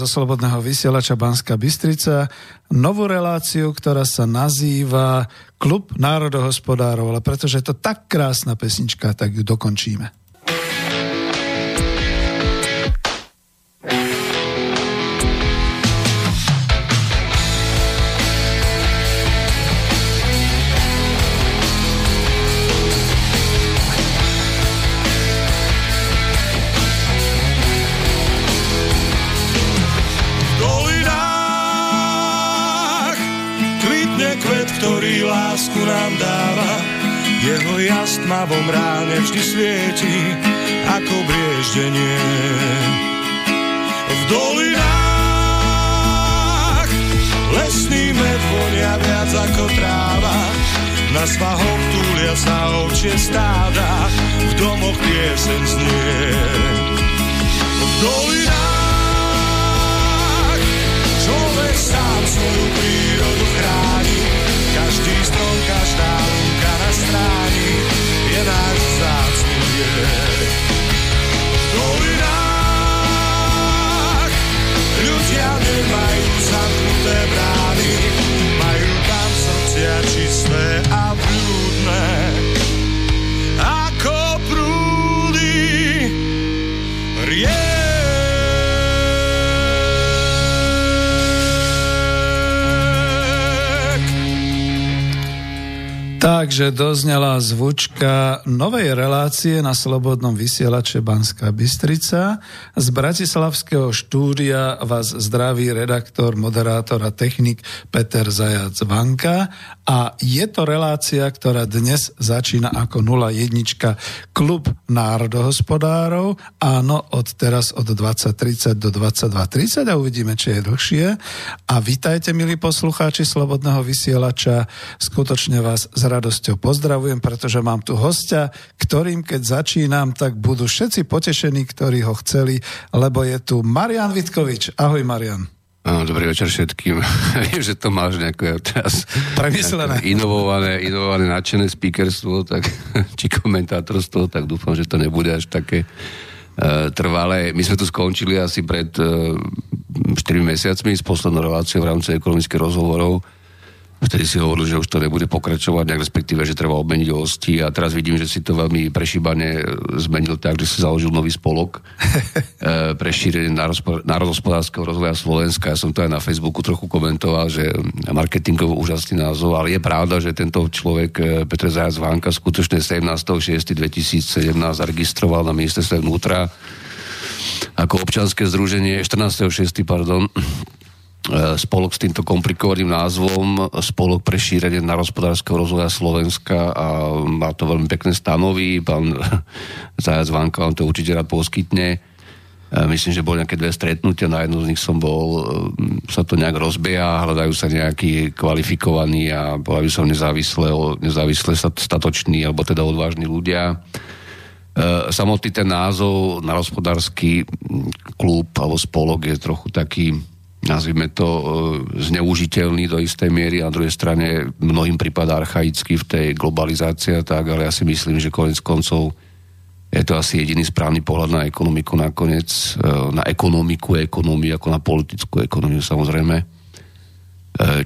zo Slobodného vysielača Banska Bystrica novú reláciu, ktorá sa nazýva Klub národohospodárov, ale pretože je to tak krásna pesnička, tak ju dokončíme. Na svahoch túlia sa ovčie stáda, v domoch piesen znie. V dolinách Takže doznala zvučka novej relácie na Slobodnom vysielače Banská Bystrica. Z Bratislavského štúdia vás zdraví redaktor, moderátor a technik Peter Zajac Vanka a je to relácia, ktorá dnes začína ako 01 Klub národohospodárov. Áno, od teraz od 20.30 do 22.30 a uvidíme, či je dlhšie. A vítajte, milí poslucháči Slobodného vysielača. Skutočne vás z radosťou pozdravujem, pretože mám tu hostia, ktorým keď začínam, tak budú všetci potešení, ktorí ho chceli, lebo je tu Marian Vitkovič. Ahoj Marian. Áno, dobrý večer všetkým. Viem, že to máš nejaké teraz Premyslené. inovované, inovované nadšené speakerstvo, tak, či komentátorstvo, tak dúfam, že to nebude až také uh, trvalé. My sme tu skončili asi pred uh, 4 mesiacmi s poslednou reláciou v rámci ekonomických rozhovorov Vtedy si hovoril, že už to nebude pokračovať, nejak respektíve, že treba obmeniť hosti a teraz vidím, že si to veľmi prešíbane zmenil tak, že si založil nový spolok e, pre šírenie národospodárskeho rozvoja Slovenska. Ja som to aj na Facebooku trochu komentoval, že marketingovo úžasný názov, ale je pravda, že tento človek, e, Petr Zajac Vánka, skutočne 17.6.2017 zaregistroval na ministerstve vnútra ako občanské združenie 14.6. pardon E, spolok s týmto komplikovaným názvom Spolok pre šírenie nárospodárskeho rozvoja Slovenska a má to veľmi pekné stanovy. Pán Zajac Vanka vám to určite rád poskytne. E, myslím, že boli nejaké dve stretnutia, na jednu z nich som bol, e, sa to nejak rozbieha, hľadajú sa nejakí kvalifikovaní a by som nezávisle, nezávisle statoční, alebo teda odvážni ľudia. Samotný ten názov na hospodársky klub alebo spolok je trochu taký nazvime to, e, zneužiteľný do istej miery a na druhej strane mnohým prípada archaicky v tej globalizácii tak, ale ja si myslím, že konec koncov je to asi jediný správny pohľad na ekonomiku nakoniec, e, na ekonomiku, ekonomiu ako na politickú ekonomiu samozrejme, e,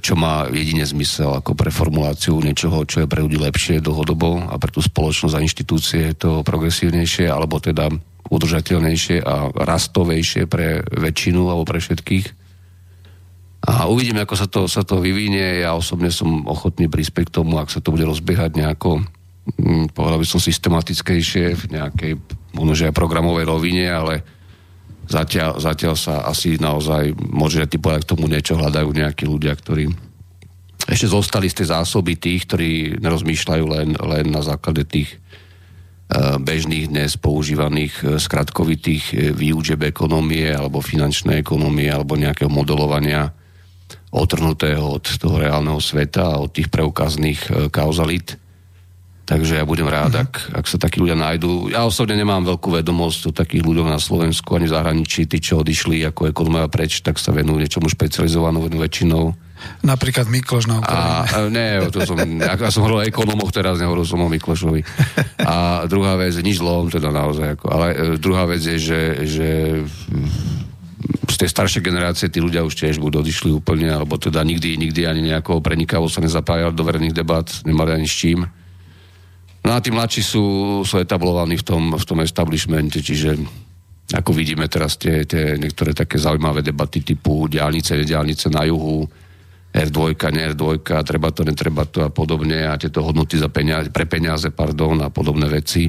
čo má jedine zmysel ako pre formuláciu niečoho, čo je pre ľudí lepšie dlhodobo a pre tú spoločnosť a inštitúcie je to progresívnejšie alebo teda udržateľnejšie a rastovejšie pre väčšinu alebo pre všetkých. A uvidíme, ako sa to, sa to vyvinie. Ja osobne som ochotný prispieť k tomu, ak sa to bude rozbiehať nejako Mm, povedal by som systematickejšie v nejakej možno aj programovej rovine, ale zatiaľ, zatiaľ sa asi naozaj môže ty povedať k tomu niečo hľadajú nejakí ľudia, ktorí ešte zostali z tej zásoby tých, ktorí nerozmýšľajú len, len na základe tých e, bežných dnes používaných e, skratkovitých e, výučeb ekonomie alebo finančnej ekonomie alebo nejakého modelovania otrhnutého od toho reálneho sveta a od tých preukazných kauzalit Takže ja budem rád, mm-hmm. ak, ak sa takí ľudia nájdú. Ja osobne nemám veľkú vedomosť o takých ľuďoch na Slovensku ani v zahraničí. Tí, čo odišli ako ekonomia preč, tak sa venujú niečomu špecializovanú väčšinou. Napríklad Mikloš na Ukrajine. A, nie, to som, ja, ja som hovoril o ekonomoch teraz, nehovoril som o Miklošovi. A druhá vec, nič zlom teda naozaj. Ako, ale e, druhá vec je, že, že z tej staršej generácie tí ľudia už tiež budú odišli úplne, alebo teda nikdy, nikdy ani nejakou prenikavo sa nezapájali do verejných debat, nemali ani s čím No a tí mladší sú, sú etablovaní v tom, v tom establishmente, čiže ako vidíme teraz tie, tie niektoré také zaujímavé debaty typu diálnice, nediálnice na juhu, R2, ne R2, treba to, netreba to a podobne a tieto hodnoty za peniaze, pre peniaze pardon, a podobné veci.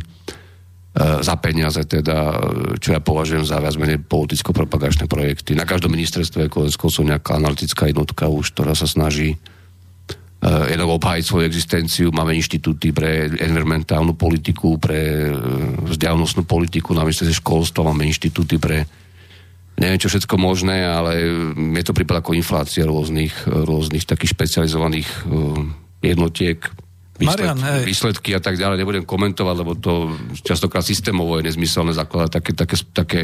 E, za peniaze teda, čo ja považujem za viac menej politicko-propagačné projekty. Na každom ministerstve sú nejaká analytická jednotka už, ktorá sa snaží uh, jednak obhájiť svoju existenciu. Máme inštitúty pre environmentálnu politiku, pre vzdialenostnú politiku, na ministerstve školstva máme inštitúty pre neviem čo všetko možné, ale je to prípad ako inflácia rôznych, rôznych takých špecializovaných jednotiek, výsled, Marian, hej. výsledky a tak ďalej. Nebudem komentovať, lebo to častokrát systémovo je nezmyselné zakladať také, také, také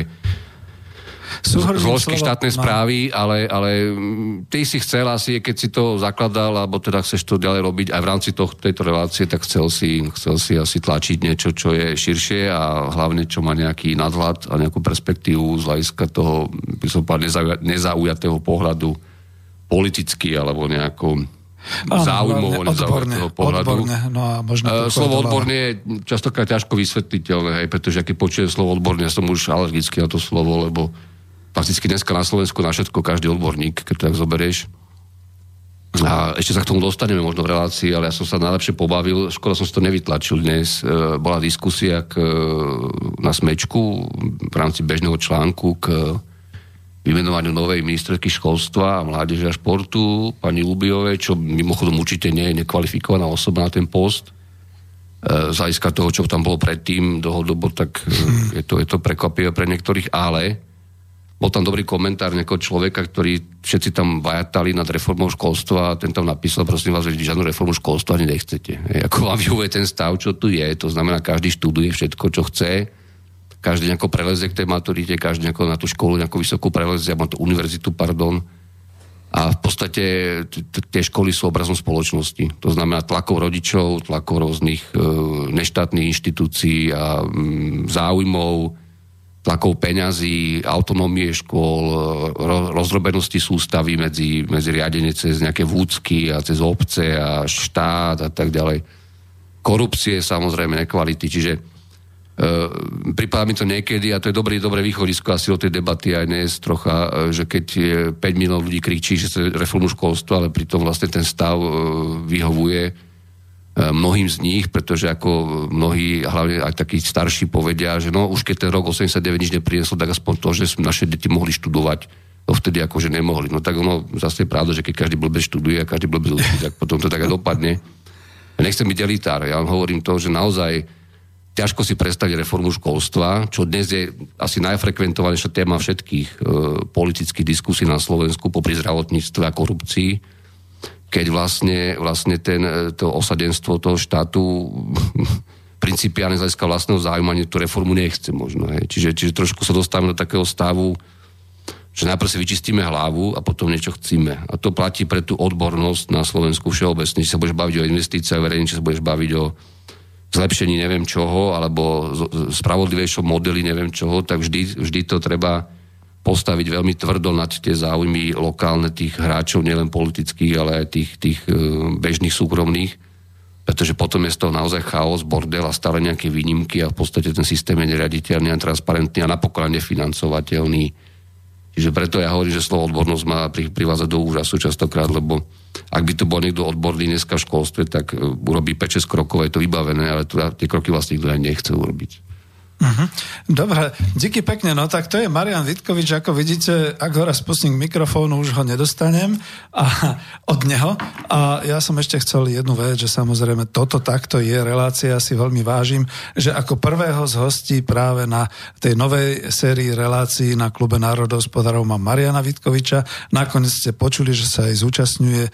zložky štátnej správy, ale, ale mm, ty si chcel asi, keď si to zakladal, alebo teda chceš to ďalej robiť aj v rámci toh, tejto relácie, tak chcel si, chcel si asi tlačiť niečo, čo je širšie a hlavne, čo má nejaký nadhľad a nejakú perspektívu z hľadiska toho, by som povedal, nezaujatého pohľadu politicky alebo nejako záujmovo nezaujatého pohľadu. Odborne, no a možno uh, slovo odborne je častokrát ťažko vysvetliteľné, hej, pretože keď počujem slovo odborne, som už alergický na to slovo, lebo prakticky dneska na Slovensku na všetko každý odborník, keď to tak zoberieš. A ešte sa k tomu dostaneme možno v relácii, ale ja som sa najlepšie pobavil, škoda som si to nevytlačil dnes. E, bola diskusia k, e, na smečku v rámci bežného článku k vymenovaniu novej ministerky školstva a mládeže a športu, pani Lubiovej, čo mimochodom určite nie je nekvalifikovaná osoba na ten post. E, z hľadiska toho, čo tam bolo predtým dlhodobo, tak e, je to, je to prekvapivé pre niektorých, ale bol tam dobrý komentár nejakého človeka, ktorý všetci tam vajatali nad reformou školstva a ten tam napísal, prosím vás, že žiadnu reformu školstva ani nechcete. E, ako vám vyhovuje ten stav, čo tu je, to znamená, každý študuje všetko, čo chce, každý nejako prelezie k tej maturite, každý nejako na tú školu nejakú vysokú prelezie, alebo tú univerzitu, pardon. A v podstate tie školy sú obrazom spoločnosti. To znamená tlakov rodičov, tlakov rôznych e, neštátnych inštitúcií a mm, záujmov, tlakov peňazí, autonómie škôl, rozrobenosti sústavy medzi, medzi riadenie cez nejaké vúcky a cez obce a štát a tak ďalej. Korupcie, samozrejme, nekvality. Čiže e, pripadá mi to niekedy, a to je dobrý, dobré východisko asi do tej debaty aj dnes trocha, e, že keď je 5 miliónov ľudí kričí, že sa reformu školstva, ale pritom vlastne ten stav e, vyhovuje E, mnohým z nich, pretože ako mnohí, hlavne aj takí starší povedia, že no už keď ten rok 89 nič neprinesol, tak aspoň to, že naše deti mohli študovať, to vtedy akože nemohli. No tak ono zase je pravda, že keď každý blbec študuje a každý blbec učí, tak potom to tak aj dopadne. Nechcem byť elitár, ja vám hovorím to, že naozaj ťažko si predstaviť reformu školstva, čo dnes je asi najfrekventovanejšia téma všetkých e, politických diskusí na Slovensku popri zdravotníctve a korupcii keď vlastne, vlastne ten, e, to osadenstvo toho štátu principiálne z hľadiska vlastného zájmania tú reformu nechce možno. Hej. Čiže, čiže trošku sa dostávame do takého stavu, že najprv si vyčistíme hlavu a potom niečo chcíme. A to platí pre tú odbornosť na Slovensku všeobecne. Či sa budeš baviť o investíciách verejne, či sa budeš baviť o zlepšení neviem čoho, alebo spravodlivejšom modeli neviem čoho, tak vždy, vždy to treba postaviť veľmi tvrdo nad tie záujmy lokálne tých hráčov, nielen politických, ale aj tých, tých e, bežných súkromných, pretože potom je z toho naozaj chaos, bordel a stále nejaké výnimky a v podstate ten systém je neraditeľný a transparentný a napokon nefinancovateľný. Čiže preto ja hovorím, že slovo odbornosť má privázať do úžasu častokrát, lebo ak by to bol niekto odborný dneska v školstve, tak e, urobí 5-6 krokov, je to vybavené, ale tie kroky vlastne nikto aj nechce urobiť. Uh-huh. Dobre, díky pekne. No tak to je Marian Vitkovič, ako vidíte, ak ho raz pustím mikrofónu, už ho nedostanem a, od neho. A ja som ešte chcel jednu vec, že samozrejme toto takto je relácia, si veľmi vážim, že ako prvého z hostí práve na tej novej sérii relácií na klube národohospodárov mám Mariana Vitkoviča. Nakoniec ste počuli, že sa aj zúčastňuje e,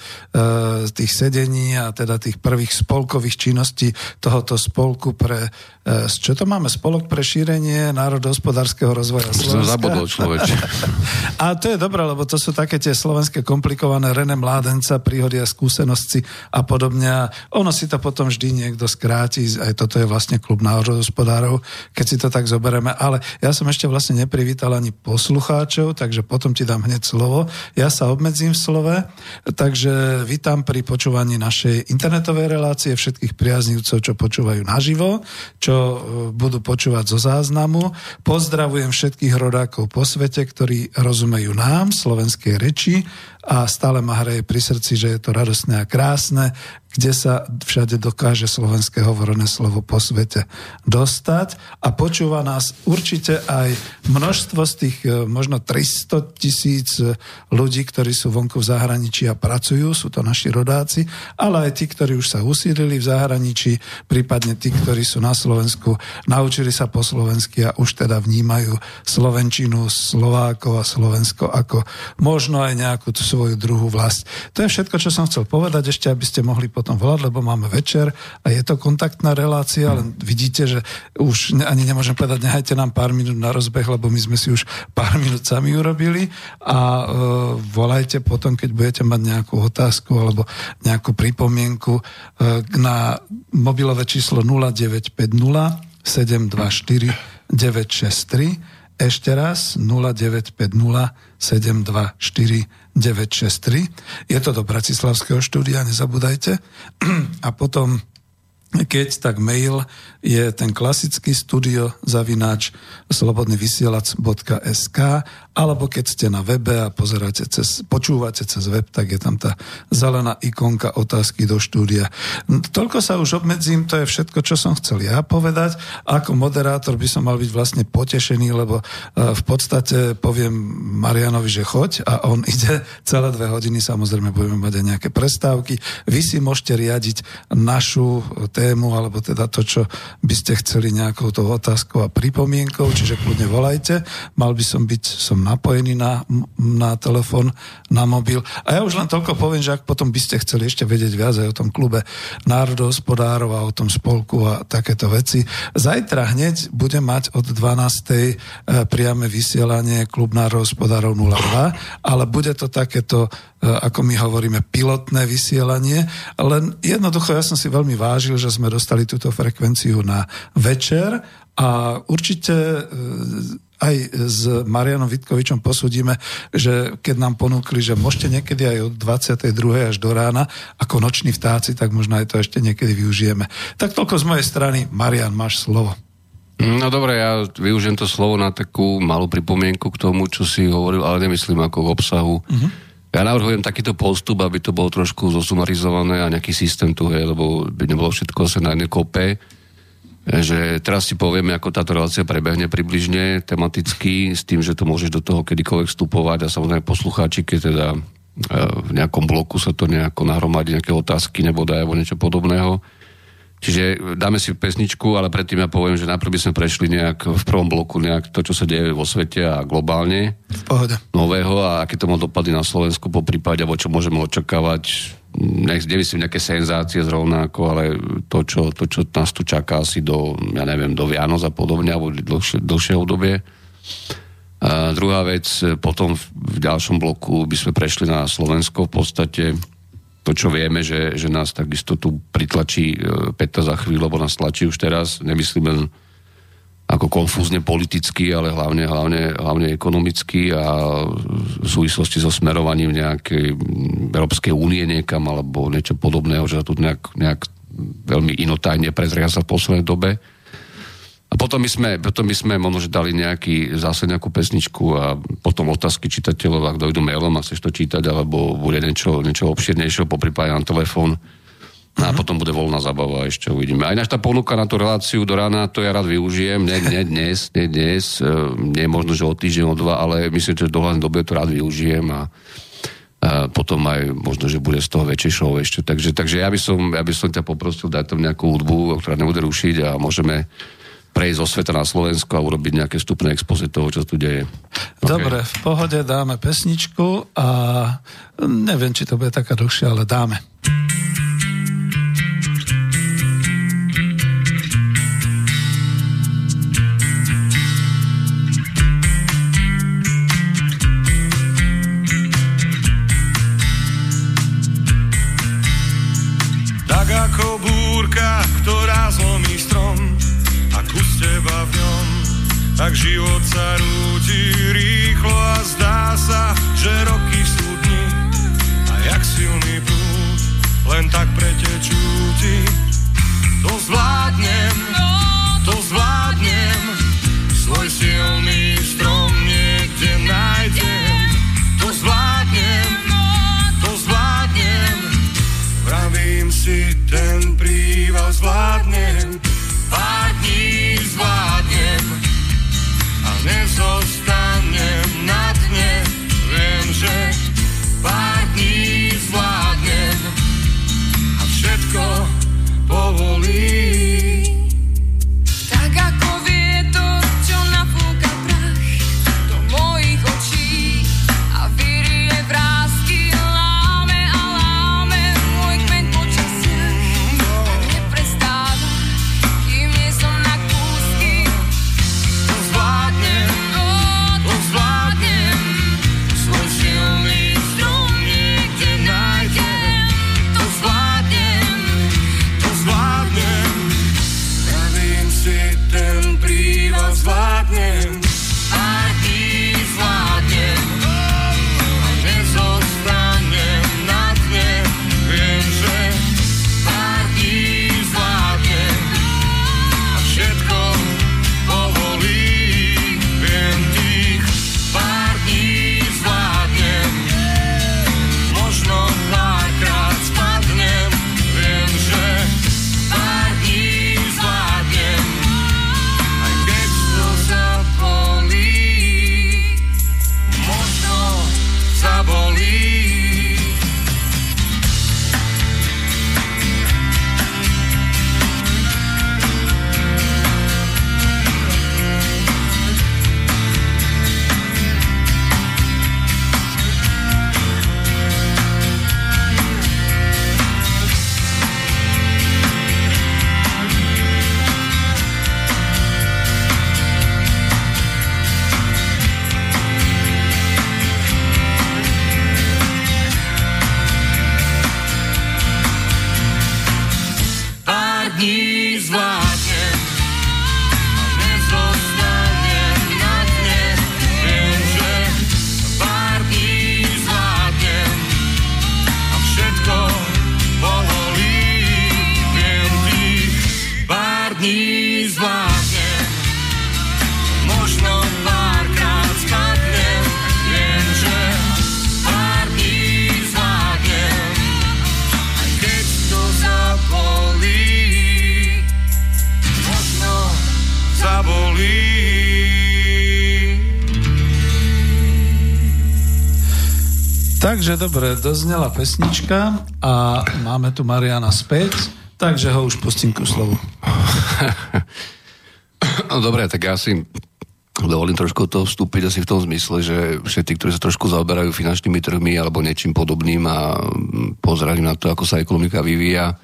tých sedení a teda tých prvých spolkových činností tohoto spolku pre E, čo to máme? Spolok pre šírenie národohospodárskeho rozvoja Slovenska. Som zabudol človeč. a to je dobré, lebo to sú také tie slovenské komplikované René Mládenca, príhody a skúsenosti a podobne. A ono si to potom vždy niekto skráti, aj toto je vlastne klub národohospodárov, keď si to tak zoberieme. Ale ja som ešte vlastne neprivítal ani poslucháčov, takže potom ti dám hneď slovo. Ja sa obmedzím v slove, takže vítam pri počúvaní našej internetovej relácie všetkých priaznivcov, čo počúvajú naživo, čo E, budú počúvať zo záznamu. Pozdravujem všetkých rodákov po svete, ktorí rozumejú nám, slovenskej reči a stále ma hraje pri srdci, že je to radostné a krásne, kde sa všade dokáže slovenské hovorené slovo po svete dostať. A počúva nás určite aj množstvo z tých e, možno 300 tisíc ľudí, ktorí sú vonku v zahraničí a pracujú, sú to naši rodáci, ale aj tí, ktorí už sa usídlili v zahraničí, prípadne tí, ktorí sú na Slovensku, naučili sa po slovensky a už teda vnímajú Slovenčinu, Slovákov a Slovensko ako možno aj nejakú svoju druhú vlast. To je všetko, čo som chcel povedať, ešte aby ste mohli potom volať, lebo máme večer a je to kontaktná relácia, ale vidíte, že už ani nemôžem povedať, nehajte nám pár minút na rozbeh, lebo my sme si už pár minút sami urobili. A e, volajte potom, keď budete mať nejakú otázku alebo nejakú pripomienku e, na mobilové číslo 0950 724 963 ešte raz 0950 724 963. Je to do Bratislavského štúdia, nezabúdajte. A potom keď tak mail je ten klasický studio zavináč slobodnyvysielac.sk alebo keď ste na webe a pozeráte cez, počúvate cez web, tak je tam tá zelená ikonka otázky do štúdia. Toľko sa už obmedzím, to je všetko, čo som chcel ja povedať. Ako moderátor by som mal byť vlastne potešený, lebo e, v podstate poviem Marianovi, že choď a on ide celé dve hodiny, samozrejme budeme mať aj nejaké prestávky. Vy si môžete riadiť našu tému, alebo teda to, čo by ste chceli nejakou tou otázkou a pripomienkou, čiže kľudne volajte. Mal by som byť, som napojený na, na telefon, na mobil. A ja už len toľko poviem, že ak potom by ste chceli ešte vedieť viac aj o tom klube národohospodárov a o tom spolku a takéto veci. Zajtra hneď budem mať od 12. E, priame vysielanie klub národohospodárov 02, ale bude to takéto e, ako my hovoríme, pilotné vysielanie, len jednoducho ja som si veľmi vážil, že sme dostali túto frekvenciu na večer a určite e, aj s Marianom Vitkovičom posúdime, že keď nám ponúkli, že môžete niekedy aj od 22. až do rána ako noční vtáci, tak možno aj to ešte niekedy využijeme. Tak toľko z mojej strany. Marian, máš slovo. No dobre, ja využijem to slovo na takú malú pripomienku k tomu, čo si hovoril, ale nemyslím ako k obsahu. Uh-huh. Ja navrhujem takýto postup, aby to bolo trošku zosumarizované a nejaký systém tu je, lebo by nebolo všetko sa na jednej kope že teraz si povieme, ako táto relácia prebehne približne tematicky, s tým, že to môžeš do toho kedykoľvek vstupovať a samozrejme poslucháči, keď teda e, v nejakom bloku sa to nejako nahromadí, nejaké otázky nebo dajú niečo podobného. Čiže dáme si pesničku, ale predtým ja poviem, že najprv by sme prešli nejak v prvom bloku nejak to, čo sa deje vo svete a globálne. V pohode. Nového a aké to má dopady na Slovensku po prípade, alebo čo môžeme očakávať nemyslím nejaké senzácie zrovna ako, ale to čo, to, čo nás tu čaká asi do, ja neviem, do Vianoc a podobne, alebo dlhšie, dlhšie obdobie. A druhá vec, potom v ďalšom bloku by sme prešli na Slovensko v podstate to, čo vieme, že, že nás takisto tu pritlačí Peta za chvíľu, lebo nás tlačí už teraz, nemyslím len ako konfúzne politicky, ale hlavne, hlavne, hlavne ekonomicky a v súvislosti so smerovaním nejakej Európskej únie niekam alebo niečo podobného, že tu nejak, nejak veľmi inotajne prezria sa v poslednej dobe. A potom my sme, potom my sme možno, že dali nejaký, zase nejakú pesničku a potom otázky čitateľov, ak dojdu mailom a chceš to čítať, alebo bude niečo, niečo obširnejšieho, poprípade na telefón. No a potom bude voľná zabava, ešte uvidíme. Aj naša ponuka na tú reláciu do rána, to ja rád využijem, nie, nie dnes, nie dnes, e, nie možno, že o týždeň, o dva, ale myslím, že do hlavnej dobe to rád využijem a, a potom aj možno, že bude z toho väčšie show ešte. Takže, takže ja, by som, ja by som ťa poprosil dať tam nejakú hudbu, ktorá nebude rušiť a môžeme prejsť zo sveta na Slovensko a urobiť nejaké vstupné expozy toho, čo tu deje. Dobre, okay. v pohode dáme pesničku a neviem, či to bude taká dlhšia, ale dáme. Život sa rúti rýchlo a zdá sa, že roky sú dni a jak silný prúd, len tak pretečú ti. To zvládnem, Takže dobre, doznela pesnička a máme tu Mariana späť, takže ho už pustím ku slovu. No dobre, tak ja si dovolím trošku to vstúpiť asi v tom zmysle, že všetci, ktorí sa trošku zaoberajú finančnými trhmi alebo niečím podobným a pozerajú na to, ako sa ekonomika vyvíja,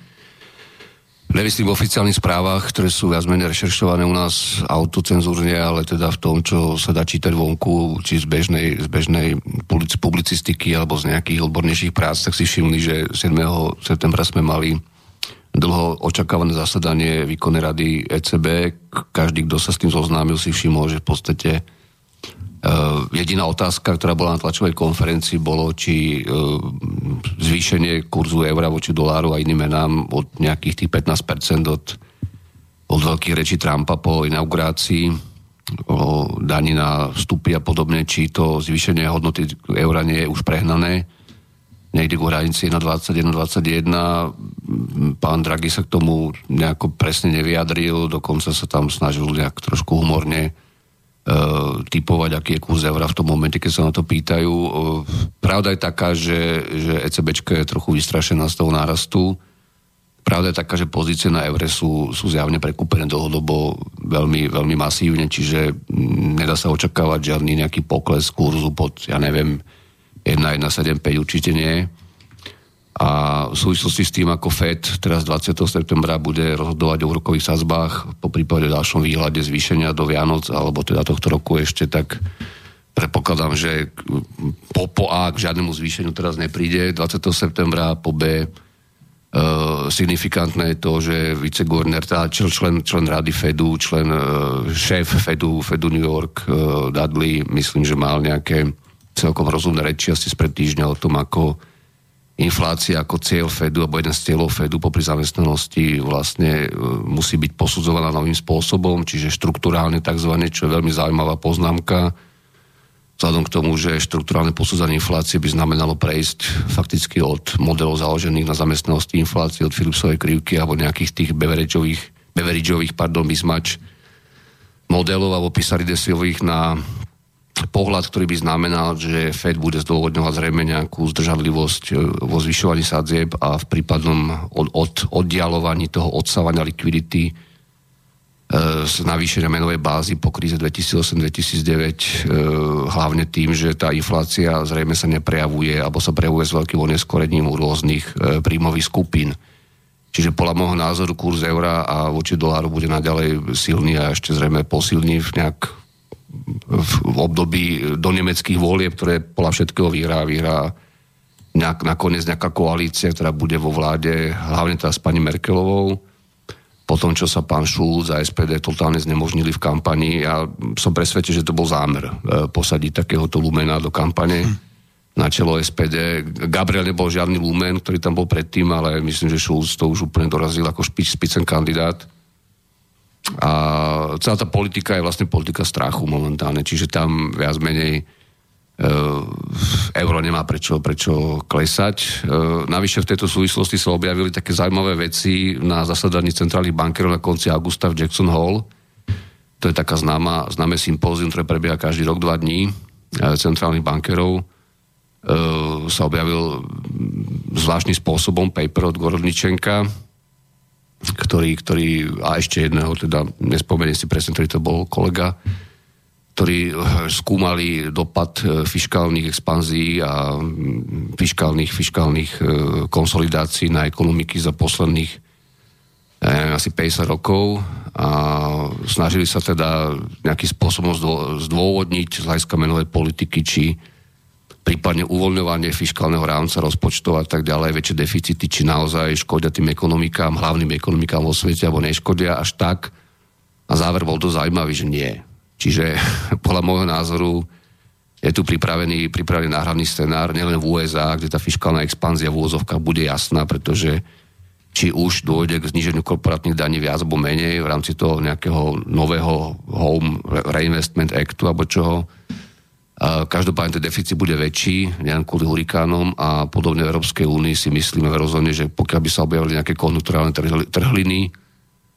Nemyslím v oficiálnych správach, ktoré sú viac menej rešeršované u nás autocenzúrne, ale teda v tom, čo sa dá čítať vonku, či z bežnej, z bežnej publicistiky alebo z nejakých odbornejších prác, tak si všimli, že 7. septembra sme mali dlho očakávané zasadanie výkonnej rady ECB. Každý, kto sa s tým zoznámil, si všimol, že v podstate jediná otázka, ktorá bola na tlačovej konferencii, bolo, či uh, zvýšenie kurzu eura voči doláru a iným menám od nejakých tých 15% od, od veľkých rečí Trumpa po inaugurácii o daní na vstupy a podobne, či to zvýšenie hodnoty eura nie je už prehnané. Niekde k hranici 1,21, 21. Pán Draghi sa k tomu nejako presne nevyjadril, dokonca sa tam snažil nejak trošku humorne typovať, aký je kurz eura v tom momente, keď sa na to pýtajú. E, pravda je taká, že, že ECB je trochu vystrašená z toho nárastu. Pravda je taká, že pozície na eure sú, sú zjavne prekúpené dlhodobo veľmi, veľmi masívne, čiže nedá sa očakávať žiadny nejaký pokles kurzu pod, ja neviem, 1,175 určite nie. A v súvislosti s tým, ako FED teraz 20. septembra bude rozhodovať o úrokových sazbách, po prípade ďalšom výhľade zvýšenia do Vianoc, alebo teda tohto roku ešte, tak predpokladám, že po, po A k žiadnemu zvýšeniu teraz nepríde 20. septembra, po B Uh, signifikantné je to, že viceguvernér, teda člen, člen rady Fedu, člen uh, šéf Fedu, Fedu New York, uh, Dudley, myslím, že mal nejaké celkom rozumné reči asi spred týždňa o tom, ako inflácia ako cieľ Fedu, alebo jeden z cieľov Fedu popri zamestnanosti vlastne e, musí byť posudzovaná novým spôsobom, čiže štruktúrálne tzv., čo je veľmi zaujímavá poznámka, vzhľadom k tomu, že štruktúrálne posudzanie inflácie by znamenalo prejsť fakticky od modelov založených na zamestnanosti inflácie, od Philipsovej krivky alebo nejakých tých beverageových, beverageových pardon, mismač modelov alebo Pisaridesiových na pohľad, ktorý by znamenal, že Fed bude zdôvodňovať zrejme nejakú zdržanlivosť e, vo zvyšovaní sadzieb a v prípadnom od, od, oddialovaní toho odsávania likvidity e, z navýšenia menovej bázy po kríze 2008-2009 e, hlavne tým, že tá inflácia zrejme sa neprejavuje alebo sa prejavuje s veľkým oneskorením u rôznych príjmových skupín. Čiže podľa môjho názoru kurz eura a voči doláru bude naďalej silný a ešte zrejme posilný v nejak v období do nemeckých volieb, ktoré podľa všetkého vyhrá, vyhrá nejak, nakoniec nejaká koalícia, ktorá bude vo vláde, hlavne teda s pani Merkelovou. Po tom, čo sa pán Šulc a SPD totálne znemožnili v kampani, ja som presvedčený, že to bol zámer e, posadiť takéhoto Lumena do kampane hm. na čelo SPD. Gabriel nebol žiadny Lumen, ktorý tam bol predtým, ale myslím, že Šulc to už úplne dorazil ako špič, špicen kandidát. A celá tá politika je vlastne politika strachu momentálne, čiže tam viac menej uh, euro nemá prečo, prečo klesať. Uh, navyše v tejto súvislosti sa objavili také zaujímavé veci na zasadaní centrálnych bankerov na konci augusta v Jackson Hall. To je taká známa, známe sympózium, ktoré prebieha každý rok, dva dní uh, centrálnych bankerov. Sa objavil zvláštnym spôsobom paper od Gorodničenka, ktorý, ktorý, a ešte jedného, teda nespomeniem si presne, ktorý to bol kolega, ktorí eh, skúmali dopad eh, fiskálnych expanzií a mm, fiskálnych, fiskálnych eh, konsolidácií na ekonomiky za posledných asi 50 rokov. A snažili sa teda nejakým spôsobom zdôvodniť z hľadiska menovej politiky, či prípadne uvoľňovanie fiskálneho rámca rozpočtov a tak ďalej, väčšie deficity, či naozaj škodia tým ekonomikám, hlavným ekonomikám vo svete, alebo neškodia až tak. A záver bol dosť zaujímavý, že nie. Čiže podľa môjho názoru je tu pripravený, pripravený náhradný scenár, nielen v USA, kde tá fiskálna expanzia v úvozovkách bude jasná, pretože či už dôjde k zniženiu korporátnych daní viac alebo menej v rámci toho nejakého nového Home Reinvestment Actu alebo čoho, Každopádne ten deficit bude väčší, nielen kvôli hurikánom a podobne v Európskej únii si myslíme v rozhodne, že pokiaľ by sa objavili nejaké konjunkturálne trhliny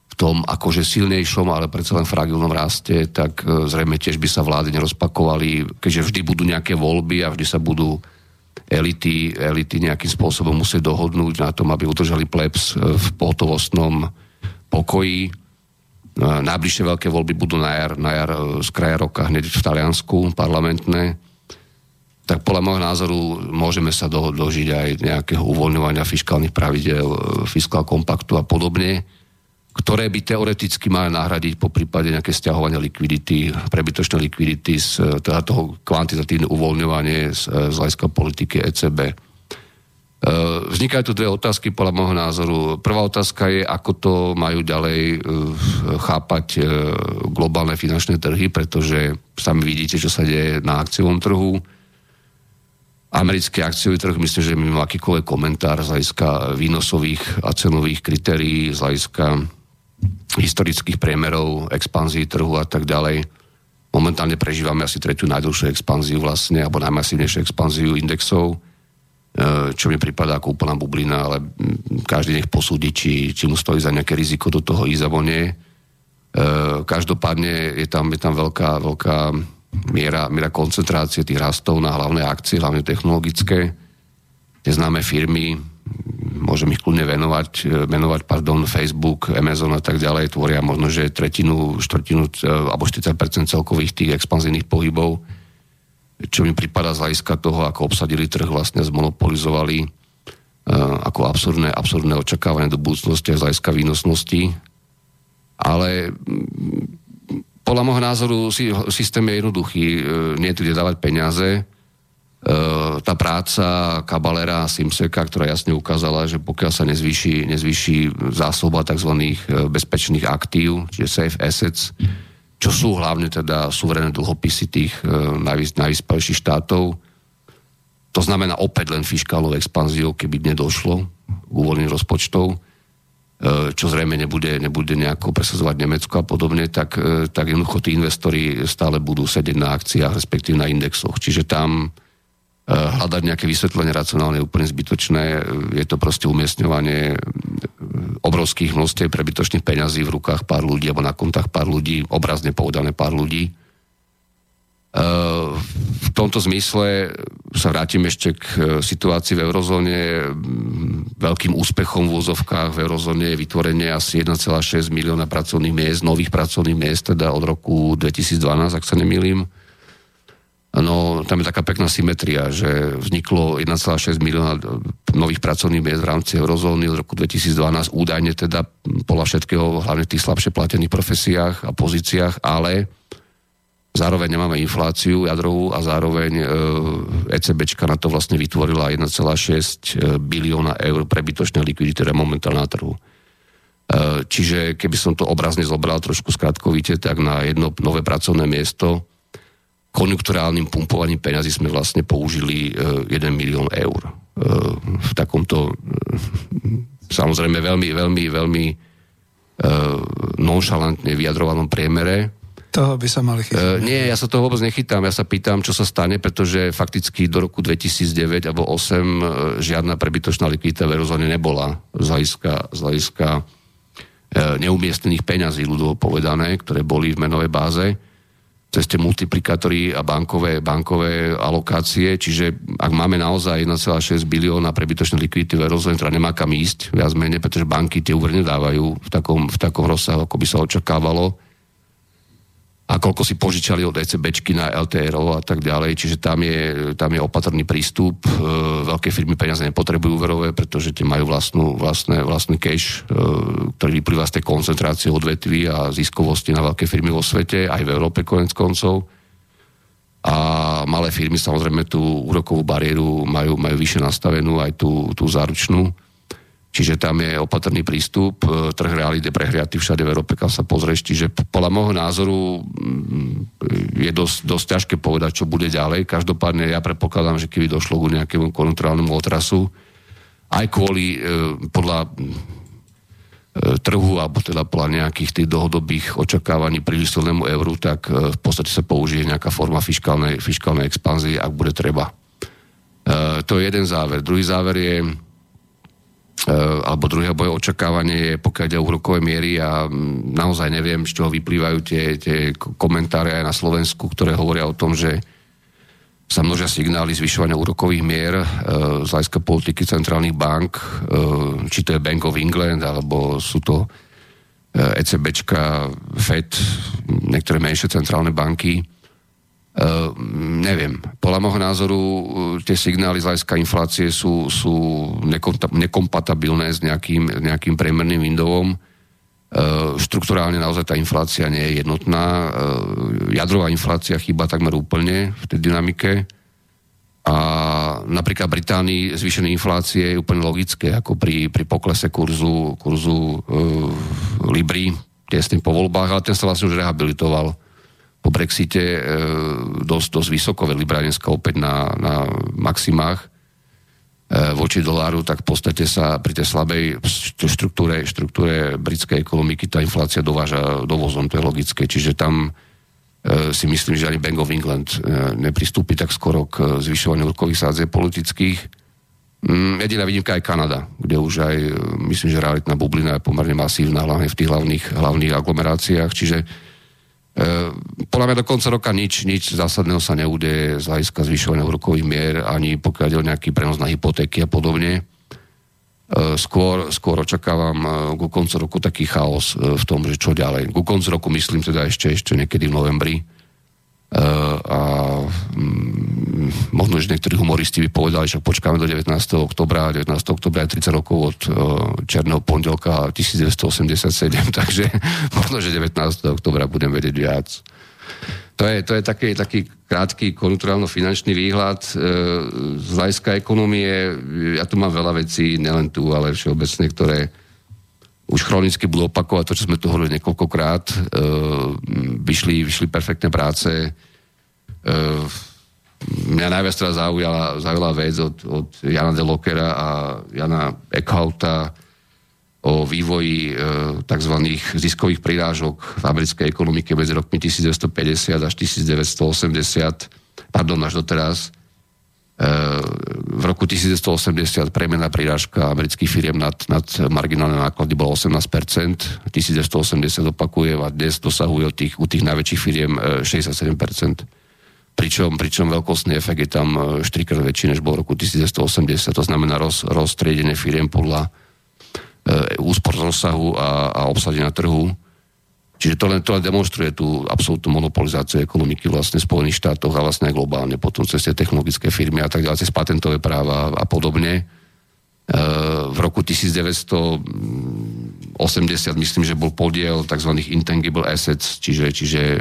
v tom akože silnejšom, ale predsa len fragilnom raste, tak e, zrejme tiež by sa vlády nerozpakovali, keďže vždy budú nejaké voľby a vždy sa budú elity, elity nejakým spôsobom musieť dohodnúť na tom, aby udržali plebs e, v pohotovostnom pokoji Najbližšie veľké voľby budú na jar, na jar e, z kraja roka hneď v Taliansku, parlamentné. Tak podľa môjho názoru môžeme sa do, dožiť aj nejakého uvoľňovania fiskálnych pravidel, e, fiskál kompaktu a podobne. ktoré by teoreticky mali nahradiť po prípade nejaké stiahovanie likvidity, prebytočné likvidity, z, teda toho kvantitatívne uvoľňovanie z, z hľadiska politiky ECB. Vznikajú tu dve otázky podľa môjho názoru. Prvá otázka je, ako to majú ďalej chápať globálne finančné trhy, pretože sami vidíte, čo sa deje na akciovom trhu americký akciový trh, myslím, že mimo akýkoľvek komentár z hľadiska výnosových a cenových kritérií, z hľadiska historických priemerov, expanzií trhu a tak ďalej. Momentálne prežívame asi tretiu najdlhšiu expanziu vlastne, alebo najmasívnejšiu expanziu indexov, čo mi prípada ako úplná bublina, ale každý nech posúdi, či, či mu stojí za nejaké riziko do toho ísť alebo nie. E, každopádne je tam, je tam veľká, veľká miera, miera koncentrácie tých rastov na hlavné akcie, hlavne technologické. Tie známe firmy, môžem ich kľudne venovať, venovať pardon, Facebook, Amazon a tak ďalej, tvoria možno, že tretinu, štvrtinu alebo 40% celkových tých expanzívnych pohybov, čo mi prípada z hľadiska toho, ako obsadili trh, vlastne zmonopolizovali uh, ako absurdné, absurdné očakávanie do budúcnosti a z hľadiska výnosnosti. Ale podľa môjho názoru systém je jednoduchý. E, nie je tu kde dávať peniaze. E, tá práca Kabalera a Simseka, ktorá jasne ukázala, že pokiaľ sa nezvýši, nezvýši zásoba tzv. Bezpečných aktív, čiže safe assets, čo sú hlavne teda suverené dlhopisy tých najvyspelejších štátov, to znamená opäť len fiskálnou expanziou, keby nedošlo k uvoľneniu rozpočtov, E, čo zrejme nebude, nebude nejako presadzovať Nemecko a podobne, tak, e, tak jednoducho tí investori stále budú sedieť na akciách, respektíve na indexoch. Čiže tam e, hľadať nejaké vysvetlenie racionálne je úplne zbytočné. Je to proste umiestňovanie obrovských množstiev prebytočných peňazí v rukách pár ľudí alebo na kontách pár ľudí, obrazne povedané pár ľudí v tomto zmysle sa vrátim ešte k situácii v eurozóne. Veľkým úspechom v úzovkách v eurozóne je vytvorenie asi 1,6 milióna pracovných miest, nových pracovných miest, teda od roku 2012, ak sa nemýlim. No, tam je taká pekná symetria, že vzniklo 1,6 milióna nových pracovných miest v rámci eurozóny od roku 2012, údajne teda podľa všetkého, hlavne v tých slabšie platených profesiách a pozíciách, ale Zároveň nemáme infláciu jadrovú a zároveň ECBčka na to vlastne vytvorila 1,6 e, bilióna eur prebytočnej likvidity, ktoré momentálne na trhu. E, čiže keby som to obrazne zobral trošku skratkovite, tak na jedno nové pracovné miesto konjunkturálnym pumpovaním peňazí sme vlastne použili 1 e, milión eur. V takomto samozrejme veľmi, veľmi, veľmi nonšalantne vyjadrovanom priemere toho by sa mali chytať. Nie, ja sa toho vôbec nechytám. Ja sa pýtam, čo sa stane, pretože fakticky do roku 2009 alebo 2008 uh, e, žiadna prebytočná likvidita v eurozóne nebola z hľadiska, z hľadiska neumiestnených peňazí, ľudovo povedané, ktoré boli v menovej báze cez tie multiplikátory a bankové, bankové alokácie, čiže ak máme naozaj 1,6 bilióna prebytočnej likvidity v eurozóne, ktorá nemá kam ísť, viac menej, pretože banky tie úver nedávajú v takom, v takom rozsahu, ako by sa očakávalo, a koľko si požičali od ECBčky na LTRO a tak ďalej. Čiže tam je, tam je opatrný prístup. E, veľké firmy peniaze nepotrebujú úverové, pretože tie majú vlastnú, vlastné, vlastný cash, e, ktorý vyplýva z tej koncentrácie odvetví a ziskovosti na veľké firmy vo svete, aj v Európe konec koncov. A malé firmy samozrejme tú úrokovú bariéru majú, majú vyššie nastavenú, aj tú, tú záručnú Čiže tam je opatrný prístup, e, trh reality prehriatý všade v Európe, kam sa pozrieš. Čiže podľa môjho názoru mm, je dosť, dosť ťažké povedať, čo bude ďalej. Každopádne ja predpokladám, že keby došlo k nejakému konjunkturálnemu otrasu, aj kvôli e, podľa e, trhu alebo teda podľa nejakých tých dlhodobých očakávaní príliš silnému euru, tak v podstate sa použije nejaká forma fiskálnej, fiskálnej expanzie, ak bude treba. To je jeden záver. Druhý záver je, alebo druhé moje očakávanie je, pokiaľ ide o úrokové miery a naozaj neviem, z čoho vyplývajú tie, tie komentáre aj na Slovensku, ktoré hovoria o tom, že sa množia signály zvyšovania úrokových mier e, z hľadiska politiky centrálnych bank, e, či to je Bank of England, alebo sú to e, ECBčka, FED, niektoré menšie centrálne banky. Uh, neviem. Podľa môjho názoru uh, tie signály z hľadiska inflácie sú, sú nekom, nekompatibilné s nejakým, nejakým priemerným Windowom. štruktúrálne naozaj tá inflácia nie je jednotná. Jadrová inflácia chýba takmer úplne v tej dynamike. A napríklad Británii zvýšené inflácie je úplne logické, ako pri, pri poklese kurzu, kurzu uh, Libry, tesne po voľbách, ale ten sa vlastne už rehabilitoval po Brexite uh, dosť, dosť vysoko, Libra dneska opäť na, na maximách uh, voči doláru, tak v podstate sa pri tej slabej štruktúre, štruktúre britskej ekonomiky tá inflácia dováža dovozom, to je logické, čiže tam E, si myslím, že ani Bank of England e, nepristúpi tak skoro k e, zvyšovaniu úrokových sádzie politických. Mm, jediná výnimka je Kanada, kde už aj, myslím, že realitná bublina je pomerne masívna, hlavne v tých hlavných, hlavných aglomeráciách, čiže podľa mňa do konca roka nič, nič zásadného sa neudeje z hľadiska zvyšovania úrokových mier, ani pokiaľ ide nejaký prenos na hypotéky a podobne. E, skôr, skôr očakávam e, ku koncu roku taký chaos e, v tom, že čo ďalej. Ku koncu roku myslím teda ešte, ešte niekedy v novembri a mm, možno, že niektorí humoristi by povedali, že počkáme do 19. oktobra, 19. oktobra je 30 rokov od Černého pondelka 1987, takže možno, že 19. oktobra budem vedieť viac. To je, to je taký, taký krátky konjunkturálno-finančný výhľad. E, z hľadiska ekonomie, ja tu mám veľa vecí, nielen tu, ale všeobecne, ktoré už chronicky budú opakovať to, čo sme tu hovorili niekoľkokrát. E, vyšli, vyšli perfektné práce. E, mňa najviac teda zaujala, zaujala vec od, od Jana Delokera a Jana Eckhouta, o vývoji e, tzv. ziskových prirážok v americkej ekonomike medzi rokmi 1950 až 1980, pardon, až doteraz. E, v roku 1980 premena prirážka amerických firiem nad, nad marginálne náklady bola 18%, 1980 opakuje a dnes dosahuje tých, u tých najväčších firiem 67%. Pričom, pričom veľkostný efekt je tam 4 krát väčší, než bol v roku 1980. To znamená roz, roztriedenie firiem podľa, E, úspor rozsahu a, a obsadenia trhu. Čiže to len, to len demonstruje tú absolútnu monopolizáciu ekonomiky vlastne v Spojených štátoch a vlastne globálne, potom cez tie technologické firmy a tak ďalej, cez patentové práva a podobne. E, v roku 1980 myslím, že bol podiel tzv. intangible assets, čiže, čiže e,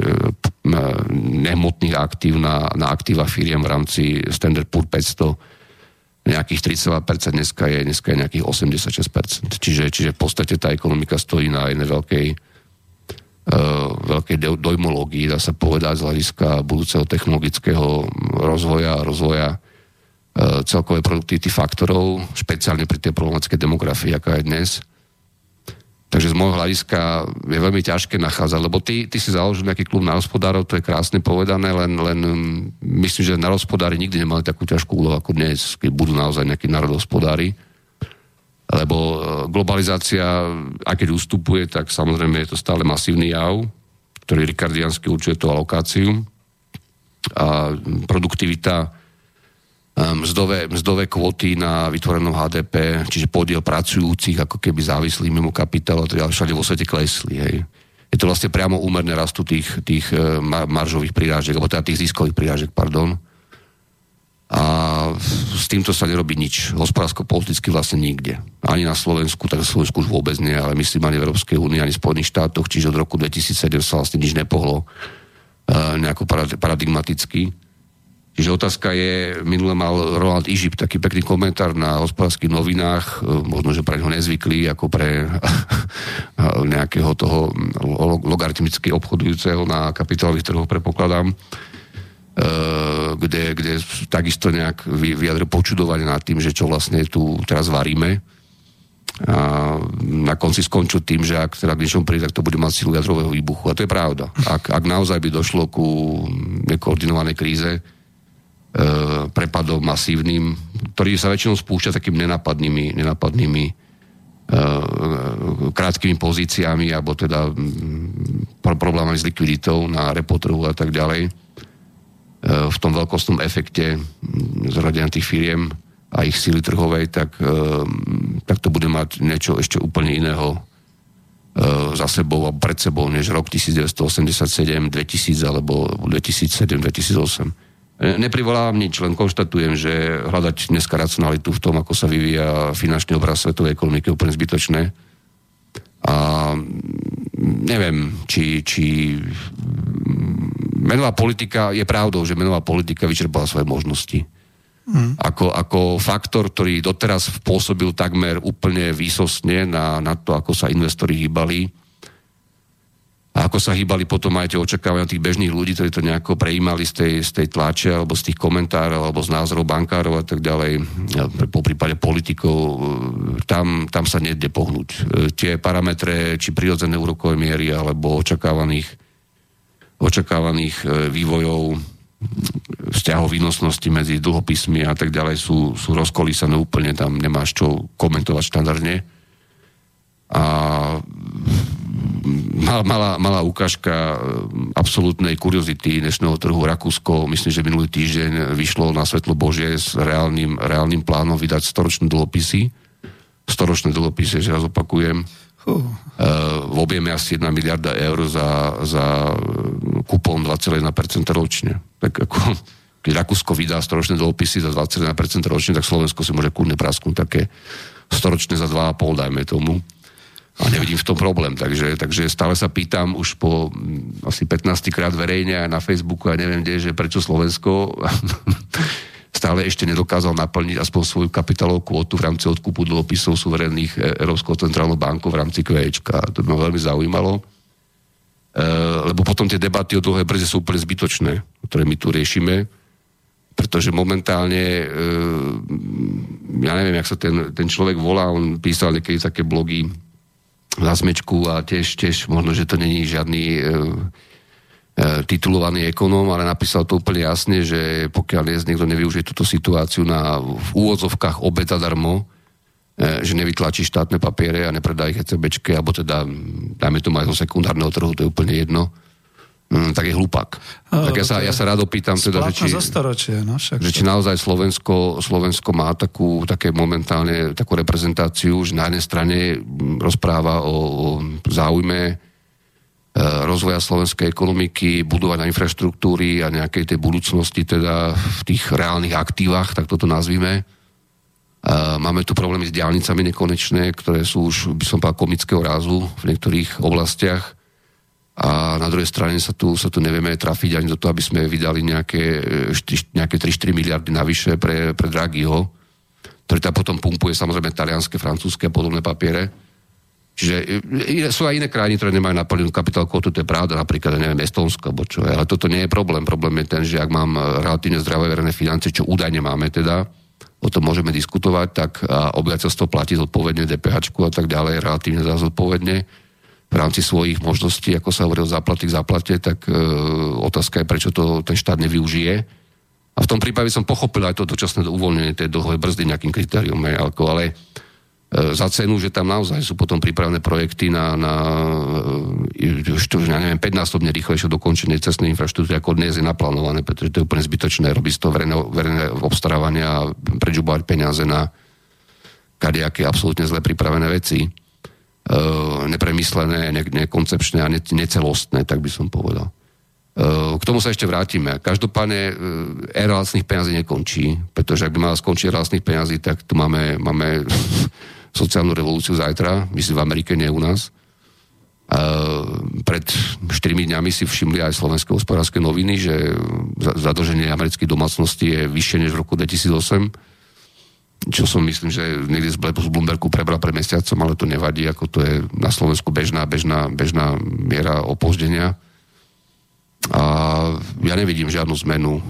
nehmotných aktív na, na aktíva firiem v rámci Standard Poor 500 nejakých 30%, dneska je, dneska je nejakých 86%. Čiže, čiže v podstate tá ekonomika stojí na jednej veľkej, veľkej dojmológii, dá sa povedať, z hľadiska budúceho technologického rozvoja a rozvoja uh, celkovej produktivity faktorov, špeciálne pri tej problematickej demografii, aká je dnes. Takže z môjho hľadiska je veľmi ťažké nachádzať, lebo ty, ty si založil nejaký klub na hospodárov, to je krásne povedané, len, len myslím, že na hospodári nikdy nemali takú ťažkú úlohu ako dnes, keď budú naozaj nejakí národohospodári. Lebo e, globalizácia, aj keď ustupuje, tak samozrejme je to stále masívny jav, ktorý Ricardiansky určuje tú alokáciu. A produktivita mzdové, mzdové kvoty na vytvorenom HDP, čiže podiel pracujúcich ako keby závislí mimo kapitálu, teda všade vo svete klesli. Hej. Je to vlastne priamo úmerné rastu tých, tých e, maržových prirážek, alebo teda tých ziskových prirážek, pardon. A s týmto sa nerobí nič. Hospodársko-politicky vlastne nikde. Ani na Slovensku, tak na Slovensku už vôbec nie, ale myslím ani v Európskej únii, ani v Spojených štátoch, čiže od roku 2007 sa vlastne nič nepohlo uh, nejako paradigmaticky. Čiže otázka je, minule mal Roland Ižip taký pekný komentár na hospodárských novinách, e, možno, že pre neho nezvyklý, ako pre nejakého toho logaritmicky obchodujúceho na kapitálových trhoch, prepokladám, e, kde, kde takisto nejak vyjadril počudovanie nad tým, že čo vlastne tu teraz varíme. A na konci skončil tým, že ak teda k niečomu príde, tak to bude mať silu jadrového výbuchu. A to je pravda. Ak, ak naozaj by došlo ku nekoordinovanej kríze, E, prepadom masívnym, ktorý sa väčšinou spúšťa takými nenapadnými, nenapadnými e, krátkými pozíciami alebo teda problémami s likviditou na repotrhu a tak ďalej. E, v tom veľkostnom efekte zradenia tých firiem a ich síly trhovej, tak, tak to bude mať niečo ešte úplne iného za sebou a pred sebou, než rok 1987, 2000 alebo 2007, 2008 Neprivolávam nič, len konštatujem, že hľadať dneska racionalitu v tom, ako sa vyvíja finančný obraz svetovej ekonomiky, je úplne zbytočné. A neviem, či, či menová politika, je pravdou, že menová politika vyčerpala svoje možnosti. Mm. Ako, ako faktor, ktorý doteraz pôsobil takmer úplne výsostne na, na to, ako sa investori hýbali a ako sa hýbali potom aj tie očakávania tých bežných ľudí, ktorí to nejako prejímali z tej, z tej tlače alebo z tých komentárov alebo z názorov bankárov a tak ďalej, po prípade politikov, e, tam, tam sa nejde pohnúť. E, tie parametre, či prirodzené úrokové miery alebo očakávaných, očakávaných vývojov vzťahov výnosnosti medzi dlhopismi a tak ďalej sú, sú rozkolísané úplne, tam nemáš čo komentovať štandardne. A malá, malá ukážka eh, absolútnej kuriozity dnešného trhu Rakúsko, myslím, že minulý týždeň vyšlo na svetlo Bože s reálnym, reálnym plánom vydať storočné dlhopisy. Storočné dlhopisy, že raz opakujem. Uh. V objeme asi 1 miliarda eur za, za kupón 2,1% ročne. Tak ako, keď Rakúsko vydá storočné dlhopisy za 2,1% ročne, tak Slovensko si môže kľudne prasknúť také storočné za 2,5, dajme tomu a nevidím v tom problém. Takže, takže stále sa pýtam už po mm, asi 15 krát verejne aj na Facebooku a neviem kde, že prečo Slovensko stále ešte nedokázal naplniť aspoň svoju kapitálovú kvotu v rámci odkupu dlhopisov suverénnych e, Európskou centrálnou bankou v rámci QEčka. To by ma veľmi zaujímalo. E, lebo potom tie debaty o dlhé brze sú úplne zbytočné, ktoré my tu riešime, pretože momentálne, e, ja neviem, jak sa ten, ten človek volá, on písal niekedy také blogy, na smečku a tiež, tiež možno, že to není žiadny e, e, titulovaný ekonóm, ale napísal to úplne jasne, že pokiaľ dnes niekto nevyužije túto situáciu na v úvodzovkách obec darmo, e, že nevytlačí štátne papiere a nepredá ich ECBčke, alebo teda, dajme to aj zo sekundárneho trhu, to je úplne jedno, mm, tak je hlupák. Tak ja sa, ja sa rád opýtam teda, že či, storočie, no, však že či naozaj Slovensko, Slovensko má takú, také momentálne takú reprezentáciu, že na jednej strane rozpráva o, o záujme e, rozvoja slovenskej ekonomiky, budovania infraštruktúry a nejakej tej budúcnosti teda v tých reálnych aktívach, tak toto nazvime. E, máme tu problémy s diálnicami nekonečné, ktoré sú už, by som povedal, komického rázu v niektorých oblastiach a na druhej strane sa tu, sa tu nevieme trafiť ani do toho, aby sme vydali nejaké, e, nejaké 3-4 miliardy navyše pre, pre Draghiho, ktorý tam potom pumpuje samozrejme talianské, francúzske a podobné papiere. Čiže e, sú aj iné krajiny, ktoré nemajú naplnenú kapitál kvotu, to je pravda, napríklad, neviem, Estonsko, alebo čo ale toto nie je problém. Problém je ten, že ak mám e, relatívne zdravé verejné financie, čo údajne máme teda, o tom môžeme diskutovať, tak obyvateľstvo platí zodpovedne DPH a tak ďalej, relatívne zodpovedne v rámci svojich možností, ako sa hovorí o záplaty k záplate, tak e, otázka je, prečo to ten štát nevyužije. A v tom prípade som pochopil aj to dočasné uvoľnenie tej dlhovej brzdy nejakým kritériom, ale e, za cenu, že tam naozaj sú potom pripravené projekty na, na e, to, ja neviem, 5-násobne rýchlejšie dokončenie cestnej infraštruktúry, ako dnes je naplánované, pretože to je úplne zbytočné robiť z toho verejné, verejné obstarávania a prežubovať peniaze na kadejaké absolútne zle pripravené veci. Eh, nepremyslené, ne, nekoncepčné a ne, necelostné, tak by som povedal. Eh, k tomu sa ešte vrátime. Každopádne eh, éra lacných peniazí nekončí, pretože ak by mala skončiť éra lacných peniazí, tak tu máme, máme sociálnu revolúciu zajtra, myslím v Amerike, nie u nás. Pred 4 dňami si všimli aj slovenské hospodárske noviny, že zadlženie amerických domácností je vyššie než v roku 2008 čo som myslím, že niekde z Bloombergu prebral pred mesiacom, ale to nevadí, ako to je na Slovensku bežná, bežná, bežná miera opoždenia. A ja nevidím žiadnu zmenu, e,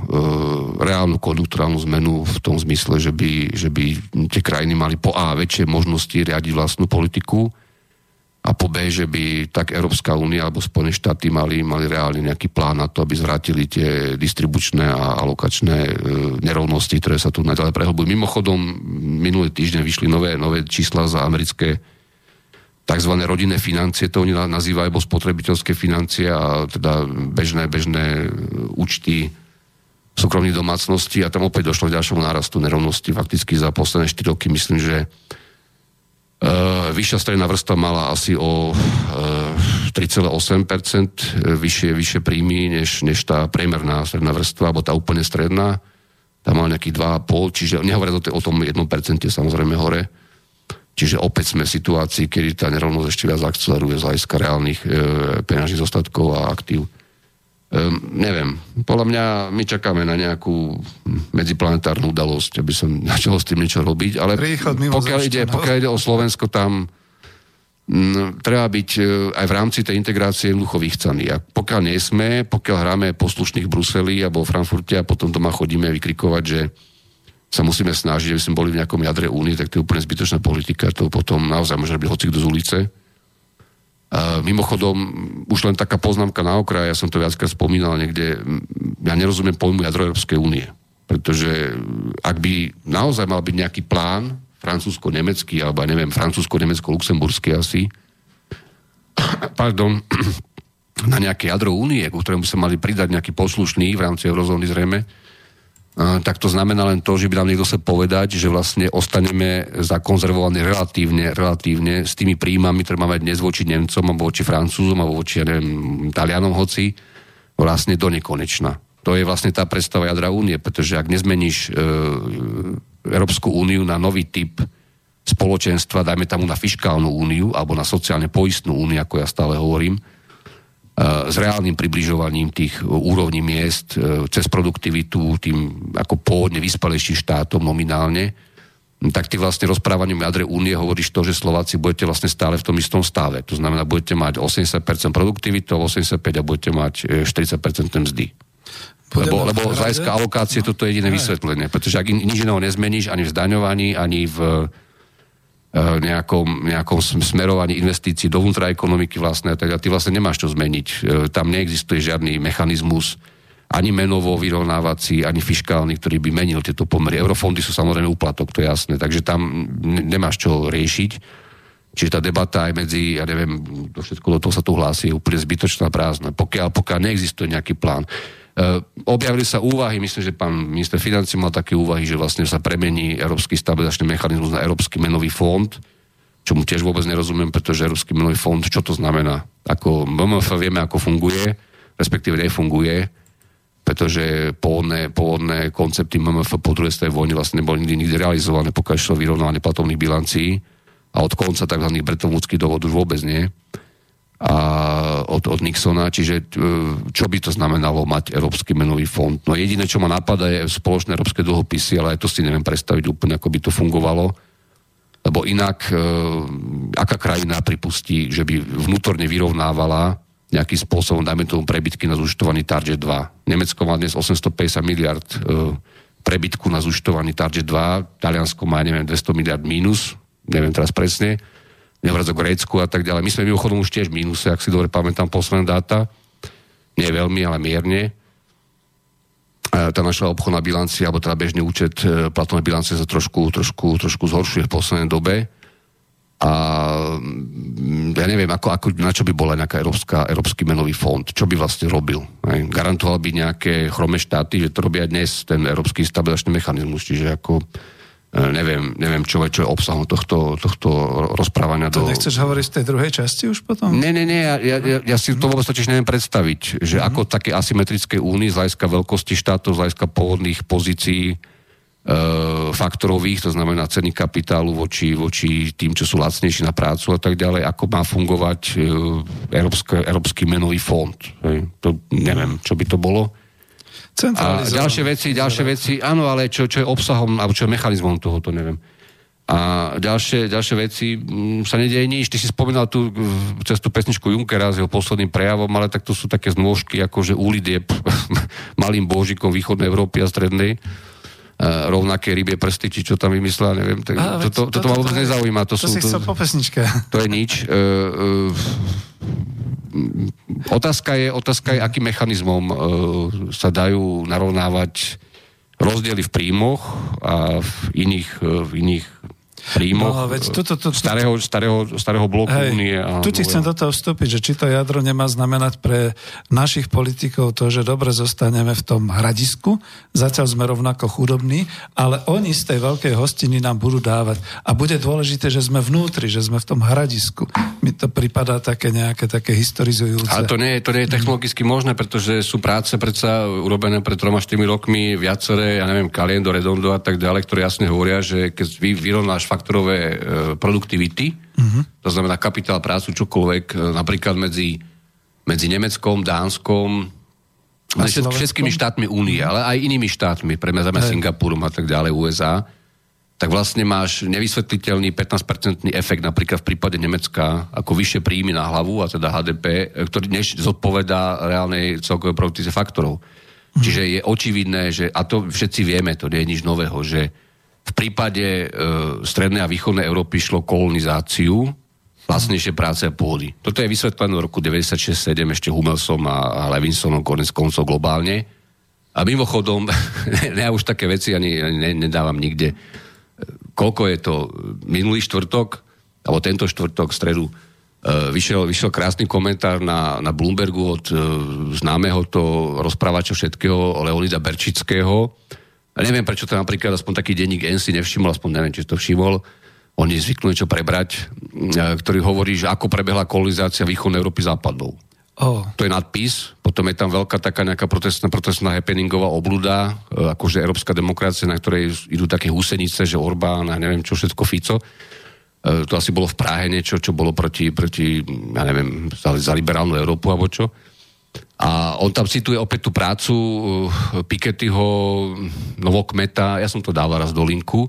reálnu konjunkturálnu zmenu v tom zmysle, že by, že by tie krajiny mali po A väčšie možnosti riadiť vlastnú politiku, a po B, že by tak Európska únia alebo Spojené štáty mali, mali reálne nejaký plán na to, aby zvrátili tie distribučné a alokačné e, nerovnosti, ktoré sa tu naďalej prehlbujú. Mimochodom, minulý týždeň vyšli nové, nové čísla za americké tzv. rodinné financie, to oni nazývajú, alebo spotrebiteľské financie a teda bežné, bežné e, účty súkromných domácností a tam opäť došlo k ďalšomu nárastu nerovnosti. Fakticky za posledné 4 roky myslím, že vyššia stredná vrstva mala asi o uh, 3,8% vyššie, vyššie príjmy než, než tá priemerná stredná vrstva, alebo tá úplne stredná. Tam mala nejakých 2,5, čiže nehovoria o, o tom 1% samozrejme hore. Čiže opäť sme v situácii, kedy tá nerovnosť ešte viac akceleruje z hľadiska reálnych e, peňažných zostatkov a aktív. Um, neviem, podľa mňa my čakáme na nejakú medziplanetárnu udalosť, aby som začal s tým niečo robiť, ale pokiaľ ide, pokiaľ ide o Slovensko, tam m, treba byť e, aj v rámci tej integrácie jednoducho vychcaní. A pokiaľ nie sme, pokiaľ hráme poslušných Bruseli alebo Frankfurte a potom doma chodíme vykrikovať, že sa musíme snažiť, aby sme boli v nejakom jadre únie, tak to je úplne zbytočná politika, to potom naozaj môže byť hocik z ulice mimochodom, už len taká poznámka na okraj, ja som to viackrát spomínal niekde, ja nerozumiem pojmu jadro Európskej únie. Pretože ak by naozaj mal byť nejaký plán, francúzsko-nemecký, alebo neviem, francúzsko-nemecko-luxemburský asi, pardon, na nejaké jadro únie, ku ktorému sa mali pridať nejaký poslušný v rámci eurozóny zrejme, tak to znamená len to, že by nám niekto sa povedať, že vlastne ostaneme zakonzervovaní relatívne, relatívne s tými príjmami, ktoré máme dnes voči Nemcom, alebo voči Francúzom, alebo voči, ja neviem, Talianom hoci, vlastne do nekonečna. To je vlastne tá predstava jadra únie, pretože ak nezmeníš e, Európsku úniu na nový typ spoločenstva, dajme tam na fiskálnu úniu, alebo na sociálne poistnú úniu, ako ja stále hovorím, s reálnym približovaním tých úrovní miest e, cez produktivitu tým ako pôvodne vyspalejším štátom nominálne, tak ty vlastne rozprávaním jadre únie hovoríš to, že Slováci budete vlastne stále v tom istom stave. To znamená, budete mať 80% produktivitu, 85% a budete mať 40% e, mzdy. Lebo, lebo z hľadiska alokácie no. toto je jediné vysvetlenie, pretože ak nič iného nezmeníš ani v zdaňovaní, ani v nejakom, nejakom smerovaní investícií dovnútra ekonomiky vlastne, tak ty vlastne nemáš čo zmeniť. Eh, tam neexistuje žiadny mechanizmus ani menovo vyrovnávací, ani fiskálny, ktorý by menil tieto pomery. Eurofondy sú samozrejme úplatok, to je jasné, takže tam nemáš čo riešiť. Čiže tá debata aj medzi, ja neviem, to všetko do toho sa tu hlási, je úplne zbytočná prázdna. Pokiaľ, pokiaľ neexistuje nejaký plán. Uh, objavili sa úvahy, myslím, že pán minister financí mal také úvahy, že vlastne sa premení Európsky stabilizačný mechanizmus na Európsky menový fond, čo mu tiež vôbec nerozumiem, pretože Európsky menový fond, čo to znamená? Ako MMF vieme, ako funguje, respektíve nefunguje, pretože pôvodné, pôvodné koncepty MMF po druhej strane vojny vlastne neboli nikdy, nikdy realizované, pokiaľ šlo vyrovnávanie platovných bilancií a od konca tzv. bretovúckých dôvod už vôbec nie a od, od Nixona, čiže e, čo by to znamenalo mať Európsky menový fond. No jediné, čo ma napadá, je spoločné európske dlhopisy, ale aj to si neviem predstaviť úplne, ako by to fungovalo. Lebo inak, e, aká krajina pripustí, že by vnútorne vyrovnávala nejakým spôsobom, dajme tomu prebytky na zúčtovaný Target 2. Nemecko má dnes 850 miliard e, prebytku na zúčtovaný Target 2, Taliansko má, neviem, 200 miliard mínus, neviem teraz presne nevrať o Grécku a tak ďalej. My sme mimochodom už tiež mínuse, ak si dobre pamätám posledné dáta. Nie veľmi, ale mierne. Tá naša obchodná bilancia, alebo teda bežný účet e, platovnej bilancie sa trošku, trošku, trošku zhoršuje v poslednej dobe. A mm, ja neviem, ako, ako, na čo by bola nejaká Európska, Európsky menový fond, čo by vlastne robil. Aj, garantoval by nejaké chrome štáty, že to robia dnes ten Európsky stabilizačný mechanizmus, čiže ako neviem, neviem čo, čo je obsahom tohto, tohto rozprávania. To do... nechceš hovoriť z tej druhej časti už potom? Nie, nie, nie, ja, ja, ja si to vôbec totiž neviem predstaviť, že mm-hmm. ako také asymetrické únie z hľadiska veľkosti štátov, z hľadiska pôvodných pozícií e, faktorových, to znamená ceny kapitálu voči, voči tým, čo sú lacnejší na prácu a tak ďalej, ako má fungovať e, Európske, Európsky menový fond. Hej. To neviem, čo by to bolo. A ďalšie veci, ďalšie veci, áno, ale čo, čo je obsahom, alebo čo je mechanizmom toho, to neviem. A ďalšie, ďalšie veci m, mm, sa nedieje nič. Ty si spomínal tú cez tú pesničku Junkera s jeho posledným prejavom, ale tak to sú také znôžky, ako že úlid je malým božikom východnej Európy a strednej. Uh, rovnaké rybie prsty, či čo tam vymyslela, neviem. Tak, a, to, to, to, to ma vôbec nezaujíma. To, to sú, si chcel po pesničke. To je nič. Uh, uh, otázka je, otázka je, akým mechanizmom uh, sa dajú narovnávať rozdiely v príjmoch a v iných, v iných príjmoch no, veď to, to, to, starého, starého, starého bloku hej, únie. A tu ti chcem do toho vstúpiť, že či to jadro nemá znamenať pre našich politikov to, že dobre zostaneme v tom hradisku, zatiaľ sme rovnako chudobní, ale oni z tej veľkej hostiny nám budú dávať. A bude dôležité, že sme vnútri, že sme v tom hradisku. Mi to pripadá také nejaké také historizujúce. Ale to nie, to nie je technologicky možné, pretože sú práce predsa urobené pred troma, 4 rokmi viaceré, ja neviem, Kaliendo, Redondo a tak ďalej, ktoré jasne hovoria, že keď vy vyrovnáš faktorové e, produktivity, to znamená kapitál, prácu, čokoľvek, e, napríklad medzi, medzi Nemeckom, Dánskom, ale všetkými štátmi únie, ale aj inými štátmi, pre mňa Hej. Singapurom a tak ďalej, USA, tak vlastne máš nevysvetliteľný 15-percentný efekt napríklad v prípade Nemecka ako vyššie príjmy na hlavu, a teda HDP, e, ktorý než zodpovedá reálnej celkovej produktice faktorov. Čiže je očividné, že, a to všetci vieme, to nie je nič nového, že v prípade e, strednej a východnej Európy šlo kolonizáciu, vlastnejšie práce a pôdy. Toto je vysvetlené v roku 96-7 ešte Humelsom a, a Levinsonom konec koncov globálne. A mimochodom, ja už také veci ani, ne, nedávam nikde. Koľko je to? Minulý štvrtok, alebo tento štvrtok, stredu, e, vyšiel, vyšiel krásny komentár na, na Bloombergu od e, známeho to rozprávača všetkého Leonida Berčického. A neviem, prečo to napríklad aspoň taký denník N si nevšimol, aspoň neviem, či to všimol. On je zvyknú niečo prebrať, e, ktorý hovorí, že ako prebehla kolonizácia východnej Európy západnou. Oh, To je nadpis, potom je tam veľká taká nejaká protestná, protestná happeningová obluda, e, akože európska demokracia, na ktorej idú také húsenice, že Orbán a neviem čo všetko Fico. E, To asi bolo v Prahe niečo, čo bolo proti, proti ja neviem, za, za liberálnu Európu alebo čo. A on tam cituje opäť tú prácu uh, Pikettyho, Novokmeta, ja som to dával raz do linku,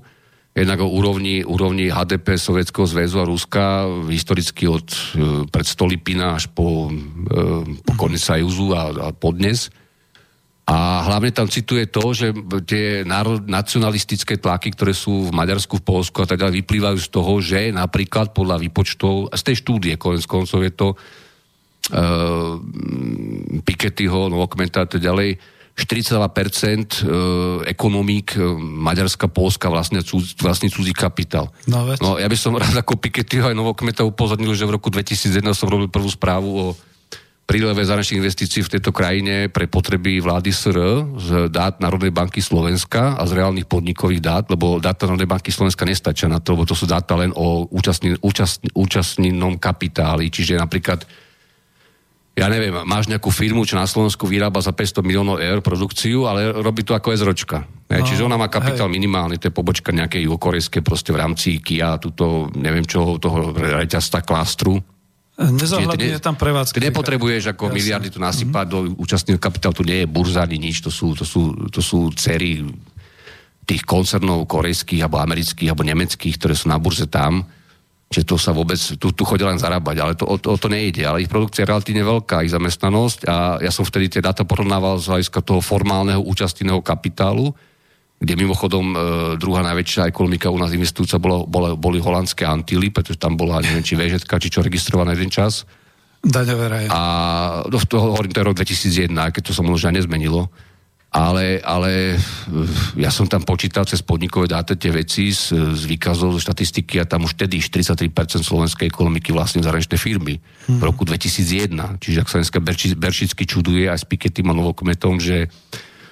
jednak o úrovni, úrovni HDP Sovietskeho zväzu a Ruska, historicky od uh, pred Stolipina až po, uh, po konec Sajúzu a, a podnes. A hlavne tam cituje to, že tie národ, nacionalistické tlaky, ktoré sú v Maďarsku, v Polsku a tak ďalej, vyplývajú z toho, že napríklad podľa výpočtov, z tej štúdie, konec koncov je to Pikettyho, Novokmenta a tak ďalej, 42% uh, ekonomík uh, Maďarska, Polska vlastne, cudz, vlastne cudzí kapitál. No veď. no ja by som rád ako Pikettyho aj Novokmeta upozornil, že v roku 2001 som robil prvú správu o príleve zahraničných investícií v tejto krajine pre potreby vlády SR z dát Národnej banky Slovenska a z reálnych podnikových dát, lebo dáta Národnej banky Slovenska nestačia na to, lebo to sú dáta len o účastni, účast, účastninom kapitáli. Čiže napríklad ja neviem, máš nejakú firmu, čo na Slovensku vyrába za 500 miliónov eur produkciu, ale robí to ako SROčka. Ne? No, Čiže ona má kapitál hej. minimálny, to je pobočka nejakej juhokorejskej proste v rámci Kia, tuto, neviem čo, toho reťazta klastru. Nezohľadňuje tam prevádzky. Ty nepotrebuješ ako Jasne. Miliardy tu nasypať do účastného kapitálu, tu nie je burza ani nič, to sú, to sú, to sú cery tých koncernov korejských, alebo amerických, alebo nemeckých, ktoré sú na burze tam. Čiže to sa vôbec, tu, tu chodia len zarábať, ale to, o, o to nejde. Ale ich produkcia je relatívne veľká, ich zamestnanosť a ja som vtedy tie dáta porovnával z hľadiska toho formálneho účastného kapitálu, kde mimochodom e, druhá najväčšia ekonomika u nás investujúca bola, bola, boli holandské Antily, pretože tam bola, neviem, či VŽ, či čo registrovaná jeden čas. Daňové raje. A no, to hovorím, to je rok 2001, aj keď to sa možno nezmenilo. Ale, ale eh, ja som tam počítal cez podnikové dáta tie veci z, z výkazov, zo štatistiky a tam už vtedy 43% slovenskej ekonomiky vlastne zahraničné firmy v roku 2001. Čiže ak sa dneska Berči, Beršický čuduje aj s Pikettym a Novokmetom, že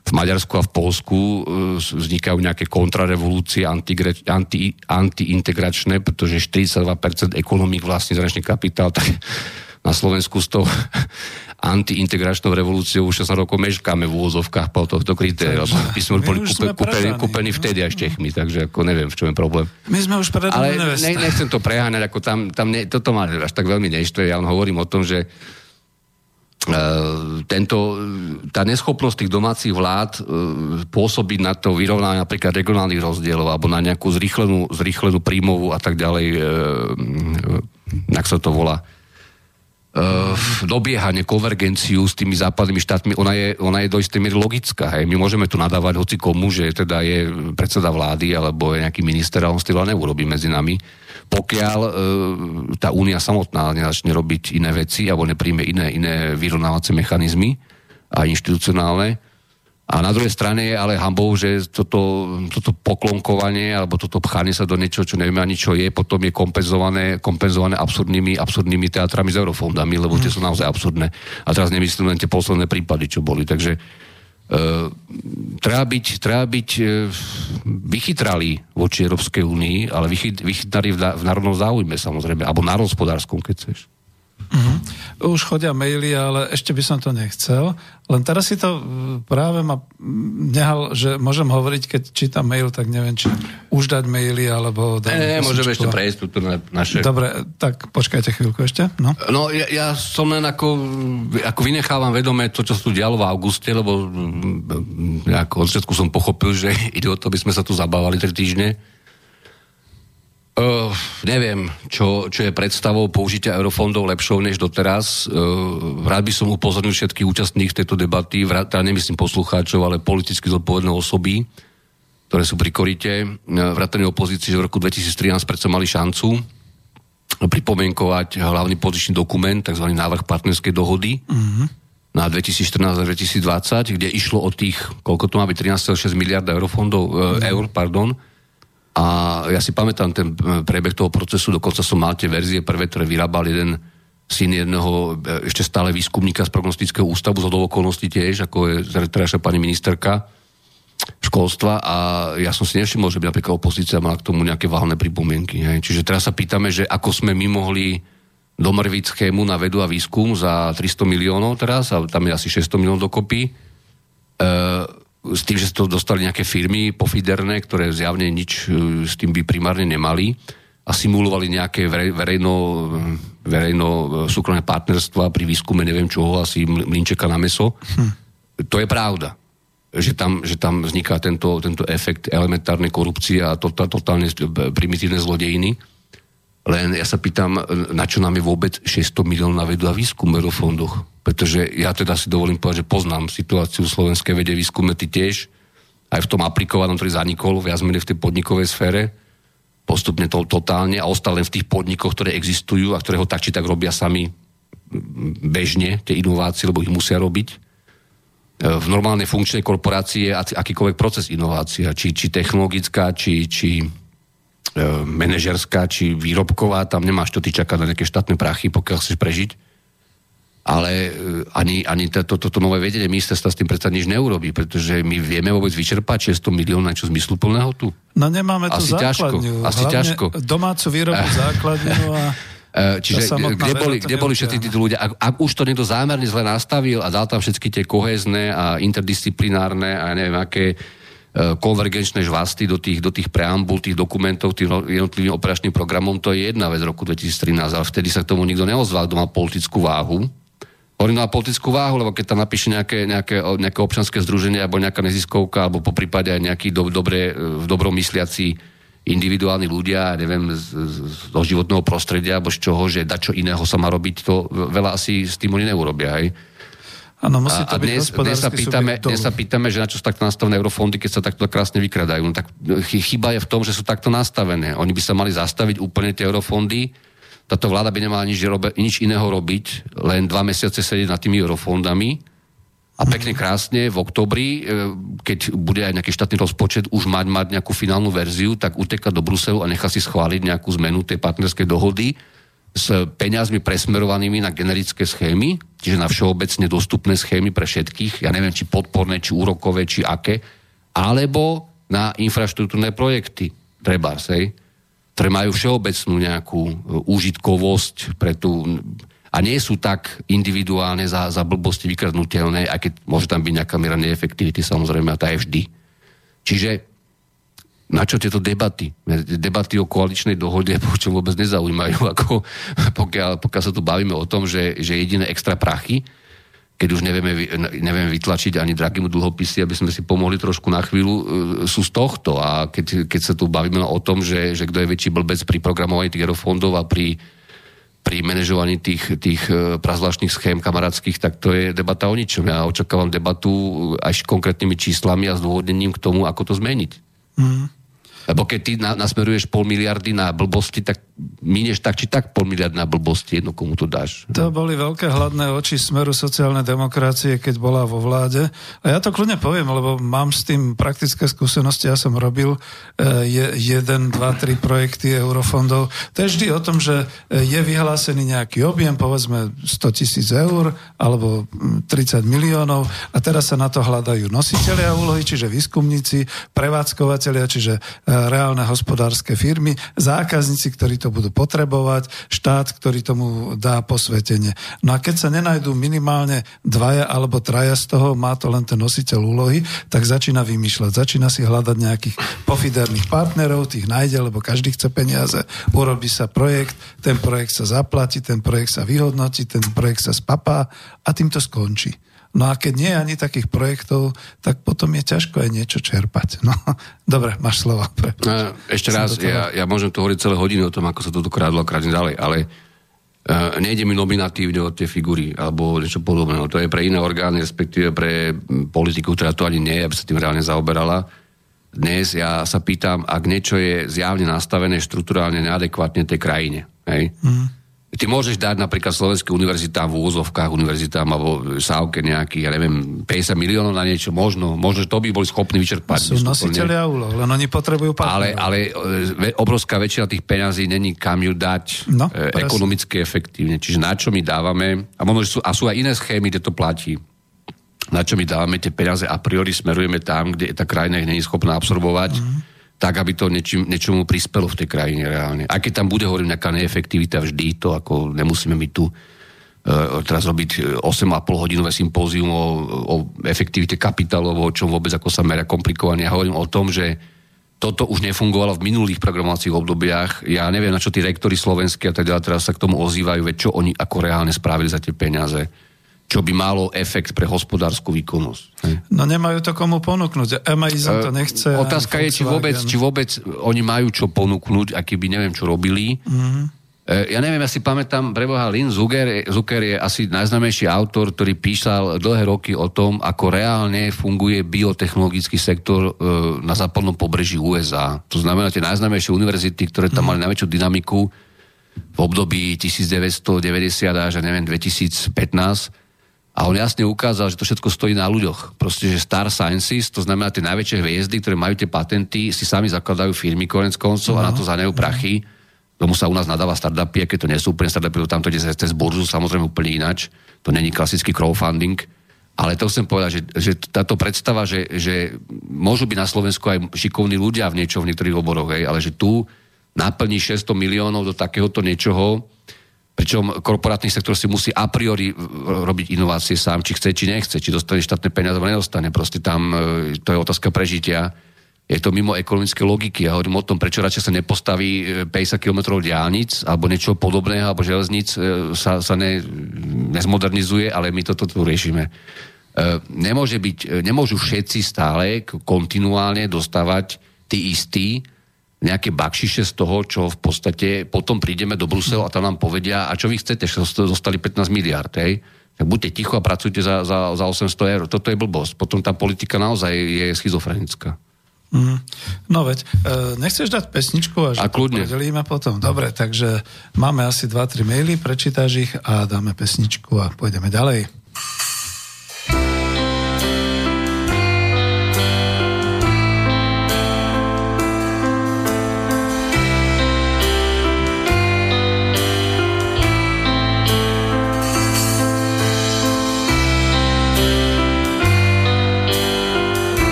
v Maďarsku a v Polsku eh, vznikajú nejaké kontrarevolúcie antigre- anti, antiintegračné, pretože 42% ekonomík vlastne zahraničný kapitál, tak na Slovensku s tou antiintegračnou revolúciou už 16 rokov meškáme v úvozovkách po tohto kritéria, my sme boli kúpe, kúpení, kúpení vtedy až Čechmi, takže ako neviem, v čom je problém. My sme už predali Ale ne, nechcem to preháňať, ako tam, tam ne, toto ma až tak veľmi neštve. Ja len hovorím o tom, že Uh, tento, tá neschopnosť tých domácich vlád uh, pôsobiť na to vyrovnanie napríklad regionálnych rozdielov alebo na nejakú zrýchlenú, zrýchlenú príjmovú a tak ďalej, uh, jak sa to volá, dobiehanie, konvergenciu s tými západnými štátmi, ona je, ona je do istej miery logická. Hej. My môžeme tu nadávať hoci komu, že teda je predseda vlády alebo je nejaký minister a on s tým ale neurobí medzi nami pokiaľ e, tá únia samotná nezačne robiť iné veci alebo nepríjme iné, iné vyrovnávacie mechanizmy a inštitucionálne. A na druhej strane je ale hambou, že toto, toto poklonkovanie alebo toto pchanie sa do niečoho, čo nevieme ani čo je, potom je kompenzované, kompenzované absurdnými, absurdnými teatrami s eurofondami, lebo tie sú naozaj absurdné. A teraz nemyslím len tie posledné prípady, čo boli. Takže Uh, treba byť, treba byť uh, vychytralý voči Európskej únii, ale vychyt, vychytralý v, v národnom záujme samozrejme, alebo národnospodárskom, keď chceš. Mhm. už chodia maily, ale ešte by som to nechcel. Len teraz si to práve ma nehal, že môžem hovoriť, keď čítam mail, tak neviem, či už dať maily, alebo... dať Ne, pesničku. môžeme ešte prejsť tu na naše... Dobre, tak počkajte chvíľku ešte. No. No, ja, ja som len ako, ako vynechávam vedome to, čo sa tu dialo v auguste, lebo ako od som pochopil, že ide o to, aby sme sa tu zabávali tri týždne. Uh, neviem, čo, čo je predstavou použitia eurofondov lepšou než doteraz. Uh, rád by som upozornil všetkých účastných tejto debaty, vrát, teda nemyslím poslucháčov, ale politicky zodpovedné osoby, ktoré sú pri korite, uh, vrátane opozície, že v roku 2013 predsa mali šancu pripomienkovať hlavný pozičný dokument, tzv. návrh partnerskej dohody mm-hmm. na 2014 a 2020, kde išlo o tých, koľko to má byť, 13,6 miliard eurofondov, mm-hmm. eur, pardon. A ja si pamätám ten e, priebeh toho procesu, dokonca som mal tie verzie prvé, ktoré vyrábal jeden syn jedného e, ešte stále výskumníka z prognostického ústavu, z okolností tiež, ako je terajšia pani ministerka školstva a ja som si nevšimol, že by napríklad opozícia mala k tomu nejaké váhne pripomienky. Hej. Čiže teraz sa pýtame, že ako sme my mohli domrviť schému na vedu a výskum za 300 miliónov teraz, a tam je asi 600 miliónov dokopy, e, s tým, že to dostali nejaké firmy pofiderné, ktoré zjavne nič e, s tým by primárne nemali a simulovali nejaké verej, verejno, verejno e, súkromné partnerstva pri výskume neviem čoho, asi mlinčeka na meso. Hm. To je pravda že tam, že tam vzniká tento, tento efekt elementárnej korupcie a to, to, totálne primitívne zlodejiny. Len ja sa pýtam, na čo nám je vôbec 600 miliónov na vedu a výskum eurofondoch. Pretože ja teda si dovolím povedať, že poznám situáciu v slovenskej vede výskume, ty tiež, aj v tom aplikovanom, ktorý zanikol, viac menej v tej podnikovej sfére, postupne to totálne a ostal len v tých podnikoch, ktoré existujú a ktoré ho tak či tak robia sami bežne, tie inovácie, lebo ich musia robiť v normálnej funkčnej korporácii je akýkoľvek proces inovácia, či, či technologická, či, či e, manažerská, či výrobková, tam nemáš to ty čakať na nejaké štátne prachy, pokiaľ chceš prežiť. Ale e, ani, ani toto to, to nové vedenie ministerstva s tým predsa nič neurobí, pretože my vieme vôbec vyčerpať 600 miliónov na čo zmysluplného tu. No nemáme tu asi základňu. Ťažko, asi ťažko. domácu výrobu základňu a E, Čiže kde boli, kde boli všetci tí ľudia? Ak, ak už to niekto zámerne zle nastavil a dal tam všetky tie kohezné a interdisciplinárne a neviem aké e, konvergenčné žvasty do tých, do tých preambul, tých dokumentov, tých jednotlivým operačným programom, to je jedna vec roku 2013, ale vtedy sa k tomu nikto neozval, kto má politickú váhu. Hovorím na politickú váhu, lebo keď tam napíše nejaké, nejaké, nejaké občanské združenie alebo nejaká neziskovka, alebo po prípade aj nejaký do, dobre, v dobrom mysliaci individuálni ľudia, neviem, z, životného prostredia, alebo z čoho, že čo iného sa má robiť, to veľa asi s tým oni neurobia, hej. Áno, musí a, to a dnes, byť dnes, sa pýtame, dnes sa pýtame, že na čo sú takto nastavené eurofondy, keď sa takto krásne vykradajú. No tak chyba je v tom, že sú takto nastavené. Oni by sa mali zastaviť úplne tie eurofondy. Táto vláda by nemala nič, robe, nič iného robiť, len dva mesiace sedieť nad tými eurofondami a pekne krásne v oktobri, e, keď bude aj nejaký štátny rozpočet, už mať, mať nejakú finálnu verziu, tak uteká do Bruselu a nechá si schváliť nejakú zmenu tej partnerskej dohody s peniazmi presmerovanými na generické schémy, čiže na všeobecne dostupné schémy pre všetkých, ja neviem, či podporné, či úrokové, či aké, alebo na infraštruktúrne projekty, treba, sej, ktoré majú všeobecnú nejakú e, užitkovosť pre tú a nie sú tak individuálne za, za blbosti vykradnutelné, aj keď môže tam byť nejaká miera neefektivity, samozrejme, a tá je vždy. Čiže na čo tieto debaty? Debaty o koaličnej dohode čo vôbec nezaujímajú, ako pokiaľ, pokiaľ sa tu bavíme o tom, že, že jediné extra prachy, keď už nevieme, nevieme vytlačiť ani dragimu dlhopisy, aby sme si pomohli trošku na chvíľu, e, sú z tohto. A keď, keď sa tu bavíme o tom, že, že kto je väčší blbec pri programovaní tých eurofondov a pri, pri manažovaní tých, tých e, prazvláštnych schém kamarátskych, tak to je debata o ničom. Ja očakávam debatu až konkrétnymi číslami a zdôvodnením k tomu, ako to zmeniť. Mm. Lebo keď ty na, nasmeruješ pol miliardy na blbosti, tak minieš tak či tak pol miliardy na blbosti, jedno komu to dáš. To boli veľké hladné oči smeru sociálnej demokracie, keď bola vo vláde. A ja to kľudne poviem, lebo mám s tým praktické skúsenosti. Ja som robil e, jeden, dva, tri projekty eurofondov. To je vždy o tom, že e, je vyhlásený nejaký objem, povedzme 100 tisíc eur alebo 30 miliónov a teraz sa na to hľadajú nositeľia úlohy, čiže výskumníci, prevádzkovateľia, čiže e, reálne hospodárske firmy, zákazníci, ktorí to budú potrebovať, štát, ktorý tomu dá posvetenie. No a keď sa nenajdú minimálne dvaja alebo traja z toho, má to len ten nositeľ úlohy, tak začína vymýšľať, začína si hľadať nejakých pofiderných partnerov, tých nájde, lebo každý chce peniaze, urobí sa projekt, ten projekt sa zaplatí, ten projekt sa vyhodnotí, ten projekt sa spapá a tým to skončí. No a keď nie je ani takých projektov, tak potom je ťažko aj niečo čerpať. No, dobre, máš slovo. Pre... No, ešte raz, ja, ja môžem tu hovoriť celé hodiny o tom, ako sa to krádlo a krádne ďalej, ale uh, nejde mi nominatívne o tie figúry alebo niečo podobného. To je pre iné orgány, respektíve pre politiku, ktorá to ani nie je, aby sa tým reálne zaoberala. Dnes ja sa pýtam, ak niečo je zjavne nastavené štruktúrálne neadekvátne tej krajine. Hej? Mm Ty môžeš dať napríklad slovenským univerzitám v úzovkách, univerzitám alebo sávke nejakých, ja neviem, 50 miliónov na niečo, možno, možno to by boli schopní vyčerpať. Sú nositeľia úloh, len oni potrebujú partnerov. Ale, ale e, obrovská väčšina tých peňazí není kam ju dať no, e, ekonomicky efektívne. Čiže na čo my dávame, a, možno, sú, a sú aj iné schémy, kde to platí, na čo my dávame tie peniaze a priori smerujeme tam, kde tá krajina ich není schopná absorbovať. Mm tak, aby to niečím, niečomu prispelo v tej krajine reálne. Aj keď tam bude, hovorím, nejaká neefektivita vždy, to ako nemusíme my tu uh, teraz robiť 8,5 hodinové sympózium o, o efektivite kapitálov, o čom vôbec ako sa meria komplikovanie. Ja hovorím o tom, že toto už nefungovalo v minulých programovacích obdobiach. Ja neviem, na čo tí rektory slovenskí a teda teraz sa k tomu ozývajú, veď čo oni ako reálne spravili za tie peniaze čo by malo efekt pre hospodárskú výkonnosť. No nemajú to komu ponúknuť. Amazon to nechce. Otázka je, či vôbec, či vôbec oni majú čo ponúknuť, aký by neviem, čo robili. Mm-hmm. Ja neviem, ja si pamätám, preboha, Lin Zucker, Zucker je asi najznamejší autor, ktorý písal dlhé roky o tom, ako reálne funguje biotechnologický sektor e, na západnom pobreží USA. To znamená, tie najznamejšie univerzity, ktoré tam mm. mali najväčšiu dynamiku v období 1990 až, neviem, 2015, a on jasne ukázal, že to všetko stojí na ľuďoch. Proste, že Star Sciences, to znamená tie najväčšie hviezdy, ktoré majú tie patenty, si sami zakladajú firmy konec koncov no, a na to zanejú prachy. Tomu sa u nás nadáva startupy, keď to nie sú úplne startupy, tam to ide cez burzu, samozrejme úplne inač. To není klasický crowdfunding. Ale to chcem povedať, že, že táto predstava, že, že môžu byť na Slovensku aj šikovní ľudia v niečo v niektorých oboroch, hej, ale že tu naplní 600 miliónov do takéhoto niečoho, Pričom korporátny sektor si musí a priori robiť inovácie sám, či chce, či nechce, či dostane štátne peniaze, alebo nedostane. Proste tam e, to je otázka prežitia. Je to mimo ekonomické logiky. Ja hovorím o tom, prečo radšej sa nepostaví 50 e, km diálnic alebo niečo podobného, alebo železnic e, sa, sa ne, nezmodernizuje, ale my toto tu riešime. Nemôže byť, nemôžu všetci stále kontinuálne dostávať tí istí, nejaké bakšiše z toho, čo v podstate potom prídeme do Bruselu a tam nám povedia, a čo vy chcete, že ste dostali 15 miliard, hej? Tak buďte ticho a pracujte za, za, za 800 eur. Toto je blbosť. Potom tá politika naozaj je schizofrenická. Mm. No veď, e, nechceš dať pesničku a že a kľudne. podelíme potom. Dobre, takže máme asi 2-3 maily, prečítaš ich a dáme pesničku a pôjdeme ďalej.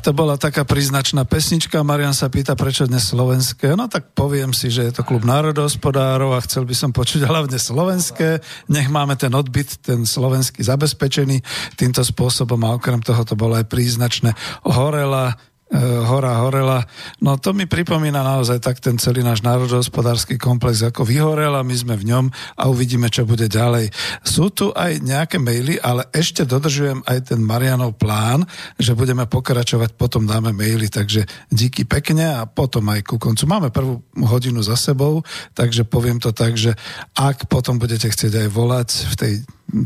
To bola taká príznačná pesnička. Marian sa pýta, prečo dnes slovenské. No tak poviem si, že je to klub národohospodárov a chcel by som počuť hlavne slovenské. Nech máme ten odbyt, ten slovenský zabezpečený týmto spôsobom a okrem toho to bolo aj príznačné. Horela, hora horela. No to mi pripomína naozaj tak ten celý náš národohospodársky komplex, ako vyhorel a my sme v ňom a uvidíme, čo bude ďalej. Sú tu aj nejaké maily, ale ešte dodržujem aj ten Marianov plán, že budeme pokračovať, potom dáme maily, takže díky pekne a potom aj ku koncu. Máme prvú hodinu za sebou, takže poviem to tak, že ak potom budete chcieť aj volať v tej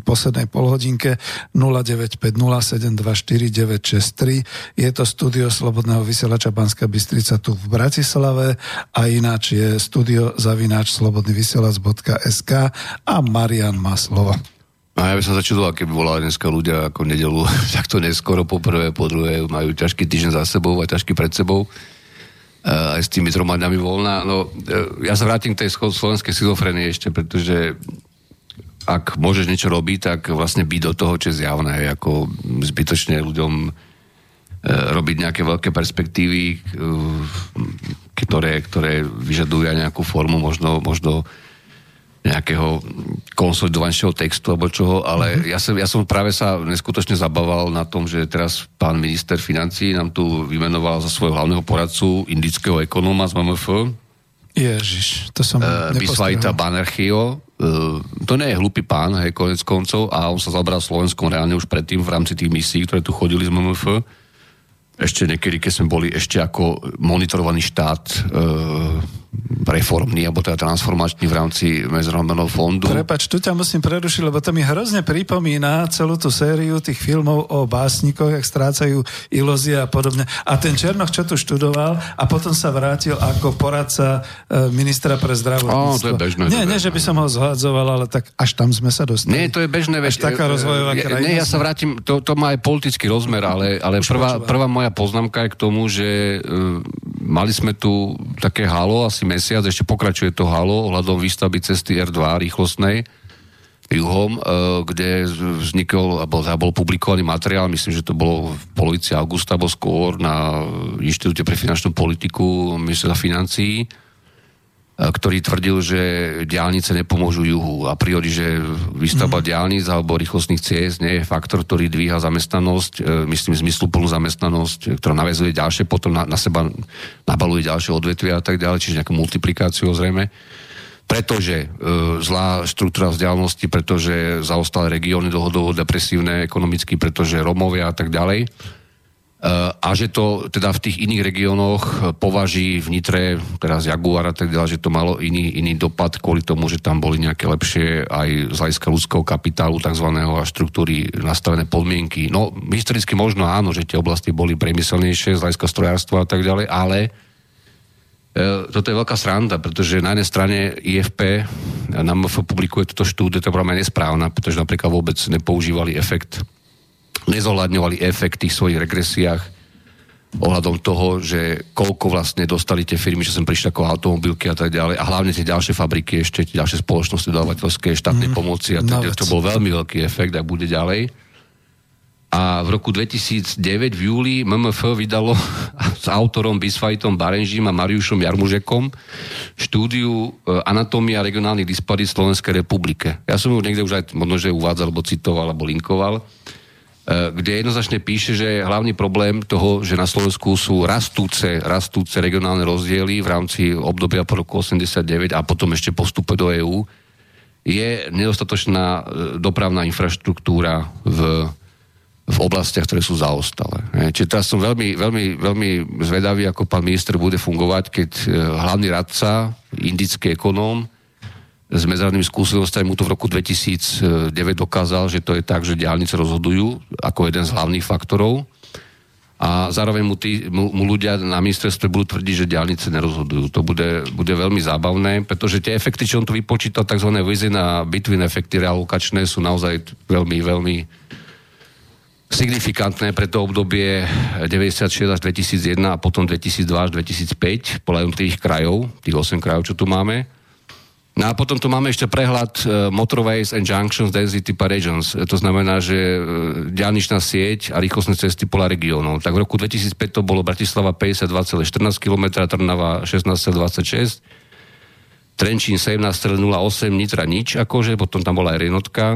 poslednej polhodinke 0950724963. Je to studio Slobodného vysielača Banská Bystrica tu v Bratislave a ináč je studio zavináč slobodnyvysielac.sk a Marian má slovo. A ja by som začudoval, keby volali dneska ľudia ako nedelu takto neskoro, po prvé, po druhé, majú ťažký týždeň za sebou a ťažký pred sebou aj s tými troma dňami voľná. No, e, ja sa vrátim k tej slovenskej schizofrenie ešte, pretože ak môžeš niečo robiť, tak vlastne byť do toho, čo je zjavné, ako zbytočne ľuďom e, robiť nejaké veľké perspektívy, e, ktoré, ktoré vyžadujú aj nejakú formu možno, možno nejakého konsolidovanejšieho textu alebo čoho, ale mm-hmm. ja, som, ja som práve sa neskutočne zabával na tom, že teraz pán minister financí nám tu vymenoval za svojho hlavného poradcu indického ekonóma z MMF. Ježiš, to som uh, Bisvaita Banerchio, Uh, to nie je hlupý pán, hej, konec koncov, a on sa zabral Slovenskom reálne už predtým v rámci tých misií, ktoré tu chodili z MMF. Ešte niekedy, keď sme boli ešte ako monitorovaný štát uh, reformný, alebo teda transformačný v rámci Medzinárodného fondu. Prepač, tu ťa musím prerušiť, lebo to mi hrozne pripomína celú tú sériu tých filmov o básnikoch, jak strácajú ilúzie a podobne. A ten Černoch, čo tu študoval a potom sa vrátil ako poradca e, ministra pre zdravotníctvo. Ó, to je bežné. Nie, nie, že by som ho zhádzoval, ale tak až tam sme sa dostali. Nie, to je bežné. Až taká rozvojová krajina. Nie, ja sa vrátim, to, to má aj politický rozmer, ale, ale prvá, prvá moja poznámka je k tomu, že uh, mali sme tu také halo asi mesiac, ešte pokračuje to halo ohľadom výstavby cesty R2 rýchlostnej juhom, e, kde vznikol, alebo bol publikovaný materiál, myslím, že to bolo v polovici augusta, alebo skôr na Inštitúte pre finančnú politiku ministerstva financií, ktorý tvrdil, že diálnice nepomôžu juhu. A priori, že výstavba mm. diálnic alebo rýchlostných ciest nie je faktor, ktorý dvíha zamestnanosť, e, myslím zmysluplnú zamestnanosť, ktorá navezuje ďalšie, potom na, na seba nabaluje ďalšie odvetvia a tak ďalej, čiže nejakú multiplikáciu zrejme. Pretože e, zlá štruktúra vzdialenosti, pretože zaostalé regióny dlhodobo depresívne ekonomicky, pretože Romovia a tak ďalej a že to teda v tých iných regiónoch považí v Nitre, teraz Jaguar a tak ďalej, že to malo iný, iný dopad kvôli tomu, že tam boli nejaké lepšie aj z hľadiska ľudského kapitálu tzv. a štruktúry nastavené podmienky. No, historicky možno áno, že tie oblasti boli priemyselnejšie z hľadiska strojárstva a tak ďalej, ale e, toto je veľká sranda, pretože na jednej strane IFP nám publikuje toto štúdie, to je nesprávna, pretože napríklad vôbec nepoužívali efekt nezohľadňovali efekt tých svojich regresiách ohľadom toho, že koľko vlastne dostali tie firmy, že sem prišli ako automobilky a tak ďalej. A hlavne tie ďalšie fabriky, ešte tie ďalšie spoločnosti dodávateľské, štátnej mm, pomoci a tak ďalej, čo bol veľmi veľký efekt, ak bude ďalej. A v roku 2009 v júli MMF vydalo s autorom Bisfajtom Barenžím a Mariušom Jarmužekom štúdiu e, Anatómia regionálnych disparít v Slovenskej republike. Ja som ju niekde už aj možno, že uvádzal, alebo citoval, alebo linkoval kde jednoznačne píše, že hlavný problém toho, že na Slovensku sú rastúce, rastúce regionálne rozdiely v rámci obdobia po roku 89 a potom ešte postupe do EÚ, je nedostatočná eh, dopravná infraštruktúra v, v oblastiach, ktoré sú zaostalé. Čiže teraz som veľmi, veľmi, veľmi zvedavý, ako pán minister bude fungovať, keď hlavný radca, indický ekonóm, s medzinárodnými skúsenostiami mu to v roku 2009 dokázal, že to je tak, že diálnice rozhodujú ako jeden z hlavných faktorov a zároveň mu, tí, mu, mu ľudia na ministerstve budú tvrdiť, že diálnice nerozhodujú. To bude, bude veľmi zábavné, pretože tie efekty, čo on tu vypočítal, tzv. within a between efekty realokačné sú naozaj veľmi, veľmi signifikantné pre to obdobie 96 až 2001 a potom 2002 až 2005 podľa jednotlivých krajov, tých 8 krajov, čo tu máme. No a potom tu máme ešte prehľad uh, Motorways and Junctions Density per Regions. To znamená, že uh, diálničná sieť a rýchlostné cesty podľa regiónov. Tak v roku 2005 to bolo Bratislava 52,14 km, Trnava 16,26 Trenčín 17,08, Nitra nič, akože, potom tam bola aj Renotka.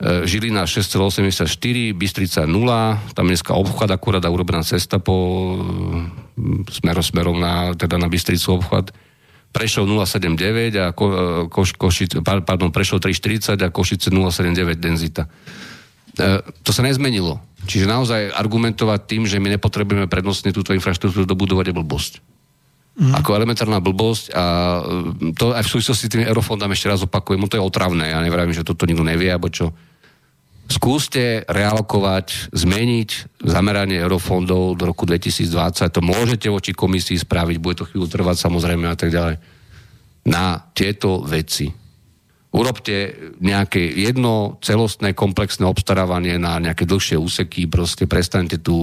E, Žilina 6,84, Bystrica 0, tam dneska obchod akurát a urobená cesta po smerom, smerom na, teda na Bystricu obchod. Prešov 0,79 a ko, e, koš, Košic, pardon, Prešov 3,40 a Košice 0,79 denzita. E, to sa nezmenilo. Čiže naozaj argumentovať tým, že my nepotrebujeme prednostne túto infraštruktúru dobudovať je blbosť. Mm. Ako elementárna blbosť a e, to aj v súvislosti s tými eurofondami ešte raz opakujem, to je otravné, ja nevravím, že toto nikto nevie, alebo čo. Skúste realokovať, zmeniť zameranie eurofondov do roku 2020. To môžete voči komisii spraviť, bude to chvíľu trvať samozrejme a tak ďalej. Na tieto veci. Urobte nejaké jedno celostné komplexné obstarávanie na nejaké dlhšie úseky, proste prestaňte tu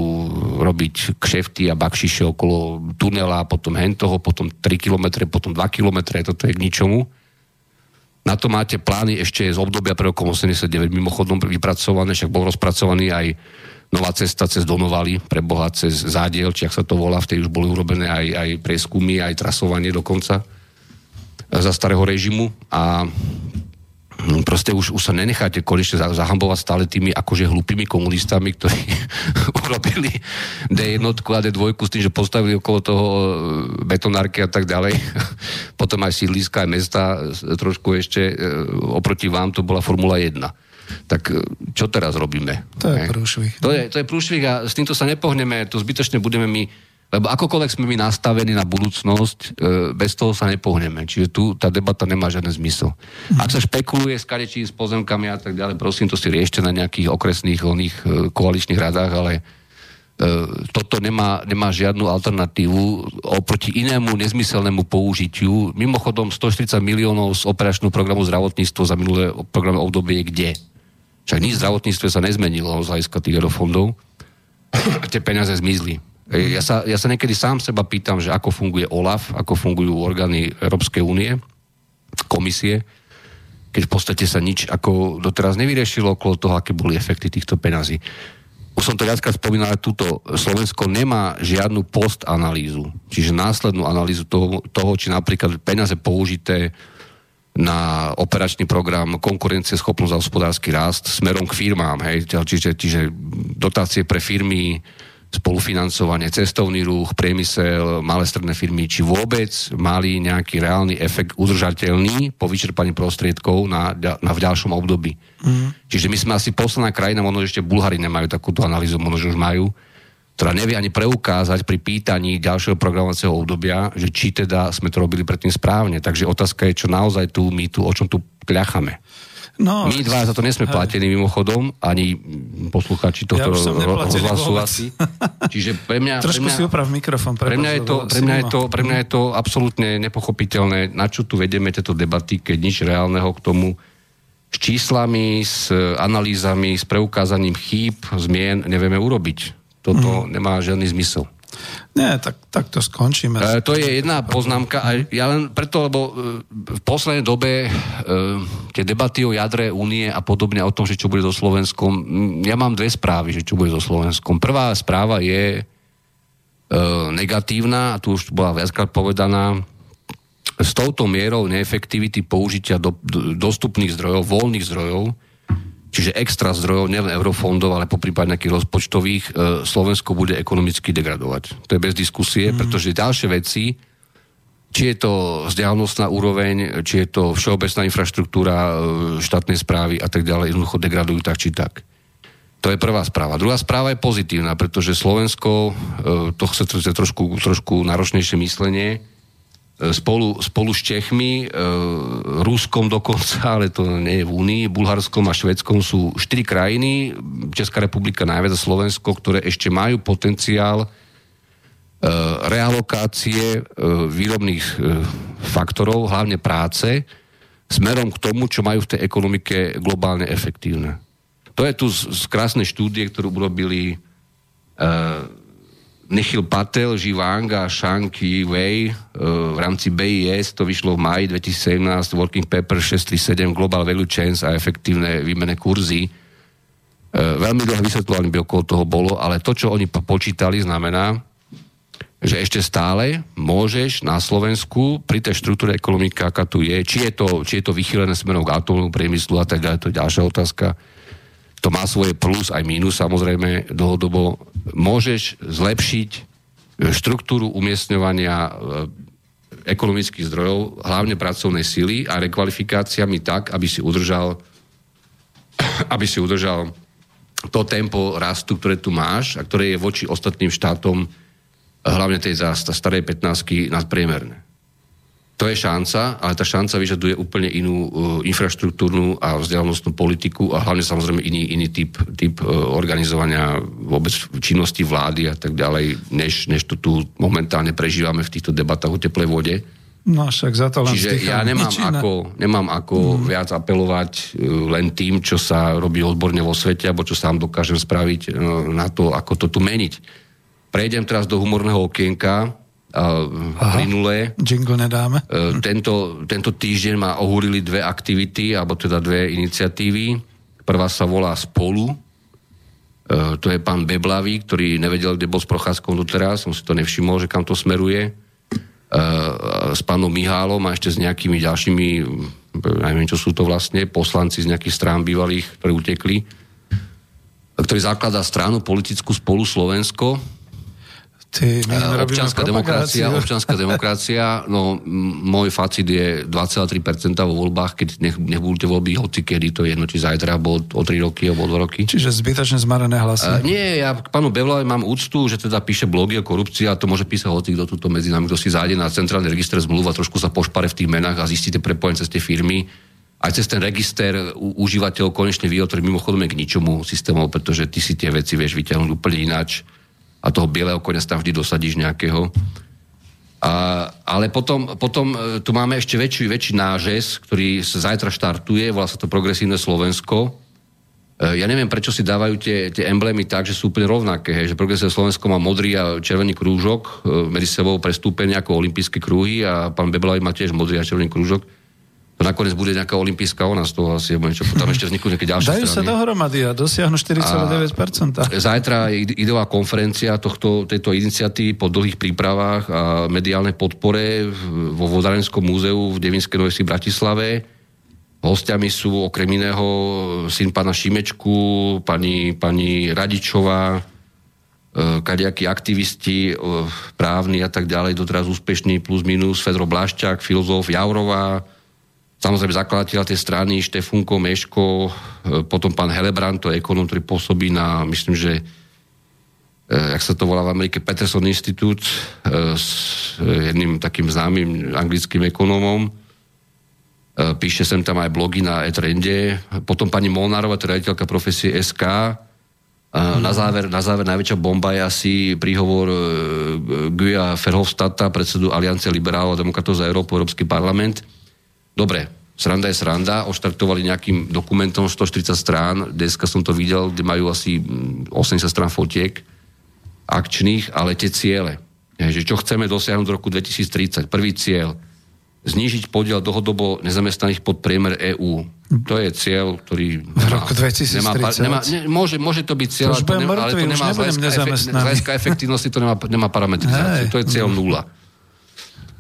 robiť kšefty a bakšiše okolo tunela, potom hentoho, potom 3 km, potom 2 km, toto je k ničomu na to máte plány ešte z obdobia pre rokom 89 mimochodom vypracované, však bol rozpracovaný aj nová cesta cez Donovali, pre Boha cez zádiel, či ak sa to volá, vtedy už boli urobené aj, aj prieskumy, aj trasovanie dokonca za starého režimu. A proste už, už sa nenecháte konečne zahambovať stále tými akože hlupými komunistami, ktorí urobili D1 a D2 s tým, že postavili okolo toho e, betonárky a tak ďalej. Potom aj sídliska, aj mesta trošku ešte e, oproti vám to bola Formula 1 tak e, čo teraz robíme? To je prúšvih. To je, to je prúšvih a s týmto sa nepohneme, to zbytočne budeme my lebo akokoľvek sme my nastavení na budúcnosť, e, bez toho sa nepohneme. Čiže tu tá debata nemá žiaden zmysel. Mm. Ak sa špekuluje s kadečí, s pozemkami a tak ďalej, prosím, to si riešte na nejakých okresných oných, e, koaličných radách, ale e, toto nemá, nemá žiadnu alternatívu oproti inému nezmyselnému použitiu. Mimochodom 140 miliónov z operačného programu zdravotníctvo za minulé programe obdobie kde? Však nič v zdravotníctve sa nezmenilo z hľadiska tých eurofondov. Tie peniaze zmizli. Ja sa, ja sa niekedy sám seba pýtam, že ako funguje OLAF, ako fungujú orgány Európskej únie, komisie, keď v podstate sa nič ako doteraz nevyriešilo okolo toho, aké boli efekty týchto peňazí. Už som to viackrát spomínal, ale túto Slovensko nemá žiadnu postanalýzu, čiže následnú analýzu toho, toho, či napríklad peniaze použité na operačný program konkurencieschopnosť a hospodársky rast smerom k firmám, hej, čiže, čiže dotácie pre firmy, spolufinancovanie, cestovný ruch, priemysel, malé stredné firmy, či vôbec mali nejaký reálny efekt udržateľný po vyčerpaní prostriedkov na, na v ďalšom období. Mm. Čiže my sme asi posledná krajina, možno ešte Bulhári nemajú takúto analýzu, možno že už majú, ktorá nevie ani preukázať pri pýtaní ďalšieho programovacieho obdobia, že či teda sme to robili predtým správne. Takže otázka je, čo naozaj tu, my tu, o čom tu kľachame. No, My dva za to nesme platení mimochodom, ani poslucháči tohto ja rozhlasu asi. Čiže pre mňa... Trošku pre mňa, si uprav mikrofón. Pre mňa, je to, pre, mňa je to, pre mňa je to absolútne nepochopiteľné, na čo tu vedeme tieto debaty, keď nič reálneho k tomu s číslami, s analýzami, s preukázaním chýb, zmien nevieme urobiť. Toto mm. nemá žiadny zmysel. Nie, tak, tak to skončíme. E, to je jedna poznámka. A ja len preto, lebo e, v poslednej dobe e, tie debaty o jadre únie a podobne o tom, že čo bude so Slovenskom, ja mám dve správy, že čo bude so Slovenskom. Prvá správa je e, negatívna, a tu už bola viackrát povedaná, s touto mierou neefektivity použitia do, do, dostupných zdrojov, voľných zdrojov, čiže extra zdrojov, nielen eurofondov, ale po prípade nejakých rozpočtových, e, Slovensko bude ekonomicky degradovať. To je bez diskusie, mm. pretože ďalšie veci, či je to vzdialnostná úroveň, či je to všeobecná infraštruktúra e, štátnej správy a tak ďalej, jednoducho degradujú tak či tak. To je prvá správa. Druhá správa je pozitívna, pretože Slovensko, e, to chce trošku, trošku náročnejšie myslenie, spolu, spolu s Čechmi, e, Ruskom dokonca, ale to nie je v Únii, Bulharskom a Švedskom sú štyri krajiny, Česká republika najviac a Slovensko, ktoré ešte majú potenciál e, realokácie e, výrobných e, faktorov, hlavne práce, smerom k tomu, čo majú v tej ekonomike globálne efektívne. To je tu z, z krásnej štúdie, ktorú urobili e, Nikhil Patel, Jivang a Shang Wei e, v rámci BIS, to vyšlo v maji 2017, Working Paper 637, Global Value Chains a efektívne výmené kurzy. E, veľmi dlho vysvetľovanie by okolo toho bolo, ale to, čo oni po- počítali, znamená, že ešte stále môžeš na Slovensku pri tej štruktúre ekonomiky, aká tu je, či je to, či je to vychylené smerom k atomovému priemyslu a tak ďalej, to je ďalšia otázka. To má svoje plus aj mínus samozrejme dlhodobo. Môžeš zlepšiť e, štruktúru umiestňovania e, ekonomických zdrojov, hlavne pracovnej sily a rekvalifikáciami tak, aby si udržal aby si udržal to tempo rastu, ktoré tu máš a ktoré je voči ostatným štátom hlavne tej za starej 15 nadpriemerné. To je šanca, ale tá šanca vyžaduje úplne inú uh, infraštruktúrnu a vzdelanostnú politiku a hlavne samozrejme iný, iný typ, typ uh, organizovania vôbec činnosti vlády a tak ďalej, než, než to tu momentálne prežívame v týchto debatách o teplej vode. No však za to len Čiže ja nemám Nič iné. ako, nemám ako mm. viac apelovať uh, len tým, čo sa robí odborne vo svete, alebo čo sám dokážem spraviť na to, ako to tu meniť. Prejdem teraz do humorného okienka. Minulé. Jingle nedáme. E, tento, tento týždeň ma ohúrili dve aktivity, alebo teda dve iniciatívy. Prvá sa volá Spolu. E, to je pán Beblavý, ktorý nevedel, kde bol s Prochádzkou doteraz. Som si to nevšimol, že kam to smeruje. E, s pánom Mihálom a ešte s nejakými ďalšími, neviem, čo sú to vlastne, poslanci z nejakých strán bývalých, ktorí utekli ktorý zakladá stranu politickú spolu Slovensko, Ty, my E, robíme občianská demokracia, občianská demokracia, no môj facit je 2,3% vo voľbách, keď nech, nech budú tie voľby hoci kedy, to je jedno, či zajtra, alebo o 3 roky, alebo o 2 roky. Čiže zbytočne zmarené hlasy. Uh, nie, ja k pánu Bevlovi mám úctu, že teda píše blogy o korupcii a to môže písať hoci kto tuto medzi nami, kto si zájde na centrálny register zmluv a trošku sa pošpare v tých menách a zistíte prepojenie cez tie firmy. Aj cez ten register užívateľ konečne vie, ktorý mimochodom je k ničomu systémov, pretože ty si tie veci vieš vyťahnuť úplne ináč a toho bieleho konia tam vždy dosadíš nejakého. A, ale potom, potom e, tu máme ešte väčší, väčší nážes, ktorý sa zajtra štartuje, volá sa to Progresívne Slovensko. E, Ja neviem, prečo si dávajú tie, tie emblémy tak, že sú úplne rovnaké. Hej, že Progresívne Slovensko má modrý a červený krúžok, e, medzi sebou prestúpenie ako olympijské krúhy a pán Beblavý má tiež modrý a červený krúžok. To nakoniec bude nejaká olympijská ona z toho asi, alebo niečo. Potom ešte vzniknú nejaké ďalšie Dajú sa strany. dohromady a dosiahnu 4,9%. Zajtra je ide- ideová konferencia tohto, tejto iniciatívy po dlhých prípravách a mediálnej podpore v- vo Vodárenskom múzeu v Devinskej Novej v Bratislave. Hostiami sú okrem iného syn pána Šimečku, pani, pani Radičová, e, kadejakí aktivisti, e, právni a tak ďalej, doteraz úspešný plus minus, Fedro Blašťák, filozof Jaurová, Samozrejme zakladateľ tej strany Štefunko, Meško, e, potom pán Helebrant, to je ekonom, ktorý pôsobí na, myslím, že e, jak sa to volá v Amerike, Peterson Institute e, s jedným takým známym anglickým ekonómom. E, Píše sem tam aj blogy na e-trende. Potom pani Molnárová, to je riaditeľka profesie SK. A Na záver, na záver najväčšia bomba je asi príhovor Guja Ferhofstadta, predsedu Aliancie liberálov a demokratov za Európu, Európsky parlament. Dobre, sranda je sranda, oštartovali nejakým dokumentom 140 strán, dneska som to videl, kde majú asi mm, 80 strán fotiek akčných, ale tie ciele. Že čo chceme dosiahnuť v roku 2030. Prvý cieľ, znížiť podiel dlhodobo nezamestnaných pod priemer EÚ. To je cieľ, ktorý... V roku 2030? Nemá, nemá, ne, môže, môže to byť cieľ, To ale to, nemá, ale mŕtvý, to nemá z hľadiska, efektivnosti to nemá, nemá parametrizáciu. Hej. To je cieľ nula.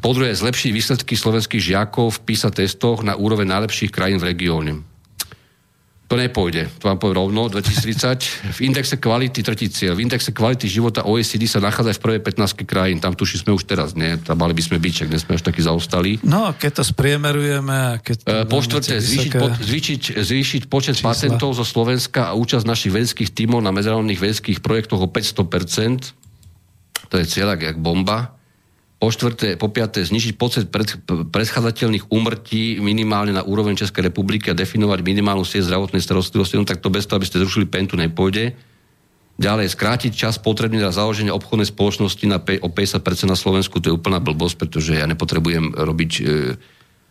Po druhé, zlepšiť výsledky slovenských žiakov v PISA testoch na úroveň najlepších krajín v regióne. To nepôjde, to vám poviem rovno, 2030. V indexe kvality, tretí cieľ, v indexe kvality života OECD sa nachádza v prvej 15 krajín, tam tuši sme už teraz, nie? Tam mali by sme byť, čak sme až takí zaostali. No, keď to spriemerujeme keď... E, Po štvrté, zvýšiť, po, zvýšiť, zvýšiť počet čísla. patentov zo Slovenska a účasť našich vedeckých tímov na medzinárodných vedeckých projektoch o 500%. To je cieľak jak bomba. Po štvrté, po piaté, znižiť počet pred, predchádzateľných úmrtí minimálne na úroveň Českej republiky a definovať minimálnu sieť zdravotnej starostlivosti. No tak to bez toho, aby ste zrušili pentu, nepôjde. Ďalej, skrátiť čas potrebný na založenie obchodnej spoločnosti na, pe- o 50% na Slovensku, to je úplná blbosť, pretože ja nepotrebujem robiť e,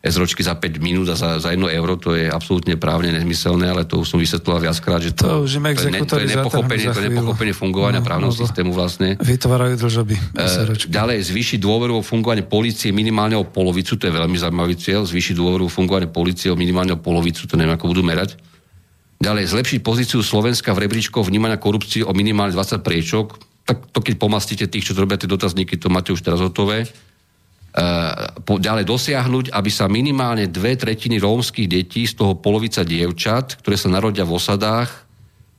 SROčky za 5 minút a za, za 1 euro, to je absolútne právne nezmyselné, ale to už som vysvetloval viackrát, že to, To už to, je, to je nepochopenie, to je nepochopenie fungovania No, právneho systému vlastne. Vytvárajú dlžoby. E. Ďalej, zvýšiť dôveru vo fungovanie policie minimálne o polovicu, to je veľmi zaujímavý cieľ, zvýšiť dôveru vo fungovanie policie o minimálne o polovicu, to neviem, ako budú merať. Ďalej, zlepšiť pozíciu Slovenska v rebríčkoch vnímania korupcie o minimálne 20 priečok. Tak to keď pomastíte tých, čo robia tie dotazníky, to máte už teraz hotové. Uh, po, ďalej dosiahnuť, aby sa minimálne dve tretiny rómskych detí, z toho polovica dievčat, ktoré sa narodia v osadách,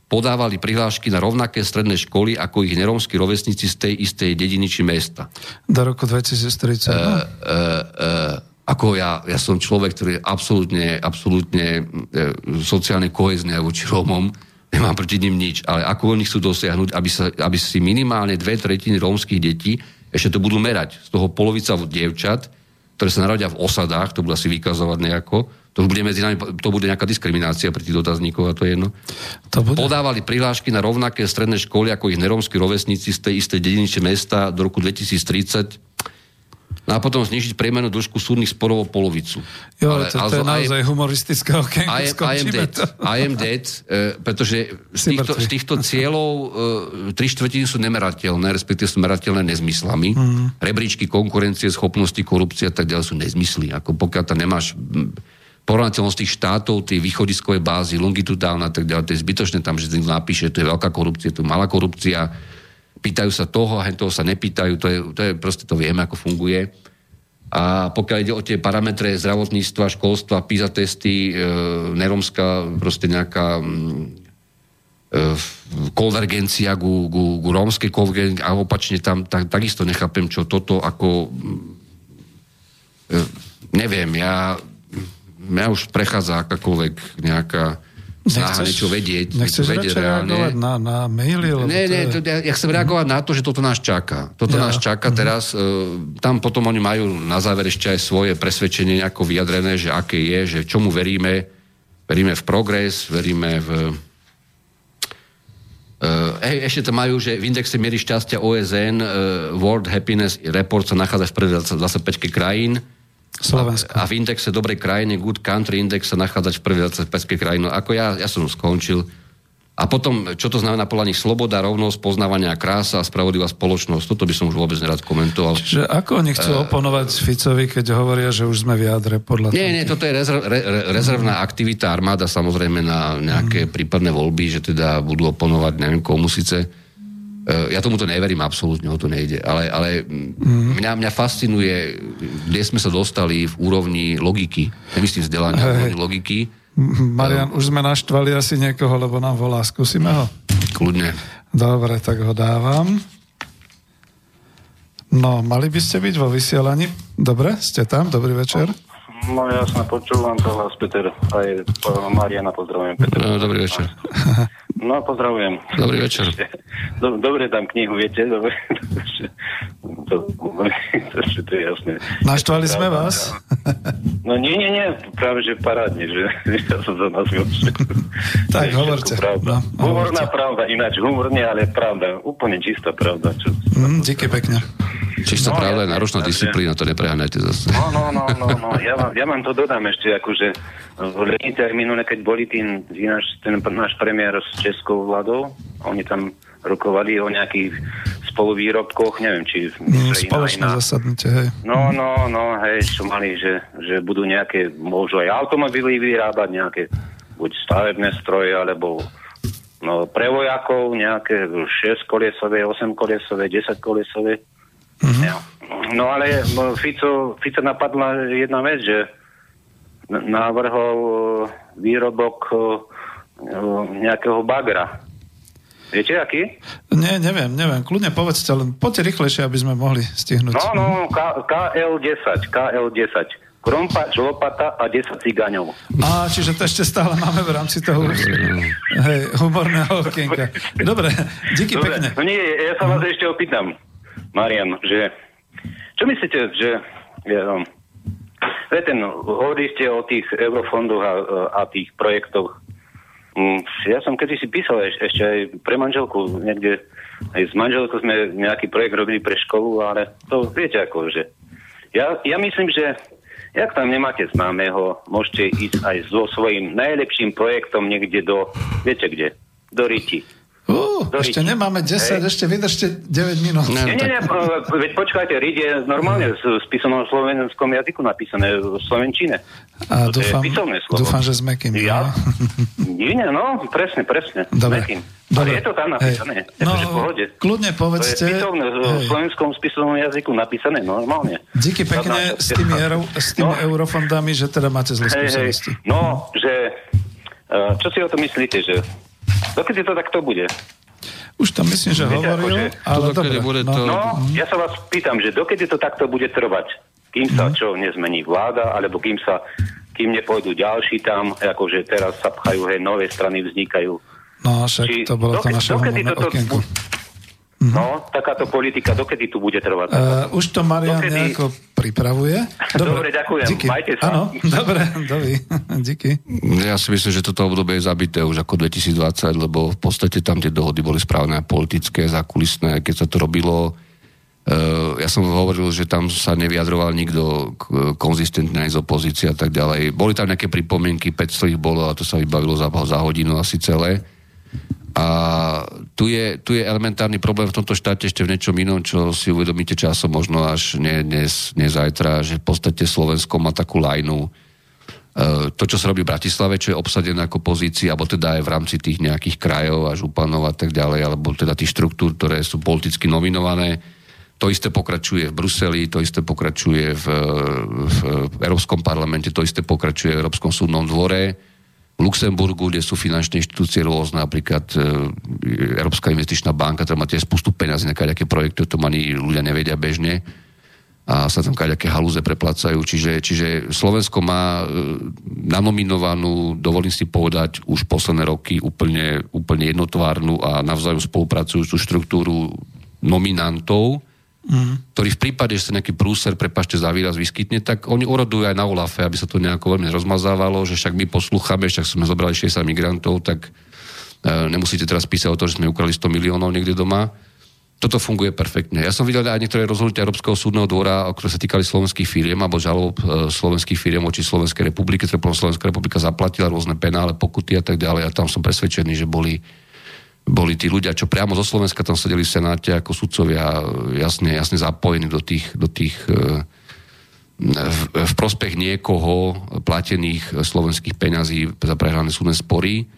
podávali prihlášky na rovnaké stredné školy ako ich nerómsky rovesníci z tej istej dediny či mesta. Do roku 2030. Uh, no. uh, ako ja, ja som človek, ktorý je absolútne, absolútne uh, sociálne kohezný voči Rómom, nemám proti ním nič, ale ako oni chcú dosiahnuť, aby, sa, aby si minimálne dve tretiny rómskych detí, ešte to budú merať, z toho polovica dievčat, ktoré sa narodia v osadách, to budú asi vykazovať nejako, to už bude medzi nami, to bude nejaká diskriminácia pri tých dotazníkov a to je jedno. To bude. Podávali prihlášky na rovnaké stredné školy ako ich nerómsky rovesníci z tej istej dediny či mesta do roku 2030. No a potom znižiť priemernú dĺžku súdnych sporov o polovicu. Jo, ale, to, to je also I- naozaj humoristické okienko. I am, I am Skončíme dead. I am dead, uh, pretože z týchto, z týchto cieľov uh, tri štvrtiny sú nemerateľné, respektíve sú merateľné nezmyslami. Mm. Rebríčky konkurencie, schopnosti, korupcie a tak ďalej sú nezmysly. Ako pokiaľ tam nemáš mm, porovnateľnosť tých štátov, tie východiskové bázy, longitudálne a tak ďalej, to je zbytočné tam, že niekto napíše, to je veľká korupcia, to je malá korupcia, pýtajú sa toho, a toho sa nepýtajú, to je, to je proste to vieme, ako funguje. A pokiaľ ide o tie parametre zdravotníctva, školstva, PISA testy, e, neromská proste nejaká mm, e, konvergencia ku, ku, ku rómskej konvergencii a opačne tam tak, takisto nechápem, čo toto ako mm, e, neviem, ja mňa už prechádza akákoľvek nejaká snaha niečo vedieť. Nechceš niečo vedieť reálne. na, na maily? Lebo Nie, nie, to, ja, ja chcem reagovať na to, že toto nás čaká. Toto Ja. nás čaká teraz. E, tam potom oni majú na záver ešte aj svoje presvedčenie nejako vyjadrené, že aké je, že čomu veríme. Veríme v progres, veríme v... E, hej, ešte to majú, že v indexe miery šťastia OSN e, World Happiness Report sa nachádza v prvej 25 krajín. Slovensko. A v indexe dobrej krajiny, Good Country Index sa nachádza v prvej 25 krajiny. Ako ja, ja som skončil. A potom, čo to znamená podľa nich sloboda, rovnosť, poznávania, krása a spravodlivá spoločnosť. Toto by som už vôbec nerad komentoval. Čiže ako oni chcú oponovať Ficovi, keď hovoria, že už sme v jadre podľa Nie, nie, toto je rezerv, re, re, rezervná aktivita armáda samozrejme na nejaké prípadné voľby, že teda budú oponovať neviem komu síce. E, Ja tomuto neverím absolútne, o to nejde. Ale, ale mm. mňa, mňa fascinuje, kde sme sa dostali v úrovni logiky. Nemyslím vzdelania, v Hej. úrovni logiky. Marian, už sme naštvali asi niekoho, lebo nám volá. Skúsime ho? Kľudne. Dobre, tak ho dávam. No, mali by ste byť vo vysielaní? Dobre, ste tam? Dobrý večer. No jasne, počúvam to vás, Peter. Aj eh, Mariana pozdravujem, Peter. No, dobrý večer. No, pozdravujem. Dobrý večer. Do, dobre tam knihu, viete? Dobre. To, to, to, to je jasné. Naštvali sme vás? No nie, nie, nie, práve že parádne, že ja som za nás. Tak, hovorte. Pravda. No, Humorná pravda, ináč humorne, ale pravda. Úplne čistá pravda. Čo... Mm, díky pekne. Čistá No, pravda je náročná takže- disciplína, to nepreháňajte zase. No, no, no, no, no. Ja, vám, ja vám to dodám ešte, akože v Leniciach minule, keď boli tým, ináč ten náš premiér s českou vládou, oni tam rokovali o nejakých spoluvýrobkoch, neviem, či Mm, spoločné iná- zasadnutie, hej. No, no, no, hej, čo mali, že, že budú nejaké, môžu aj automobily vyrábať, nejaké buď stavebné stroje, alebo no, pre vojakov nejaké 6-koliesové, 8-koliesové, 10-koliesové. Mm-hmm. No ale no, Fico, Fico napadla jedna vec, že n- navrhol e, výrobok e, nejakého bagra. Viete, aký? Nie, neviem, neviem. Kľudne povedzte, len poďte rýchlejšie, aby sme mohli stihnúť. No, no, K- KL10, KL10. Krompač, lopata a 10 cigaňov. A, čiže to ešte stále máme v rámci toho hej, humorného okienka. Dobre, díky Dobre, pekne. no nie, ja sa vás ešte opýtam, Marian, že čo myslíte, že ja, no, hovorili ste o tých eurofondoch a, a tých projektoch. Mm, Ja som kedy si písal eš, ešte aj pre manželku niekde, aj s manželkou sme nejaký projekt robili pre školu, ale to viete ako, že ja, ja myslím, že Jak tam nemáte známeho, môžete ísť aj so svojím najlepším projektom niekde do, viete kde, do Riti. Uh, Do ešte nemáme 10, Hej. ešte vydržte 9 minút. Ne, Nie, nie, nie, e, veď počkajte, Rid je normálne s, s písanom v slovenskom jazyku napísané v slovenčine. A To je dúfam, písomné slovo. dúfam, že s Mekým. Ja? nie? Nie, no, presne, presne. Dobre. Mekým. Dobre. Ale je to tam napísané. Hej. No, v pohode. kľudne To je povedzte. spisovné, v slovenskom spisovom jazyku napísané normálne. Díky pekne s tými, euro, s tými No. eurofondami, že teda máte zlé hej. skúsenosti. No, že... Uh, čo si o to myslíte, že... Dokedy to takto bude? Už to myslím, že Viete, hovoril, akože- ale To dobre. bude no. to- No, ja sa vás pýtam, že dokedy to takto bude trvať? Kým sa Mhm. čo nezmení vláda, alebo kým sa kým nepôjdu ďalší tam, akože teraz sa pchajú, hej, nové strany vznikajú. No, však Či- to bolo to doke- naše dokedy toto- okienko. No, takáto politika, dokedy tu bude trvať? Uh, už to Marian Dokedy- nejako pripravuje. Dobre, ďakujem. Díky. Majte sa. Áno, dobre, dobre. Díky. Ja si myslím, že toto obdobie je zabité už ako 2020, lebo v podstate tam tie dohody boli správne politické, zákulisné, keď sa to robilo. Uh, ja som hovoril, že tam sa nevyjadroval nikto k- konzistentne aj z opozície a tak ďalej. Boli tam nejaké pripomienky, 500 ich bolo a to sa vybavilo za, za hodinu asi celé. A tu je, tu je elementárny problém v tomto štáte ešte v niečom inom, čo si uvedomíte časom, možno až nie dnes, zajtra, že v podstate Slovensko má takú lajnu. E, to, čo sa robí v Bratislave, čo je obsadené ako pozícia, alebo teda aj v rámci tých nejakých krajov a županov a tak ďalej, alebo teda tých štruktúr, ktoré sú politicky nominované, to isté pokračuje v Bruseli, to isté pokračuje v, v, Európskom parlamente, to isté pokračuje v Európskom súdnom dvore, Luxemburgu, kde sú finančné inštitúcie rôzne, napríklad e, Európska investičná banka, ktorá má tiež spustu peniazy na nejaké projekty, o tom ani ľudia nevedia bežne a sa tam kaďaké halúze preplácajú. Čiže, čiže Slovensko má e, nanominovanú, dovolím si povedať, už posledné roky úplne, úplne jednotvárnu a navzájom spolupracujúcu štruktúru nominantov, mm. ktorí v prípade, že sa nejaký prúser, prepašte za výraz, vyskytne, tak oni orodujú aj na Olafe, aby sa to nejako veľmi rozmazávalo, že však my poslúchame, však sme zobrali 60 migrantov, tak e, nemusíte teraz písať o to, že sme ukradli 100 miliónov niekde doma. Toto funguje perfektne. Ja som videl aj niektoré rozhodnutia Európskeho súdneho dvora, ktoré sa týkali slovenských firiem alebo žalob e, slovenských firiem voči Slovenskej republike, ktoré Slovenská republika zaplatila rôzne penále, pokuty a tak ďalej. A tam som presvedčený, že boli, boli tí ľudia, čo priamo zo Slovenska tam sedeli v Senáte ako sudcovia jasne, jasne zapojení do tých, do tých e, v, v prospech niekoho platených slovenských peňazí za prehrané súdne spory.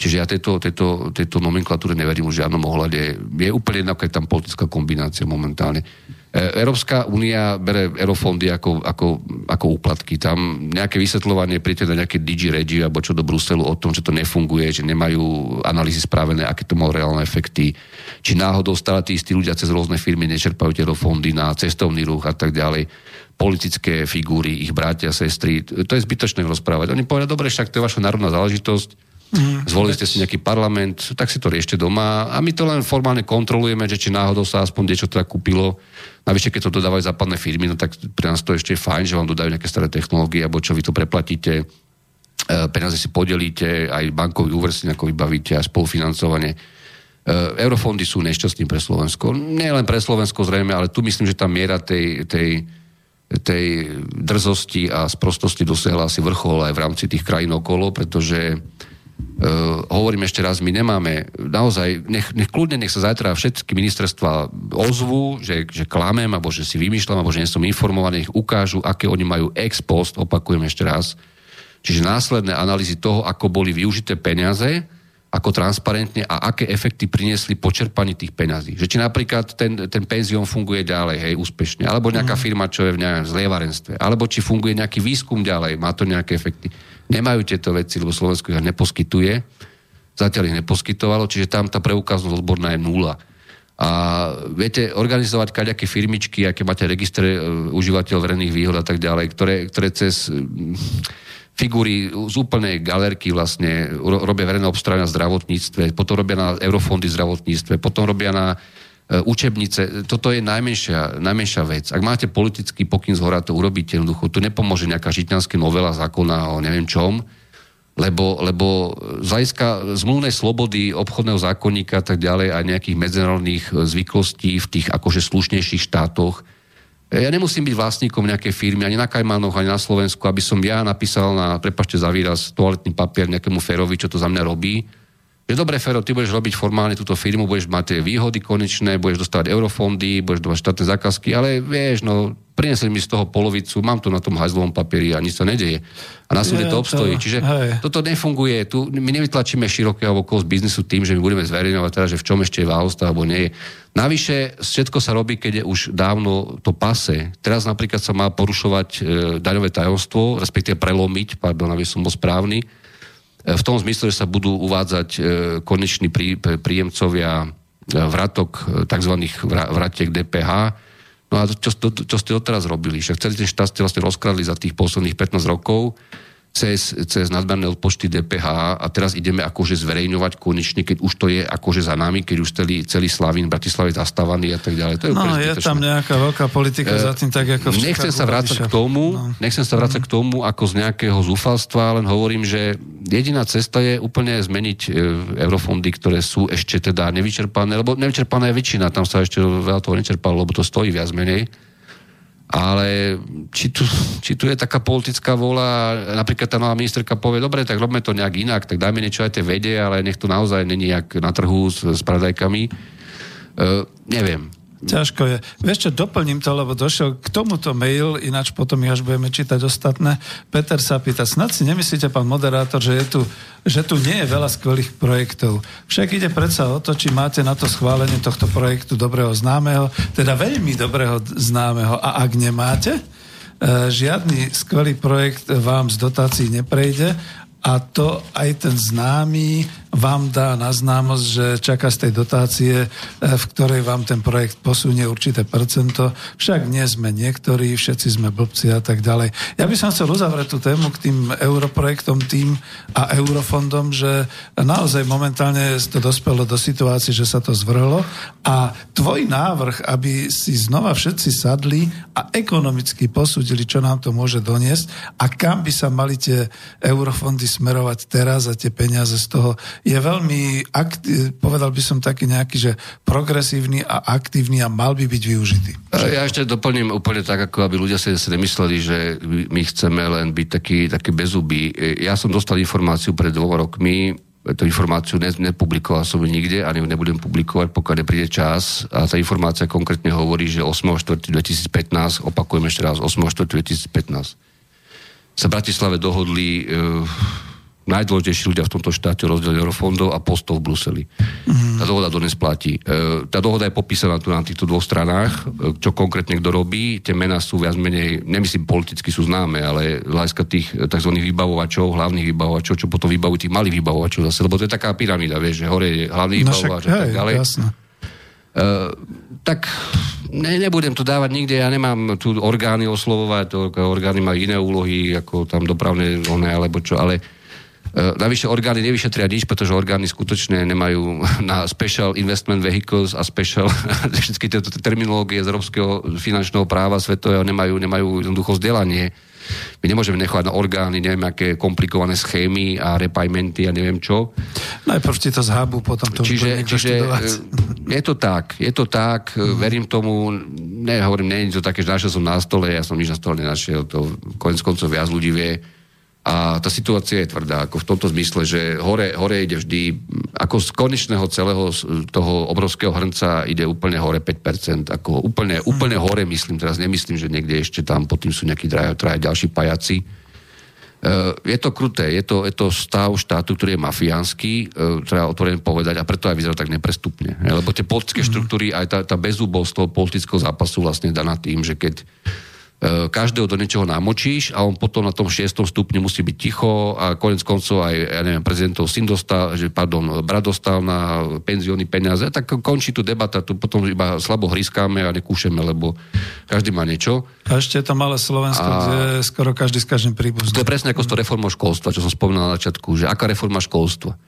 Čiže ja tejto, tejto, tejto nomenklatúre neverím už v žiadnom ohľade. Je úplne jedno, je tam politická kombinácia momentálne. E, Európska únia bere eurofondy ako, ako, ako úplatky. Tam nejaké vysvetľovanie, príjete na nejaké DG Regi alebo čo do Bruselu o tom, že to nefunguje, že nemajú analýzy spravené, aké to má reálne efekty. Či náhodou stále tí istí ľudia cez rôzne firmy nečerpajú tie eurofondy na cestovný ruch a tak ďalej politické figúry, ich bratia, sestry. To je zbytočné rozprávať. Oni povedia, dobre, však to je vaša národná záležitosť, Mm, Zvolili ste si nejaký parlament, tak si to riešte doma a my to len formálne kontrolujeme, že či náhodou sa aspoň niečo teda kúpilo. Navyše, keď to dodávajú západné firmy, no tak pre nás to ešte je fajn, že vám dodajú nejaké staré technológie, alebo čo vy to preplatíte, e, peniaze si podelíte, aj bankový úver si nejako vybavíte, aj spolufinancovanie. E, Eurofondy sú nešťastní pre Slovensko. Nie len pre Slovensko zrejme, ale tu myslím, že tá miera tej, tej, tej drzosti a sprostosti dosiahla asi vrchol aj v rámci tých krajín okolo, pretože Uh, hovorím ešte raz, my nemáme, naozaj, nech, nech kľudne, nech sa zajtra všetky ministerstva ozvu, že, že klamem, alebo že si vymýšľam, alebo že nie som informovaný, nech ukážu, aké oni majú ex post, opakujem ešte raz. Čiže následné analýzy toho, ako boli využité peniaze, ako transparentne a aké efekty priniesli po čerpaní tých peňazí. Že či napríklad ten, ten penzión funguje ďalej, hej, úspešne, alebo nejaká firma, čo je v nejakom zlievarenstve, alebo či funguje nejaký výskum ďalej, má to nejaké efekty. Nemajú tieto veci, lebo Slovensko ich neposkytuje. Zatiaľ ich neposkytovalo, čiže tam tá preukáznosť odborná je nula. A viete, organizovať kaďaké firmičky, aké máte registre uh, užívateľ verejných výhod a tak ďalej, ktoré, ktoré cez uh, figúry z úplnej galerky vlastne ro- robia verejné obstarávania v zdravotníctve, potom robia na eurofondy zdravotníctve, potom robia na e, učebnice. Toto je najmenšia, najmenšia vec. Ak máte politický pokyn z hora, to urobíte jednoducho. Tu nepomôže nejaká žitňanská novela zákona o neviem čom, lebo, lebo z hľadiska zmluvnej slobody, obchodného zákonníka a tak ďalej a nejakých medzinárodných e, zvyklostí v tých akože slušnejších štátoch Ja nemusím byť vlastníkom nejakej firmy, ani na Kajmanoch, ani na Slovensku, aby som ja napísal na, prepašte za výraz, toaletný papier nejakému Ferovi, čo to za mňa robí. Že dobre, Fero, ty budeš robiť formálne túto firmu, budeš mať tie výhody konečné, budeš dostávať eurofondy, budeš dostať štátne zákazky, ale vieš, no, prinesli mi z toho polovicu, mám to na tom hajzlovom papieri a nič sa nedeje. A na súde to to- obstojí. Čiže hej. toto nefunguje. Tu my nevytlačíme širokého okolo z biznisu tým, že my budeme zverejňovať teda, že v čom ešte je váhosta alebo nie je. Navyše, všetko sa robí, keď je už dávno to pase. Teraz napríklad sa má porušovať e, daňové tajomstvo, respektíve prelomiť, pardon, aby som bol správny, v tom zmysle, že sa budú uvádzať e, koneční prí, prí- príjemcovia e, vratok, e, tzv. vra- vratiek DPH. No a čo, čo, ste odteraz robili? Však celý ten štát ste vlastne rozkradli za tých posledných 15 rokov cez, cez nadmerné odpočty DPH a teraz ideme akože zverejňovať konečne, keď už to je akože za nami, keď už celý, celý Slavín v Bratislave zastávaný a tak ďalej. To je No, je tam nejaká veľká politika za tým, tak ako v Nechcem sa vrácať k tomu, No. nechcem sa vrácať k tomu ako z nejakého zúfalstva, len hovorím, že jediná cesta je úplne zmeniť e, eurofondy, ktoré sú ešte teda nevyčerpané, lebo nevyčerpaná je väčšina, tam sa ešte veľa toho nečerpalo, lebo to stojí viac menej. Ale či tu, či tu je taká politická vôľa, napríklad tá nová ministerka povie, dobre, tak robme to nejak inak, tak dajme niečo aj tej vede, ale nech to naozaj není jak na trhu s, s pradajkami. Uh, neviem. Ťažko je. Vieš čo, doplním to, lebo došiel k tomuto mail, ináč potom ich až budeme čítať ostatné. Peter sa pýta, snad si nemyslíte, pán moderátor, že, je tu, že tu nie je veľa skvelých projektov. Však ide predsa o to, či máte na to schválenie tohto projektu dobrého známeho, teda veľmi dobrého známeho. A ak nemáte, e, žiadny skvelý projekt vám z dotácií neprejde a to aj ten známy vám dá na známosť, že čaká z tej dotácie, e, v ktorej vám ten projekt posunie určité percento. Však nie sme niektorí, všetci sme blbci a tak ďalej. Ja by som chcel uzavrieť tú tému k tým europrojektom tým a eurofondom, že naozaj momentálne to dospelo do situácie, že sa to zvrhlo a tvoj návrh, aby si znova všetci sadli a ekonomicky posúdili, čo nám to môže doniesť a kam by sa mali tie eurofondy smerovať teraz a tie peniaze z toho, je veľmi, akti- povedal by som taký nejaký, že progresívny a aktívny a mal by byť využitý. Ja ešte doplním úplne tak, ako aby ľudia si nemysleli, že my chceme len byť taký, taký bezubí. Ja som dostal informáciu pred dvoma rokmi, tú informáciu ne, nepublikoval som nikde, ani ju nebudem publikovať, pokiaľ nepríde čas. A tá informácia konkrétne hovorí, že 8.4.2015, opakujem ešte raz, 8.4.2015 sa v Bratislave dohodli e, najdôležitejší ľudia v tomto štáte rozdiel eurofondov a postov v Bruseli. Mm. Tá dohoda dnes platí. E, tá dohoda je popísaná tu na týchto dvoch stranách, e, čo konkrétne kto robí. Tie mená sú viac menej, nemyslím politicky sú známe, ale hľadiska tých e, tzv. vybavovačov, hlavných vybavovačov, čo potom vybavujú tých malých vybavovačov zase, lebo to je taká pyramída, vieš, že hore je hlavný No vybavovač a tak ďalej. jasné. Uh, tak ne, nebudem to dávať nikde, ja nemám tu orgány oslovovať, orgány majú iné úlohy, ako tam dopravné one, alebo čo, ale uh, navyše orgány nevyšetria nič, pretože orgány skutočne nemajú na special investment vehicles a special všetky tieto terminológie z európskeho finančného práva svetového nemajú, nemajú jednoducho vzdelanie. My nemôžeme nechať na orgány, neviem, aké komplikované schémy a repajmenty a neviem čo. Najprv ti to zhábu, potom to Čiže, čiže študovať. e, je to tak, je to tak, mm. verím tomu, nehovorím, nie je to také, že našiel som na stole, ja som nič na stole nenašiel, to konec koncov viac ľudí vie. A tá situácia je tvrdá, ako v tomto zmysle, že hore, hore ide vždy, ako z konečného celého toho obrovského hrnca ide úplne hore 5%, ako úplne, úplne hore myslím, teraz nemyslím, že niekde ešte tam pod tým sú nejakí traja, traja ďalší pajaci. Uh, je to kruté, je to, je to stav štátu, ktorý je mafiánsky, uh, treba otvorene povedať, a preto aj vyzerá tak neprestupne. Ne? Lebo tie politické štruktúry, aj tá, tá bezúbosť toho politického zápasu vlastne daná tým, že keď každého do niečoho namočíš a on potom na tom šiestom stupni musí byť ticho a konec koncov aj, ja neviem, prezidentov syn dostal, že pardon, brat dostal na penzióny peniaze, tak končí tu debata, tu potom iba slabo hryskáme a nekúšeme, lebo každý má niečo. A ešte je to malé Slovensko, A- kde skoro každý s každým To príbuzný. je presne ako s tou reformou školstva, čo som spomínal na začiatku, že aká reforma školstva.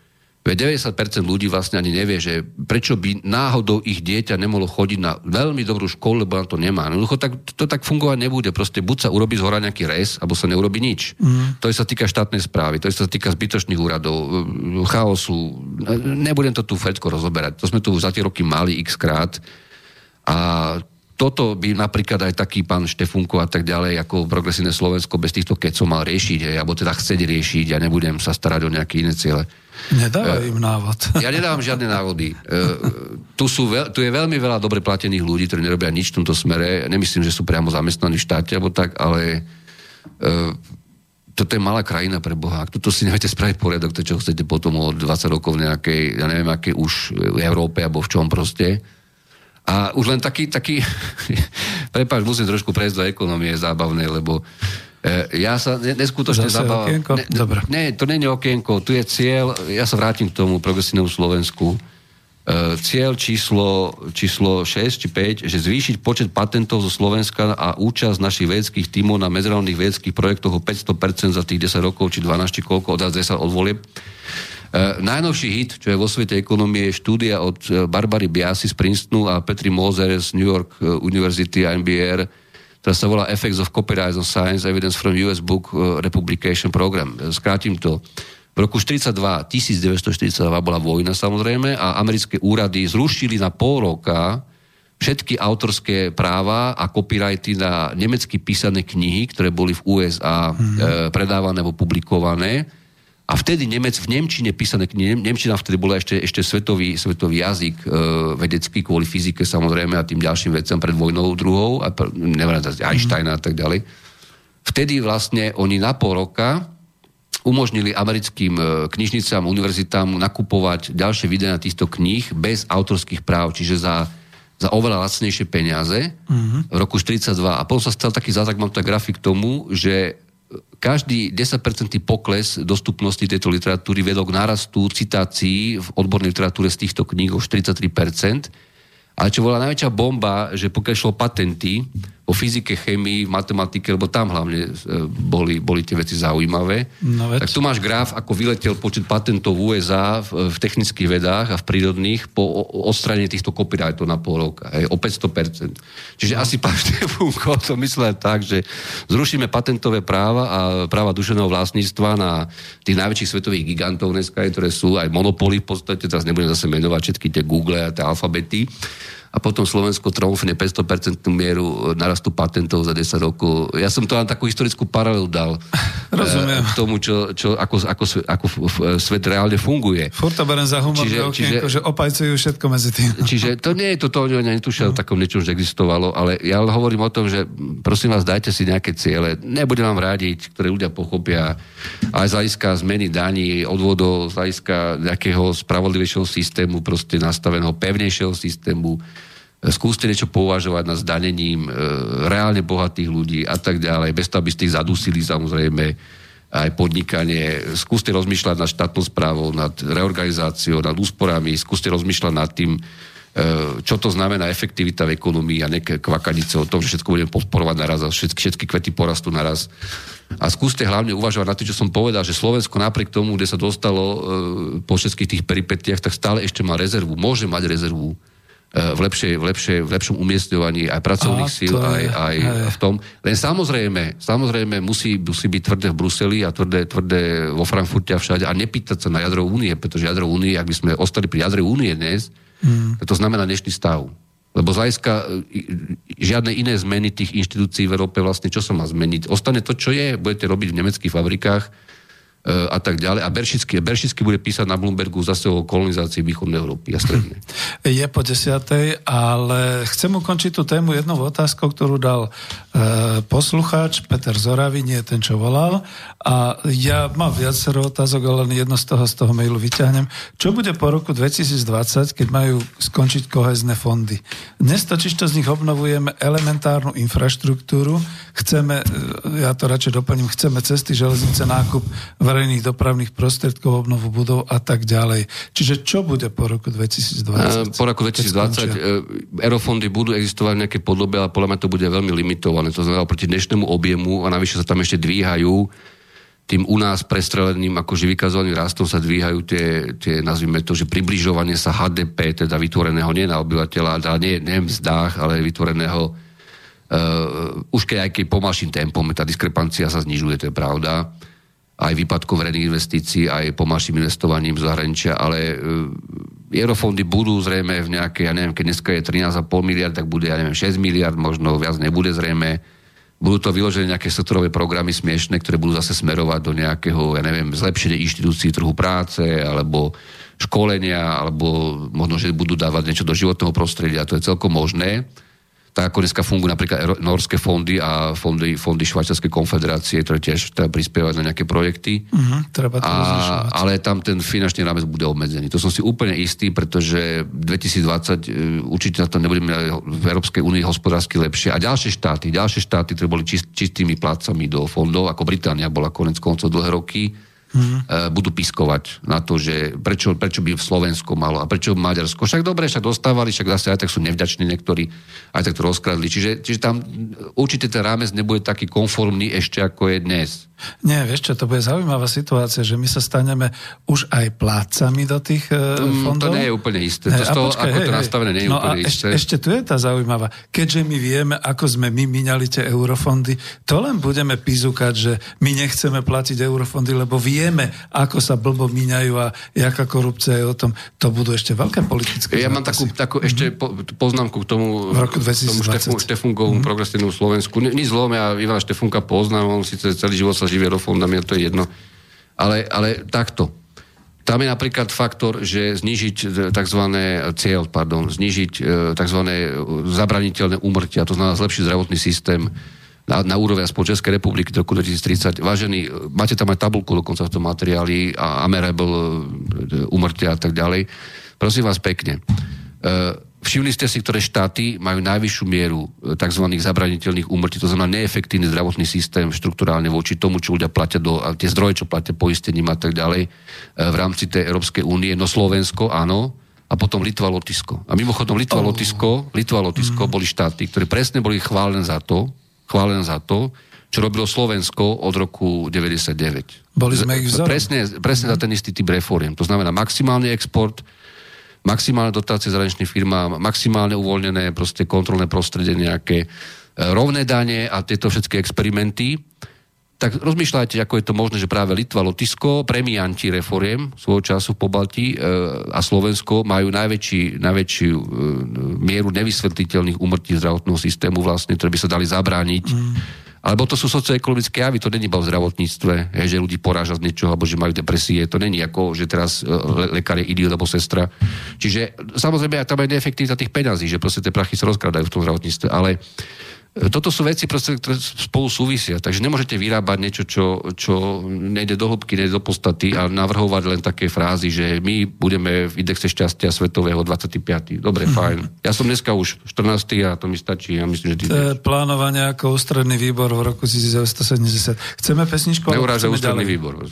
Veď 90% ľudí vlastne ani nevie, že prečo by náhodou ich dieťa nemohlo chodiť na veľmi dobrú školu, lebo na to nemá. No, tak, to tak fungovať nebude. Proste buď sa urobí z hora nejaký res, alebo sa neurobi nič. Mm. To sa týka štátnej správy, to sa týka zbytočných úradov, e, chaosu. Nebudem to tu všetko rozoberať. To sme tu za tie roky mali x krát. A toto by napríklad aj taký pán Štefunko a tak ďalej, ako progresívne Slovensko bez týchto kecov mal riešiť, hej, alebo teda chcieť riešiť, ja nebudem sa starať o nejaké iné ciele. Nedávaj im návod. Ja nedávam žiadne návody. E, tu, sú veľ, tu je veľmi veľa dobre platených ľudí, ktorí nerobia nič v tomto smere. Nemyslím, že sú priamo zamestnaní v štáte, alebo tak, ale e, toto je malá krajina pre Boha. Ak toto si neviete spraviť poriadok, to čo chcete potom o 20 rokov v nejakej, ja neviem, aké už v Európe, alebo v čom proste, a už len taký, taký prepáč, musím trošku prejsť do ekonomie zábavnej, lebo e, ja sa ne, neskutočne Zase zabávam. okienko? Ne, Dobre. ne, to nie je okienko, tu je cieľ, ja sa vrátim k tomu progresívnemu Slovensku. E, cieľ číslo, číslo 6 či 5, že zvýšiť počet patentov zo Slovenska a účasť našich vedeckých tímov na medzinárodných vedeckých projektoch o 500% za tých 10 rokov, či 12, či koľko, od 10 od volieb. Uh, najnovší hit, čo je vo svete ekonomie, je štúdia od uh, Barbary Biasi z Princetonu a Petri Moser z New York uh, University a NBR, ktorá sa volá Effects of Copyright on Science Evidence from US Book Republication Program. Skrátim to. V roku 42, 1942 bola vojna samozrejme a americké úrady zrušili na pol roka všetky autorské práva a copyrighty na nemecky písané knihy, ktoré boli v USA mm-hmm. e, predávané alebo publikované. A vtedy Nemec, v Nemčine písané knihy, Nemčina vtedy bola ešte, ešte svetový, svetový jazyk e, vedecký kvôli fyzike samozrejme a tým ďalším veciam pred vojnou druhou, a pr- neviem, Einsteina a tak ďalej. Vtedy vlastne oni na pol roka umožnili americkým e, knižnicám, univerzitám nakupovať ďalšie videá týchto kníh bez autorských práv, čiže za, za oveľa lacnejšie peniaze v roku 42. A potom sa stal taký zázrak, mám tu aj grafik tomu, že každý 10% pokles dostupnosti tejto literatúry vedol k nárastu citácií v odbornej literatúre z týchto kníh o 43%. Ale čo bola najväčšia bomba, že pokiaľ šlo patenty o fyzike, chemii, matematike, lebo tam hlavne e, boli, boli tie veci zaujímavé, No veď. tak tu máš graf, ako vyletel počet patentov v USA v, v technických vedách a v prírodných po o- odstranení týchto copyrightov na pol roka, hej, o 500%. Čiže no. asi pán Štefunko to myslel tak, že zrušíme patentové práva a práva dušeného vlastníctva na tých najväčších svetových gigantov dneska, ktoré sú aj monopoly v podstate, teraz nebudem zase menovať všetky tie Google a tie alfabety, a potom Slovensko tromfne 500% mieru narastu patentov za 10 rokov. Ja som to len takú historickú paralelu dal. Rozumiem. eh, K tomu, čo, čo, ako, ako, ako svet reálne funguje. Furt to berem za humorné Čiže- okienko, čiže- že opajcujú všetko medzi tým. Čiže to nie je to, to netušia o takom niečom, že existovalo, ale ja hovorím o tom, že prosím vás, dajte si nejaké ciele. Nebudem vám radiť, ktoré ľudia pochopia aj z hľadiska zmeny daní, odvodov, z hľadiska nejakého spravodlivejšieho systému, proste nastaveného pevnejšieho systému. Skúste niečo považovať nad zdanením e, reálne bohatých ľudí a tak ďalej, bez toho, aby ste ich zadusili samozrejme aj podnikanie. Skúste rozmýšľať nad štátnou správou, nad reorganizáciou, nad úsporami, skúste rozmýšľať nad tým, e, čo to znamená efektivita v ekonomii a nejaké kvakanice o tom, že všetko budeme podporovať naraz a všetky, všetky kvety porastú naraz. A skúste hlavne uvažovať na tým, čo som povedal, že Slovensko napriek tomu, kde sa dostalo e, po všetkých tých peripetiach, tak stále ešte má rezervu. Môže mať rezervu v, lepšej, v, lepšej, v lepšom umiestňovaní aj pracovných A, síl, aj, je- aj hej. v tom. Len samozrejme, samozrejme musí, musí byť tvrdé v Bruseli a tvrdé, tvrdé vo Frankfurte a všade a nepýtať sa na jadro únie, pretože jadro únie, ak by sme ostali pri jadre únie dnes, mm. to znamená dnešný stav. Lebo z hľadiska e, žiadne iné zmeny tých inštitúcií v Európe vlastne čo sa má zmeniť? Ostane to, čo je, budete robiť v nemeckých fabrikách e, a tak ďalej. A Beršický, Beršický bude písať na Bloombergu zase o kolonizácii východnej Európy a strednej. Je po desiatej, ale chcem ukončiť tú tému jednou otázkou, ktorú dal e, poslucháč Peter Zoravy, nie ten, čo volal. A ja mám viacero otázok, ale len jedno z toho, z toho mailu vyťahnem. Čo bude po roku 2020, keď majú skončiť kohezné fondy? Dnes totiž to z nich obnovujeme elementárnu infraštruktúru, chceme, e, ja to radšej doplním, chceme cesty, železnice, nákup verejných dopravných prostriedkov, obnovu budov a tak ďalej. Čiže čo bude po roku 2020? E, Po roku keď skončia? 2020 e, aerofondy budú existovať v nejakej podobe, ale podľa mňa to bude veľmi limitované. To znamená proti dnešnému objemu a navyše sa tam ešte dvíhajú tým u nás prestreleným akože vykazovaným rastom sa dvíhajú tie, tie nazvime to, že približovanie sa HDP, teda vytvoreného nie na obyvateľa, teda nie, nie mzdách, ale vytvoreného uh, už keď aj keď pomalším tempom, tá diskrepancia sa znižuje, to je pravda aj výpadkov verejných investícií, aj pomalším investovaním zahraničia, ale e, eurofondy budú zrejme v nejakej, ja neviem, keď dneska je 13,5 miliard, tak bude, ja neviem, 6 miliard, možno viac nebude zrejme. Budú to vyložené nejaké sektorové programy smiešne, ktoré budú zase smerovať do nejakého, ja neviem, zlepšenia inštitúcií trhu práce, alebo školenia, alebo možno, že budú dávať niečo do životného prostredia. To je celkom možné tak ako dneska fungujú napríklad norské fondy a fondy, fondy Švajčiarskej konfederácie, ktoré tiež teda prispievajú na nejaké projekty. Uh-huh, treba to a, ale tam ten finančný rámec bude obmedzený. To som si úplne istý, pretože 2020 e, určite na to nebudeme v Európskej únii hospodársky lepšie. A ďalšie štáty, ďalšie štáty, ktoré boli čist, čistými plácami do fondov, ako Británia bola konec koncov dlhé roky, mm. budú piskovať na to, že prečo, prečo by Slovensku malo a prečo Maďarsko. Však dobre, však dostávali, však zase aj tak sú nevďační niektorí, aj tak to rozkradli. Čiže, čiže tam určite ten rámec nebude taký konformný ešte ako je dnes. Nie, vieš čo, to bude zaujímavá situácia, že my sa staneme už aj plácami do tých uh, fondov. To nie je úplne isté. To z toho, počkaj, ako hej, to nastavené, nie je no úplne a isté. Ešte, ešte tu je tá zaujímavá. Keďže my vieme, ako sme my minali tie eurofondy, to len budeme pízukať, že my nechceme platiť eurofondy, lebo vieme, ako sa blbo míňajú a jaká korupcia je o tom. To budú ešte veľké politické Ja zápasy. mám takú, takú ešte po, poznámku k tomu, v roku 2020. tomu Štefunkovom mm. progresívnemu Slovensku. Nič zlom, ja Ivana Štefunka poznám, on síce celý život sa živie eurofondami, to je jedno. Ale, ale takto. Tam je napríklad faktor, že znižiť tzv. cieľ, pardon, znižiť e, tzv. zabraniteľné úmrtia, to znamená zlepšiť zdravotný systém na, na úroveň aspoň Českej republiky do roku 2030. Vážení, máte tam aj tabulku dokonca v tom materiáli a Amerable úmrtia a tak ďalej. Prosím vás pekne. E, Všimli ste si, ktoré štáty majú najvyššiu mieru e, tzv. zabraniteľných úmrtí, to znamená neefektívny zdravotný systém štruktúrálne voči tomu, čo ľudia platia do, a tie zdroje, čo platia poistením a tak ďalej e, v rámci tej Európskej únie. No Slovensko, áno, a potom Litva, Lotisko. A mimochodom Litva, oh. Lotisko, Litva, Lotisko mm. boli štáty, ktoré presne boli chválené za to, chválené za to, čo robilo Slovensko od roku 99. Boli sme ich vzorom. Presne, presne za ten istý typ reforiem. To znamená maximálny export, maximálne dotácie zahraničným firmám, maximálne uvoľnené proste kontrolné prostredie nejaké, e, rovné dane a tieto všetky experimenty, tak rozmýšľajte, ako je to možné, že práve Litva, Lotisko, premianti reforiem svojho času po Balti e, a Slovensko majú najväčší, najväčšiu e, mieru nevysvetliteľných umrtí zdravotného systému vlastne, ktoré by sa dali zabrániť mm alebo to sú socioekonomické javy, to není iba v zdravotníctve, je, že ľudí poráža z niečoho, alebo že majú depresie, to není ako, že teraz e, le- lekár je idiot alebo sestra. Čiže samozrejme tam je neefektivita tých peňazí, že proste tie prachy sa rozkradajú v tom zdravotníctve, ale toto sú veci, proste, ktoré spolu súvisia. Takže nemôžete vyrábať niečo, čo, čo nejde do hĺbky, nejde do podstaty a navrhovať len také frázy, že my budeme v indexe šťastia svetového 25. Dobre, mm. fajn. Ja som dneska už 14. a to mi stačí. Ja myslím, že ty... To je plánovanie ako ústredný výbor v roku 1970. Chceme pesničku? Neuráža ústredný ďalej? výbor.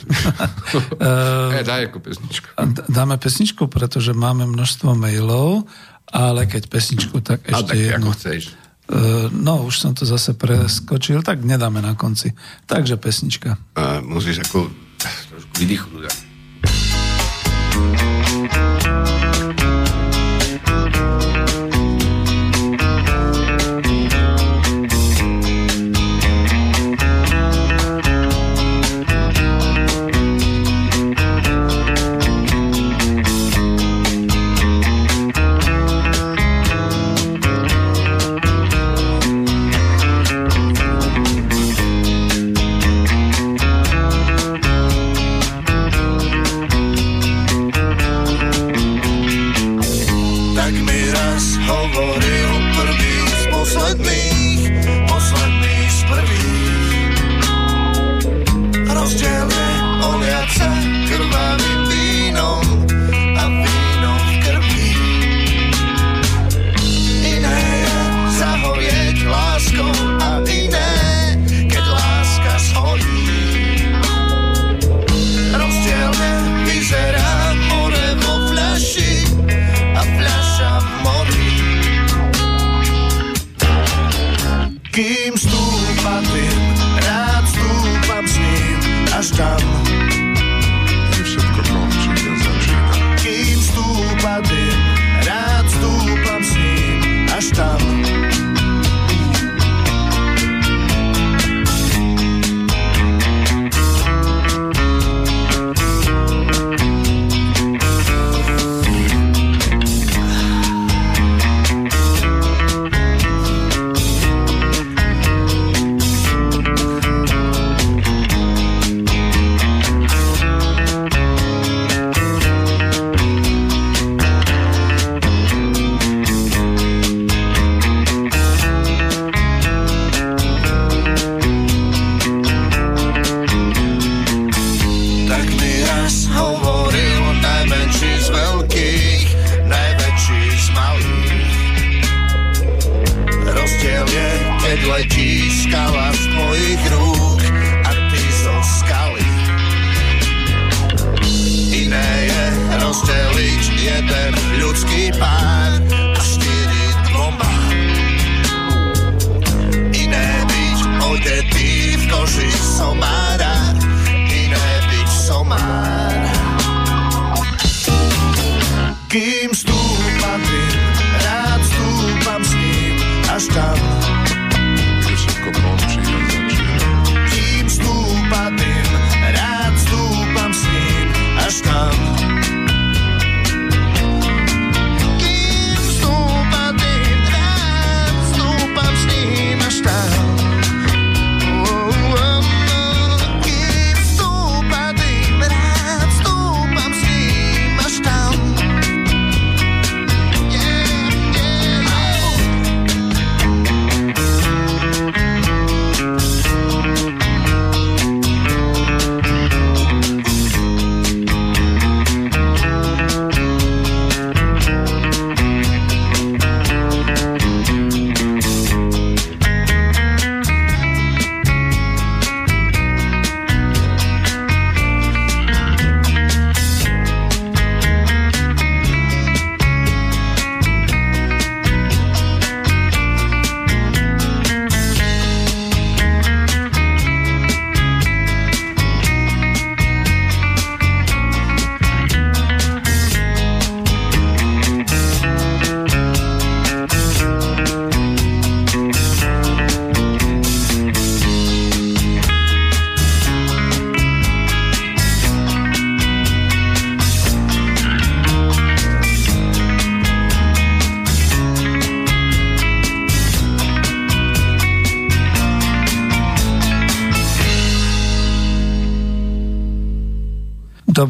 e, daj ako pesničku. Dáme pesničku, pretože máme množstvo mailov, ale keď pesničku, tak ešte tak, jednu. Ako chceš. E, no, už som to zase preskočil, tak nedáme na konci. Takže pesnička. A musíš ako trošku vydýchnuť.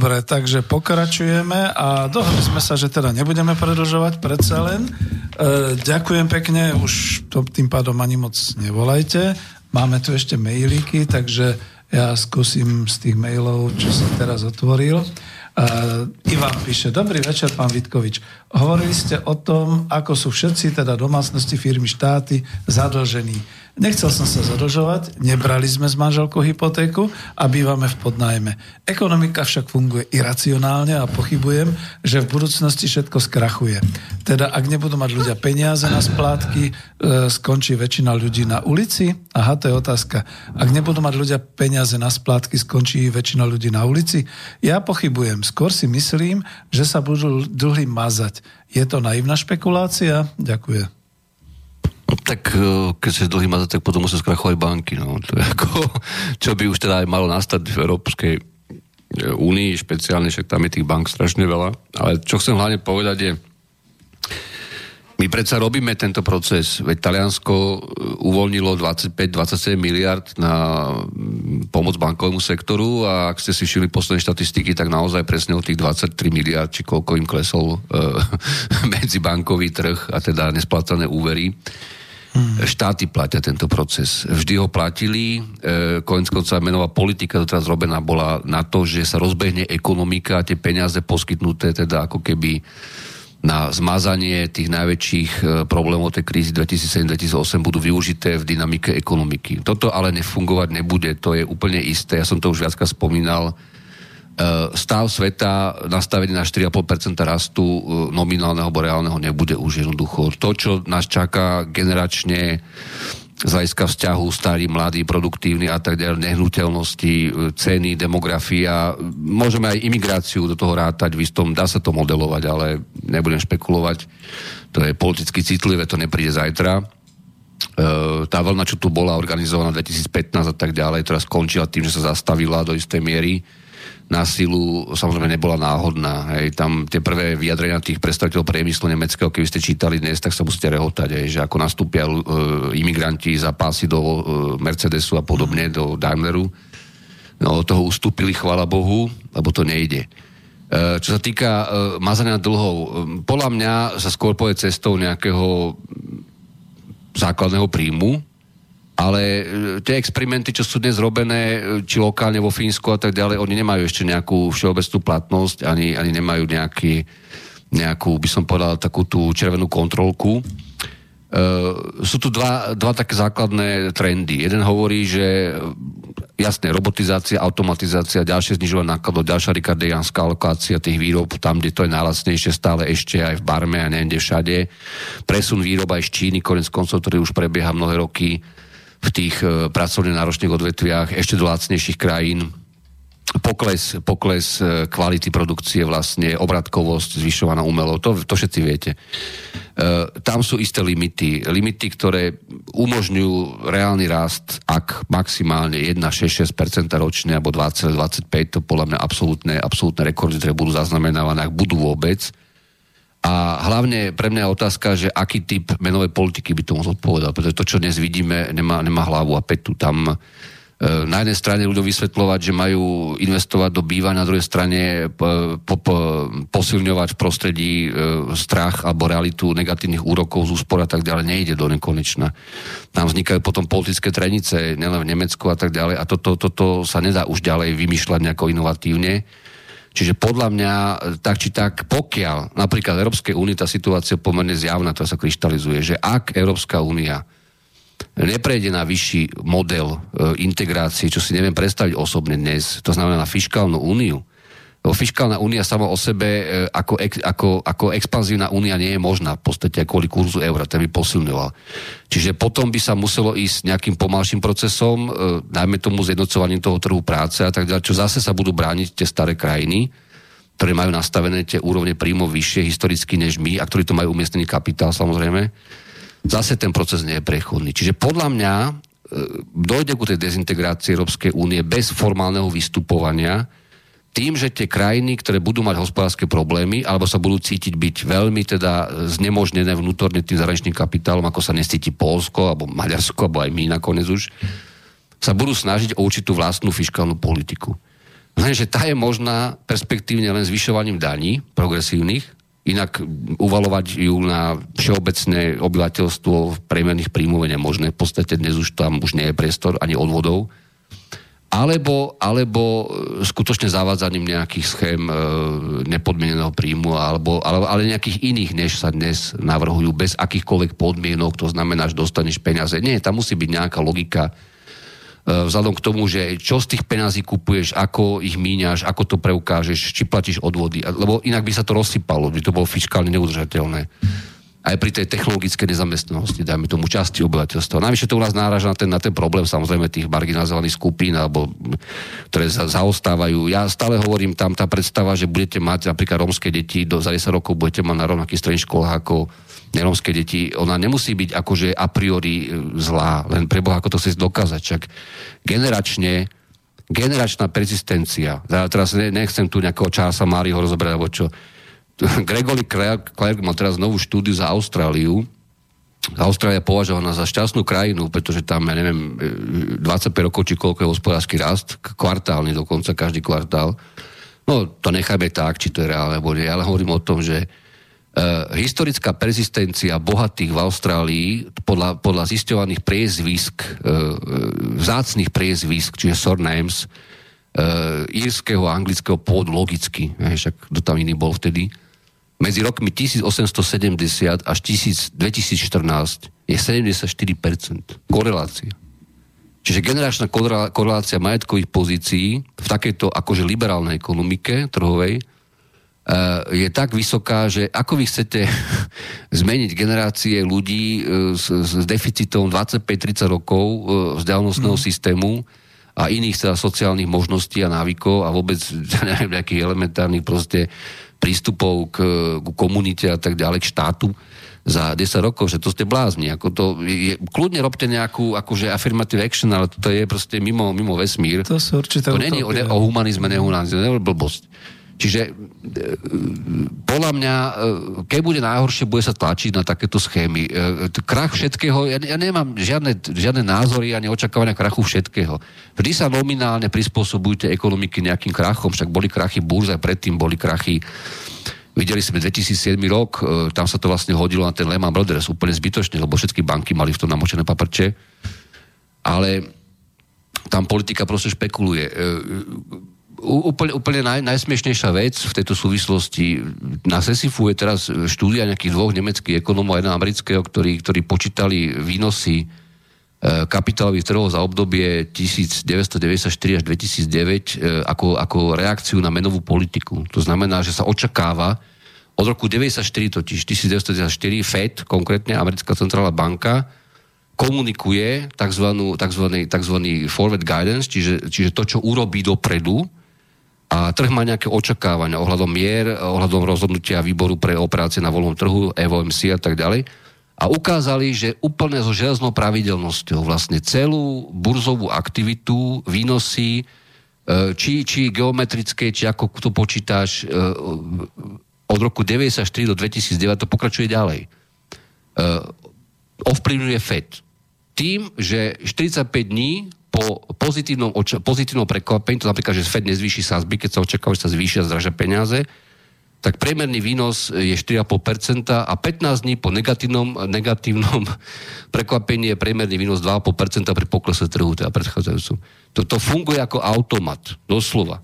Dobre, takže pokračujeme a dohodli sme sa, že teda nebudeme predlžovať predsa len. E, ďakujem pekne, už to tým pádom ani moc nevolajte. Máme tu ešte mailíky, takže ja skúsim z tých mailov, čo som teraz otvoril. Uh, Ivan píše, dobrý večer, pán Vitkovič. Hovorili ste o tom, ako sú všetci, teda domácnosti, firmy, štáty, zadlžení. Nechcel som sa zadlžovať, nebrali sme z manželkou hypotéku a bývame v podnájme. Ekonomika však funguje iracionálne a pochybujem, že v budúcnosti všetko skrachuje. Teda ak nebudú mať ľudia peniaze na splátky, e, skončí väčšina ľudí na ulici? Aha, to je otázka. Ak nebudú mať ľudia peniaze na splátky, skončí väčšina ľudí na ulici? Ja pochybujem. Skôr si myslím, že sa budú dlhy mazať. Je to naivná špekulácia? Ďakujem. Tak e, keď sa dlhý mazať, tak potom musia skrachovať banky. No. To je ako, čo by už teda aj malo nastať v Európskej e, únii, špeciálne, však tam je tých bank strašne veľa. Ale čo chcem hlavne povedať je, my predsa robíme tento proces, veď Taliansko e, uvoľnilo 25-27 miliard na mm, pomoc bankovému sektoru a ak ste si všimli posledné štatistiky, tak naozaj presne o tých 23 miliard, či koľko im klesol e, medzibankový trh a teda nesplácané úvery. Hmm. Štáty platia tento proces. Vždy ho platili, e, konec konca menová politika doteraz robená bola na to, že sa rozbehne ekonomika a tie peniaze poskytnuté teda ako keby na zmazanie tých najväčších e, problémov tej krízy 2007-2008 budú využité v dynamike ekonomiky. Toto ale nefungovať nebude, to je úplne isté. Ja som to už viacka spomínal. E, Stav sveta nastavený na 4,5% rastu e, nominálneho alebo reálneho nebude už jednoducho. To, čo nás čaká generačne z hľadiska vzťahu starý, mladý, produktívny a tak ďalej, nehnuteľnosti, e, ceny, demografia. Môžeme aj imigráciu do toho rátať v istom, dá sa to modelovať, ale nebudem špekulovať. To je politicky citlivé, to nepríde zajtra. Tá vlna, čo tu bola organizovaná 2015 a tak ďalej, teraz skončila tým, že sa zastavila do istej miery na silu samozrejme nebola náhodná. Hej. Tam tie prvé vyjadrenia tých predstaviteľov priemyslu nemeckého, keby ste čítali dnes, tak sa musíte rehotať, hej, že ako nastúpia uh, imigranti za pásy do uh, Mercedesu a podobne, do Daimleru. No, od toho ustúpili, chvála Bohu, lebo to nejde. Uh, čo sa týka uh, mazania dlhov, um, podľa mňa sa skôr poje cestou nejakého základného príjmu, ale e, tie experimenty, čo sú dnes robené, e, či lokálne vo Fínsku a tak ďalej, oni nemajú ešte nejakú všeobecnú platnosť, ani, ani nemajú nejaký, nejakú, by som povedal, takú tú červenú kontrolku. Uh, sú tu dva, dva také základné trendy. Jeden hovorí, že jasné, robotizácia, automatizácia, ďalšie znižovanie nákladov, ďalšia rikardianská alokácia tých výrob tam, kde to je najlacnejšie, stále ešte aj v Barme a neviem všade. Presun výrob aj z Číny, konec koncov, ktorý už prebieha mnohé roky v tých e, pracovne náročných odvetviach ešte do lacnejších krajín. Pokles, pokles e, kvality produkcie vlastne, obratkovosť zvyšovaná umelo, to, to všetci viete. E, tam sú isté limity. Limity, ktoré umožňujú reálny rast, ak maximálne 1,66% ročne alebo 2,25, to podľa mňa absolútne, absolútne rekordy, ktoré budú zaznamenávané, ak budú vôbec. A hlavne pre mňa je otázka, že aký typ menovej politiky by tomu zodpovedal, pretože to, čo dnes vidíme, nemá, nemá hlavu a petu. Tam e, na jednej strane ľuďom vysvetľovať, že majú investovať do býva, na druhej strane po, po, posilňovať v prostredí e, strach alebo realitu negatívnych úrokov z úspor a tak ďalej, nejde do nekonečna. Tam vznikajú potom politické trenice, nielen v Nemecku a tak ďalej a toto to, to, to sa nedá už ďalej vymýšľať nejako inovatívne. Čiže podľa mňa, e, tak či tak, pokiaľ napríklad Európskej únie tá situácia pomerne zjavná, to sa kryštalizuje, že ak Európska únia neprejde na vyšší model e, integrácie, čo si neviem predstaviť osobne dnes, to znamená na fiskálnu úniu, fiskálna únia sama o sebe e, ako, ako, ako expanzívna únia nie je možná v podstate kvôli kurzu eura, ten by posilňoval. Čiže potom by sa muselo ísť nejakým pomalším procesom, e, najmä tomu zjednocovaním toho trhu práce a tak ďalej, čo zase sa budú brániť tie staré krajiny, ktoré majú nastavené tie úrovne príjmov vyššie historicky než my a ktorí to majú umiestnený kapitál samozrejme. Zase ten proces nie je prechodný. Čiže podľa mňa e, dojde ku tej dezintegrácii Európskej únie bez formálneho vystupovania, tým, že tie krajiny, ktoré budú mať hospodárske problémy, alebo sa budú cítiť byť veľmi teda znemožnené vnútorne tým zahraničným kapitálom, ako sa nescíti Polsko, alebo Maďarsko, alebo aj my nakoniec už, sa budú snažiť o určitú vlastnú fiskálnu politiku. Lenže tá je možná perspektívne len zvyšovaním daní progresívnych, inak uvalovať ju na všeobecné obyvateľstvo premenných príjmov je nemožné. V podstate dnes už tam už nie je priestor ani odvodov alebo, alebo e, skutočne zavádzaním nejakých schém e, nepodmieneného príjmu, alebo, alebo, ale nejakých iných, než sa dnes navrhujú, bez akýchkoľvek podmienok, to znamená, že dostaneš peniaze. Nie, tam musí byť nejaká logika, e, vzhľadom k tomu, že čo z tých peňazí kupuješ, ako ich míňaš, ako to preukážeš, či platíš odvody, lebo inak by sa to rozsypalo, by to bolo fiskálne neudržateľné aj pri tej technologickej nezamestnanosti, dajme tomu časti obyvateľstva. Najvyššie to u nás náraža na ten, na ten problém samozrejme tých marginalizovaných skupín, alebo ktoré za, zaostávajú. Ja stále hovorím tam tá predstava, že budete mať napríklad rómske deti, do, za 10 rokov budete mať na rovnakých stredných školách ako nerómske deti. Ona nemusí byť akože a priori e, zlá, len pre Boha, ako to chceš dokázať. Čak generačne generačná persistencia. Ja teraz nechcem tu nejakého časa Máriho rozoberať, alebo čo Gregory Clark má teraz novú štúdiu za Austráliu. Austrália je považovaná za šťastnú krajinu, pretože tam, ja neviem, 25 rokov či koľko je hospodársky rast, kvartálny dokonca, každý kvartál. No, to necháme tak, či to je reálne, alebo nie, ale hovorím o tom, že Uh, historická persistencia bohatých v Austrálii podľa, podľa zisťovaných priezvisk, uh, vzácných priezvisk, čiže surnames, uh, írskeho a anglického pôvodu logicky, však kto tam iný bol vtedy, medzi rokmi 1870 až 2014 je 74% korelácia. Čiže generačná korelácia majetkových pozícií v takejto akože liberálnej ekonomike trhovej eh, je tak vysoká, že ako vy chcete zmeniť generácie ľudí eh, s, s deficitom 25-30 rokov eh, vzdialenostného mm. systému a iných teda sociálnych možností a návykov a vôbec neviem, nejakých elementárnych proste prístupov k, k komunite a tak ďalej, k štátu za 10 rokov, že to ste blázni. Ako to je, kľudne robte nejakú akože affirmative action, ale to je proste mimo, mimo vesmír. To sú To není o, o humanizme, nehumanizme, blbosť. Čiže e, podľa mňa, e, keď bude najhoršie, bude sa tlačiť na takéto schémy. E, krach všetkého, ja, ja nemám žiadne, žiadne názory ani očakávania krachu všetkého. Vždy sa nominálne prispôsobujte ekonomiky nejakým krachom, však boli krachy burza, predtým boli krachy Videli sme 2007 rok, tam sa to vlastne hodilo na ten Lehman Brothers úplne zbytočne, lebo všetky banky mali v tom namočené paprče. Ale tam politika proste špekuluje úplne, úplne naj, najsmiešnejšia vec v tejto súvislosti. Na Sesifu je teraz štúdia nejakých dvoch nemeckých ekonomov a jeden amerického, ktorí, ktorí počítali výnosy e, kapitálových trhov za obdobie 1994 až 2009 e, ako, ako reakciu na menovú politiku. To znamená, že sa očakáva od roku 1994 totiž 1994 Fed, konkrétne americká centrálna banka, komunikuje tzv. tzv. tzv. forward guidance, čiže, čiže to, čo urobí dopredu, a trh má nejaké očakávania ohľadom mier, ohľadom rozhodnutia výboru pre operácie na voľnom trhu, EVOMC a tak ďalej. A ukázali, že úplne so železnou pravidelnosťou vlastne celú burzovú aktivitu, výnosy, e, či, či geometrické, či ako to počítaš, e, od roku 1994 do 2009 to pokračuje ďalej. E, ovplyvňuje FED. Tým, že 45 dní po pozitívnom, pozitívnom prekvapení, to napríklad, že Fed nezvýši sazby, keď sa očakáva, že sa zvýšia zdražia peniaze, tak priemerný výnos je 4,5% a 15 dní po negatívnom, negatívnom prekvapení je priemerný výnos 2,5% pri poklese trhu, teda predchádzajúcom. Toto funguje ako automat, doslova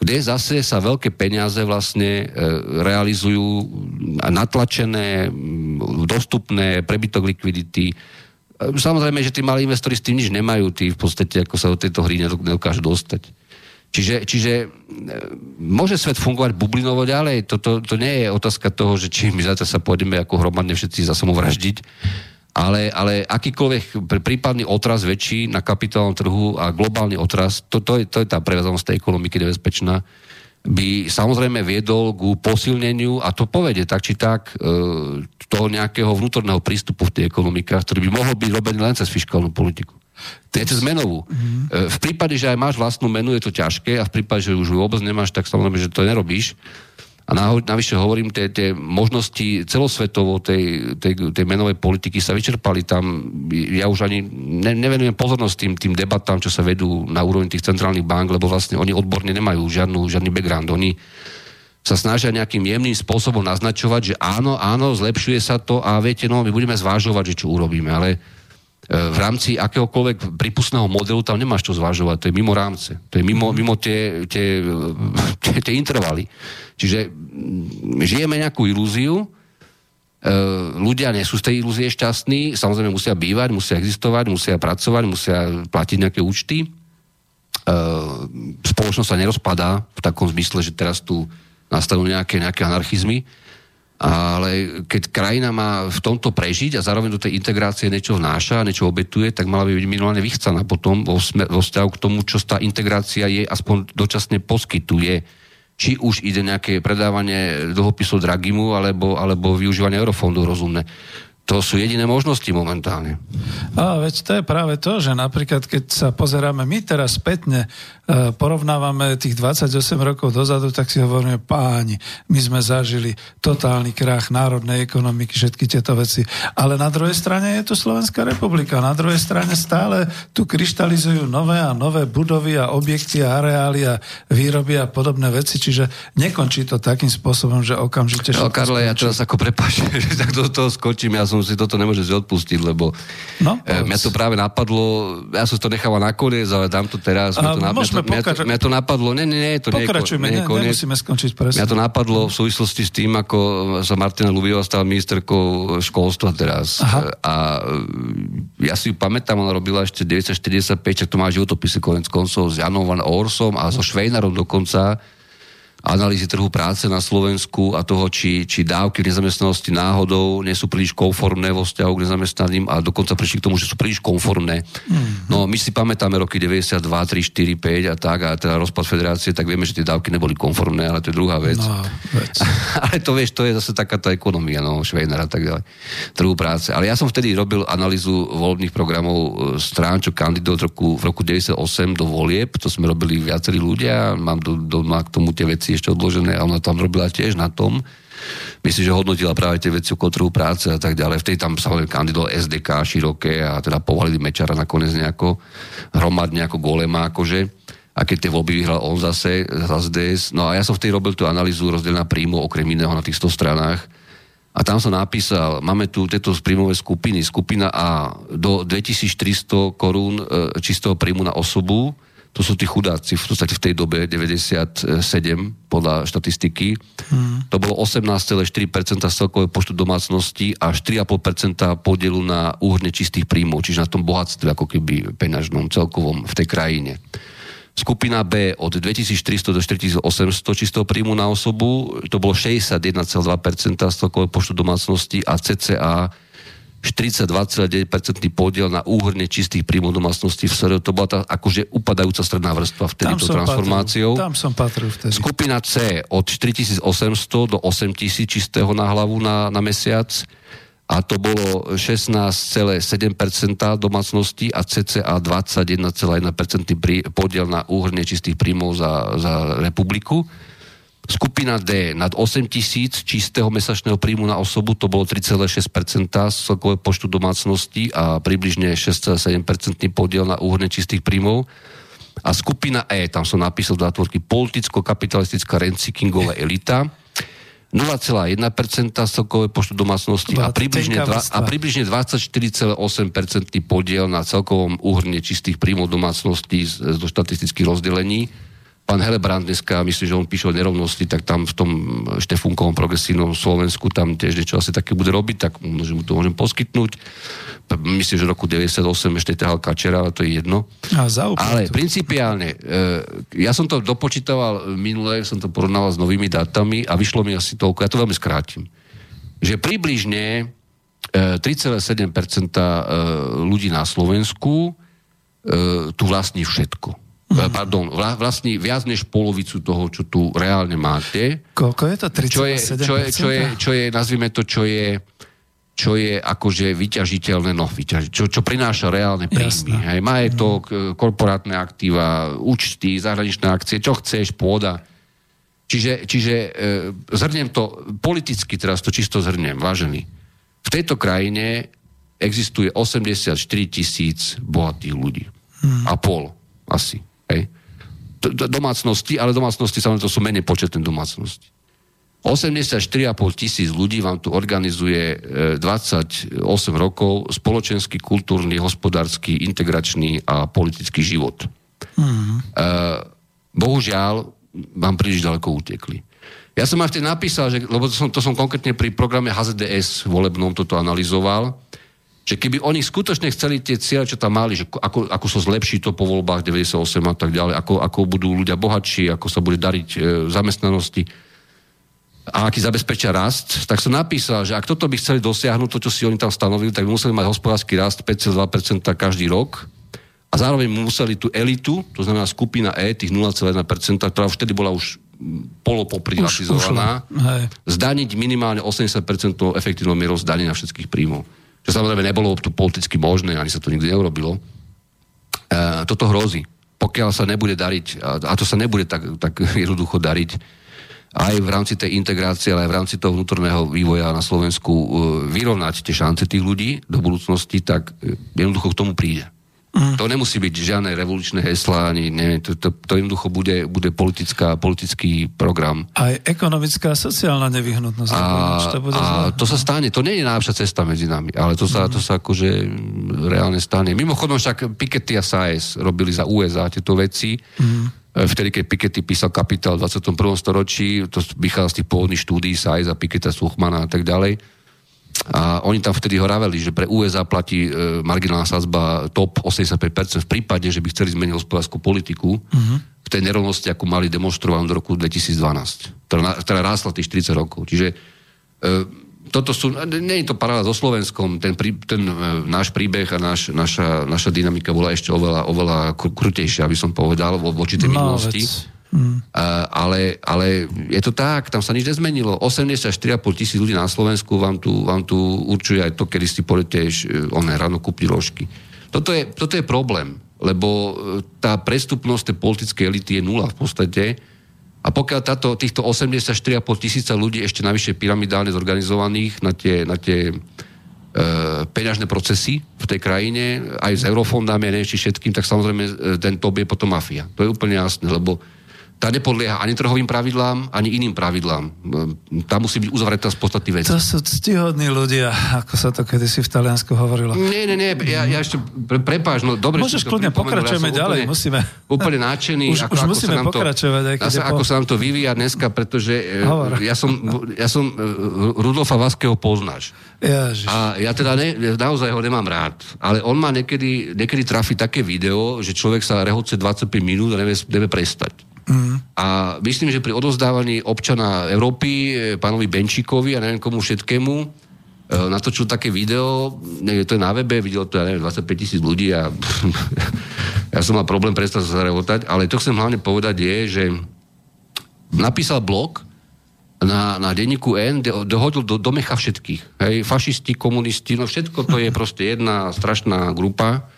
kde zase sa veľké peniaze vlastne e, realizujú natlačené, dostupné, prebytok likvidity, Samozrejme, že tí malí investori s tým nič nemajú, tí v podstate ako sa do tejto hry nedokážu dostať. Čiže, čiže e, môže svet fungovať bublinovo ďalej. Toto to nie je otázka toho, že či my zatiaľ sa pôjdeme ako hromadne všetci za samovraždiť, ale, ale akýkoľvek prípadný otraz väčší na kapitálnom trhu a globálny otraz, to, to, je, to je tá prevezanosť tej ekonomiky nebezpečná by samozrejme viedol ku posilneniu a to povede tak či tak e, toho nejakého vnútorného prístupu v tej ekonomikách, ktorý by mohol byť robený len cez fiskálnu politiku. Nie cez menovú. Mm-hmm. E, v prípade, že aj máš vlastnú menu, je to ťažké a v prípade, že už ju vôbec nemáš, tak samozrejme, že to nerobíš. A navyše hovorím, tie, tie možnosti celosvetovo tej, tej, tej menovej politiky sa vyčerpali tam. Ja už ani ne, nevenujem pozornosť tým, tým debatám, čo sa vedú na úrovni tých centrálnych bank, lebo vlastne oni odborne nemajú žiadnu, žiadny background. Oni sa snažia nejakým jemným spôsobom naznačovať, že áno, áno, zlepšuje sa to a viete, no, my budeme zvážovať, že čo urobíme, ale v rámci akéhokoľvek prípustného modelu tam nemáš čo zvažovať, to je mimo rámce, to je mimo, mimo tie, tie, tie, tie intervaly. Čiže mm, žijeme nejakú ilúziu, e, ľudia nie sú z tej ilúzie šťastní, samozrejme musia bývať, musia existovať, musia pracovať, musia platiť nejaké účty. E, spoločnosť sa nerozpadá v takom zmysle, že teraz tu nastanú nejaké, nejaké anarchizmy ale keď krajina má v tomto prežiť a zároveň do tej integrácie niečo vnáša, niečo obetuje, tak mala by byť minimálne vychcaná potom vo, vzťahu k tomu, čo tá integrácia je, aspoň dočasne poskytuje. Či už ide nejaké predávanie dlhopisov Dragimu, alebo, alebo využívanie eurofondov rozumné. To sú jediné možnosti momentálne. A veď to je práve to, že napríklad keď sa pozeráme my teraz spätne, e, porovnávame tých 28 rokov dozadu, tak si hovoríme, páni, my sme zažili totálny krach národnej ekonomiky, všetky tieto veci. Ale na druhej strane je tu Slovenská republika. Na druhej strane stále tu kryštalizujú nové a nové budovy a objekty a areály a výroby a podobné veci, čiže nekončí to takým spôsobom, že okamžite... No, Karle, ja teraz ako prepáč, že tak do toho skočím, ja som si toto nemôžem si odpustiť, lebo no, e, mňa to práve napadlo, ja som to nechával nakoniec, ale dám to teraz. A mňa, to, mňa, to, mňa, to, mňa to napadlo, nie, nie, nie, to Pokračujme, nie, nie, nie nemusíme skončiť presne. Mňa to napadlo v súvislosti s tým, ako sa Martina Lubiová stala ministerkou školstva teraz. Aha. A e, ja si ju pamätám, ona robila ešte 945, to má životopisy konec koncov s Janom Van Orsom a so Švejnarom dokonca analýzy trhu práce na Slovensku a toho, či, či dávky nezamestnanosti náhodou nie sú príliš konformné vo vzťahu k nezamestnaným a dokonca prišli k tomu, že sú príliš konformné. No my si pamätáme roky 92, 3, 4, 5 a tak a teda rozpad federácie, tak vieme, že tie dávky neboli konformné, ale to je druhá vec. No, vec. ale to vieš, to je zase taká tá ekonomia, no, Švejnara a tak ďalej, trhu práce. Ale ja som vtedy robil analýzu voľbných programov e, strán, čo kandidát roku, v roku 98 do volieb, to sme robili viacerí ľudia, mám do, do, k tomu tie veci veci ešte odložené a ona tam robila tiež na tom. Myslím, že hodnotila práve tie veci okolo trhu práce a tak ďalej. Vtedy tam samozrejme kandidoval SDK široké a teda povalili Mečara nakoniec nejako hromadne ako golema akože a keď tie voľby vyhral on zase za SDS. No a ja som vtedy robil tú analýzu rozdelená príjmu okrem iného na tých 100 stranách a tam som napísal, máme tu tieto príjmové skupiny. Skupina A do 2400 korún e, čistého príjmu na osobu, to sú tí chudáci v podstate v tej dobe 97 podľa štatistiky. Hmm. To bolo 18,4% z celkového počtu domácností a 4,5% podielu na úhrne čistých príjmov, čiže na tom bohatstve ako keby peňažnom celkovom v tej krajine. Skupina B od 2400 do 4800 čistého príjmu na osobu, to bolo 61,2% z celkového počtu domácností a CCA 42,9% podiel na úhrne čistých príjmov domácností v SR. To bola tá akože upadajúca stredná vrstva vtedy tou transformáciou. Patril, tam som patril vtedy. Skupina C od 4800 do 8000 čistého na hlavu na, na mesiac a to bolo 16,7% domácností a cca 21,1% prí- podiel na úhrne čistých príjmov za, za republiku. Skupina D nad 8 tisíc čistého mesačného príjmu na osobu, to bolo 3,6% z celkového počtu domácností a približne 6,7% podiel na úhrne čistých príjmov. A skupina E, tam som napísal do zátvorky politicko-kapitalistická recyklingové elita, 0,1% z celkového počtu domácností a približne, dva, a približne 24,8% podiel na celkovom úhrne čistých príjmov domácností z, zo štatistických rozdelení. Pán Helebrand dneska, myslím, že on píše o nerovnosti, tak tam v tom Štefúnkovom progresívnom Slovensku tam tiež niečo asi také bude robiť, tak môžem mu to môžem poskytnúť. Myslím, že v roku 98 ešte ťahal kačera, ale to je jedno. A Ale úplnotu. principiálne, e, ja som to dopočítaval minule, som to porovnával s novými dátami a vyšlo mi asi toľko, ja to veľmi skrátim, že približne e, 3,7% e, ľudí na Slovensku tu vlastní všetko. E, Pardon, vla- vlastní viac než polovicu toho, čo tu reálne máte Koľko je to? čo je, 37%? čo je, čo je, čo je nazvime to, čo je čo je akože vyťažiteľné, no, vyťaž, čo, čo prináša reálne príjmy. Hej, majetok, mm. korporátne aktíva, účty, zahraničné akcie, čo chceš, pôda. Čiže, čiže e, zhrnem to, politicky teraz to čisto zhrnem, vážený. V tejto krajine existuje 84 tisíc bohatých ľudí. Hmm. A pol, asi. Hej. Domácnosti, ale domácnosti samozrejme to sú menej početné domácnosti. 84,5 tisíc ľudí vám tu organizuje e, 28 rokov spoločenský, kultúrny, hospodársky, integračný a politický život. E, bohužiaľ, vám príliš ďaleko utekli. Ja som aj vtedy napísal, že, lebo to som, to som konkrétne pri programe HZDS volebnom toto analyzoval, že keby oni skutočne chceli tie cieľe, čo tam mali, že ako, ako sa zlepší to po voľbách 98 a tak ďalej, ako, ako budú ľudia bohatší, ako sa bude dariť e, zamestnanosti, a aký zabezpečia rast, tak som napísal, že ak toto by chceli dosiahnuť, to, čo si oni tam stanovili, tak by museli mať hospodársky rast 5,2% každý rok a zároveň museli tú elitu, to znamená skupina E, tých 0,1%, ktorá už vtedy bola už polopoprivatizovaná, zdaniť minimálne 80% efektívnou mierou zdanenia všetkých príjmov. Čo samozrejme nebolo tu politicky možné, ani sa to nikdy neurobilo. E, toto hrozí. Pokiaľ sa nebude dariť, a, a to sa nebude tak, tak jednoducho dariť, aj v rámci tej integrácie, ale aj v rámci toho vnútorného vývoja na Slovensku e, vyrovnať tie šance tých ľudí do budúcnosti, tak e, jednoducho k tomu príde. Mm. To nemusí byť žiadne revolučné heslá, ani neviem, to, to, to jednoducho bude, bude politická, politický program. Aj ekonomická a sociálna nevyhnutnosť. A, to bude a to sa stane, to nie je najlepšia cesta medzi nami, ale to sa, to sa akože mm, reálne stane. Mimochodom však Piketty a Saez robili za USA tieto veci. Mm. Vtedy, keď Piketty písal Kapitál v 21. storočí, to vychádza z tých pôvodných štúdií Saez a Piketty, Suchmana a tak ďalej. A oni tam vtedy hovorili, že pre USA platí e, marginálna sadzba top 85% v prípade, že by chceli zmeniť hospodárskú politiku mm-hmm. v tej nerovnosti, ako mali demonstrovanú do roku 2012, ktorá, ktorá rástla tých 40 rokov. Čiže e, toto sú, nie je to paráda so Slovenskom, ten, prí, ten e, náš príbeh a náš, naša, naša dynamika bola ešte oveľa, oveľa kru- krutejšia, aby som povedal, vo, voči tej No, minulosti. Mm. Ale, ale je to tak, tam sa nič nezmenilo. 84,5 tisíc ľudí na Slovensku vám tu, vám tu určuje aj to, kedy si pôjdete e, oné ráno kúpiť rožky. Toto je, toto je problém, lebo e, tá prestupnosť tej politickej elity je nula v podstate. A pokiaľ táto, týchto 84,5 tisíca ľudí ešte navyše pyramidálne zorganizovaných na tie, na tie e, peňažné procesy v tej krajine, aj s eurofondami a neviem všetkým, tak samozrejme e, ten top je potom mafia. To je úplne jasné, lebo tá nepodlieha ani trhovým pravidlám, ani iným pravidlám. E, Tá musí byť uzavretá z podstatných vecí. To sú ctihodní ľudia, ako sa to kedysi v Taliansku hovorilo. Nie, nie, nie, ja, ja ešte, pre, prepáš, no dobre. Môžeš kľudne, pokračujeme som ďalej, úplne, musíme. Úplne nadšený. Už- už musíme sa nám pokračovať, To, je po- ako sa nám to vyvíja dneska, pretože e, Hovor. ja som, ja som e, Rudolfa Vaského poznáš. Ježiš. A ja teda ne, naozaj ho nemám rád, ale on má niekedy, niekedy trafi také video, že človek sa rehoce 25 minút a nevie, nevie prestať. A myslím, že pri odozdávaní občana Európy, e, pánovi Benčíkovi a neviem komu všetkému, e, natočil také video, neviem, to je na webe, videlo to, ja neviem, 25 tisíc ľudí a ja som mal problém prestať sa zarevotať, ale to chcem hlavne povedať je, že napísal blog na, na denníku N, dohodil do, do mecha všetkých. Hej, fašisti, komunisti, no všetko to je proste jedna strašná grupa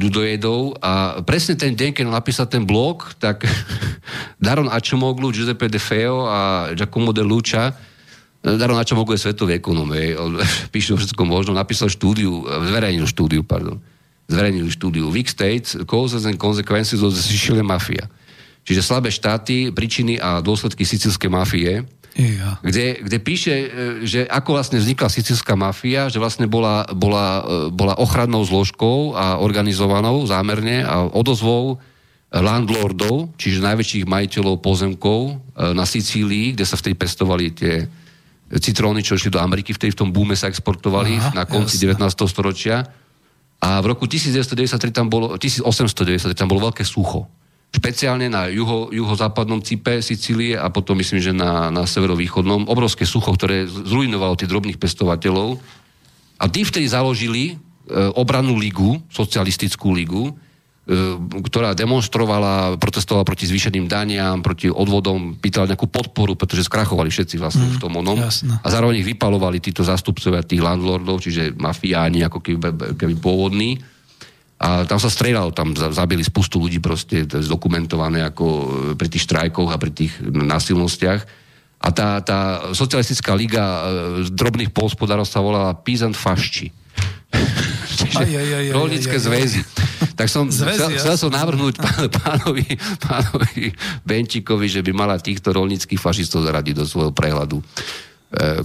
ľudojedov a presne ten deň, keď napísal ten blog, tak Daron Acemoglu, Giuseppe De Feo a Giacomo De Lucia Daron Acemoglu je svetový ekonóm, hej, píše o všetko možno, napísal štúdiu, zverejnil štúdiu, pardon, zverejnil štúdiu Weak States, Causes and Consequences of the Sicilian Mafia. Čiže slabé štáty, príčiny a dôsledky sicilskej mafie, Ja. kde, kde píše, e, že ako vlastne vznikla sicilská mafia, že vlastne bola, bola, e, bola ochrannou zložkou a organizovanou zámerne a odozvou landlordov, čiže najväčších majiteľov pozemkov e, na Sicílii, kde sa vtedy pestovali tie citróny, čo išli do Ameriky, vtedy v tom búme sa exportovali Aha, na konci jasné. 19. storočia. A v roku 1993 tam bolo, 1893 tam bolo veľké sucho. Špeciálne na juho, juhozápadnom cipe Sicílie a potom myslím, že na, na severovýchodnom. Obrovské sucho, ktoré zrujnovalo tých drobných pestovateľov. A tí vtedy založili e, obrannú ligu, socialistickú ligu, e, ktorá demonstrovala, protestovala proti zvýšeným daniam, proti odvodom, pýtala nejakú podporu, pretože skrachovali všetci vlastne v tom onom. jasné. A zároveň ich vypalovali títo zástupcovia tých landlordov, čiže mafiáni, ako keby, keby pôvodní. A tam sa strieľalo, tam za- zabili spustu ľudí proste, zdokumentované ako e, pri tých štrajkoch a pri tých násilnostiach. A tá, tá socialistická liga e, z drobných polspodárov sa volala Peasant Fašči. Aj. zväzy. Tak som, Zväzy, chcel, chcel som navrhnúť pán, pánovi, pánovi Benčíkovi, že by mala týchto rolníckých fašistov zaradiť do svojho prehľadu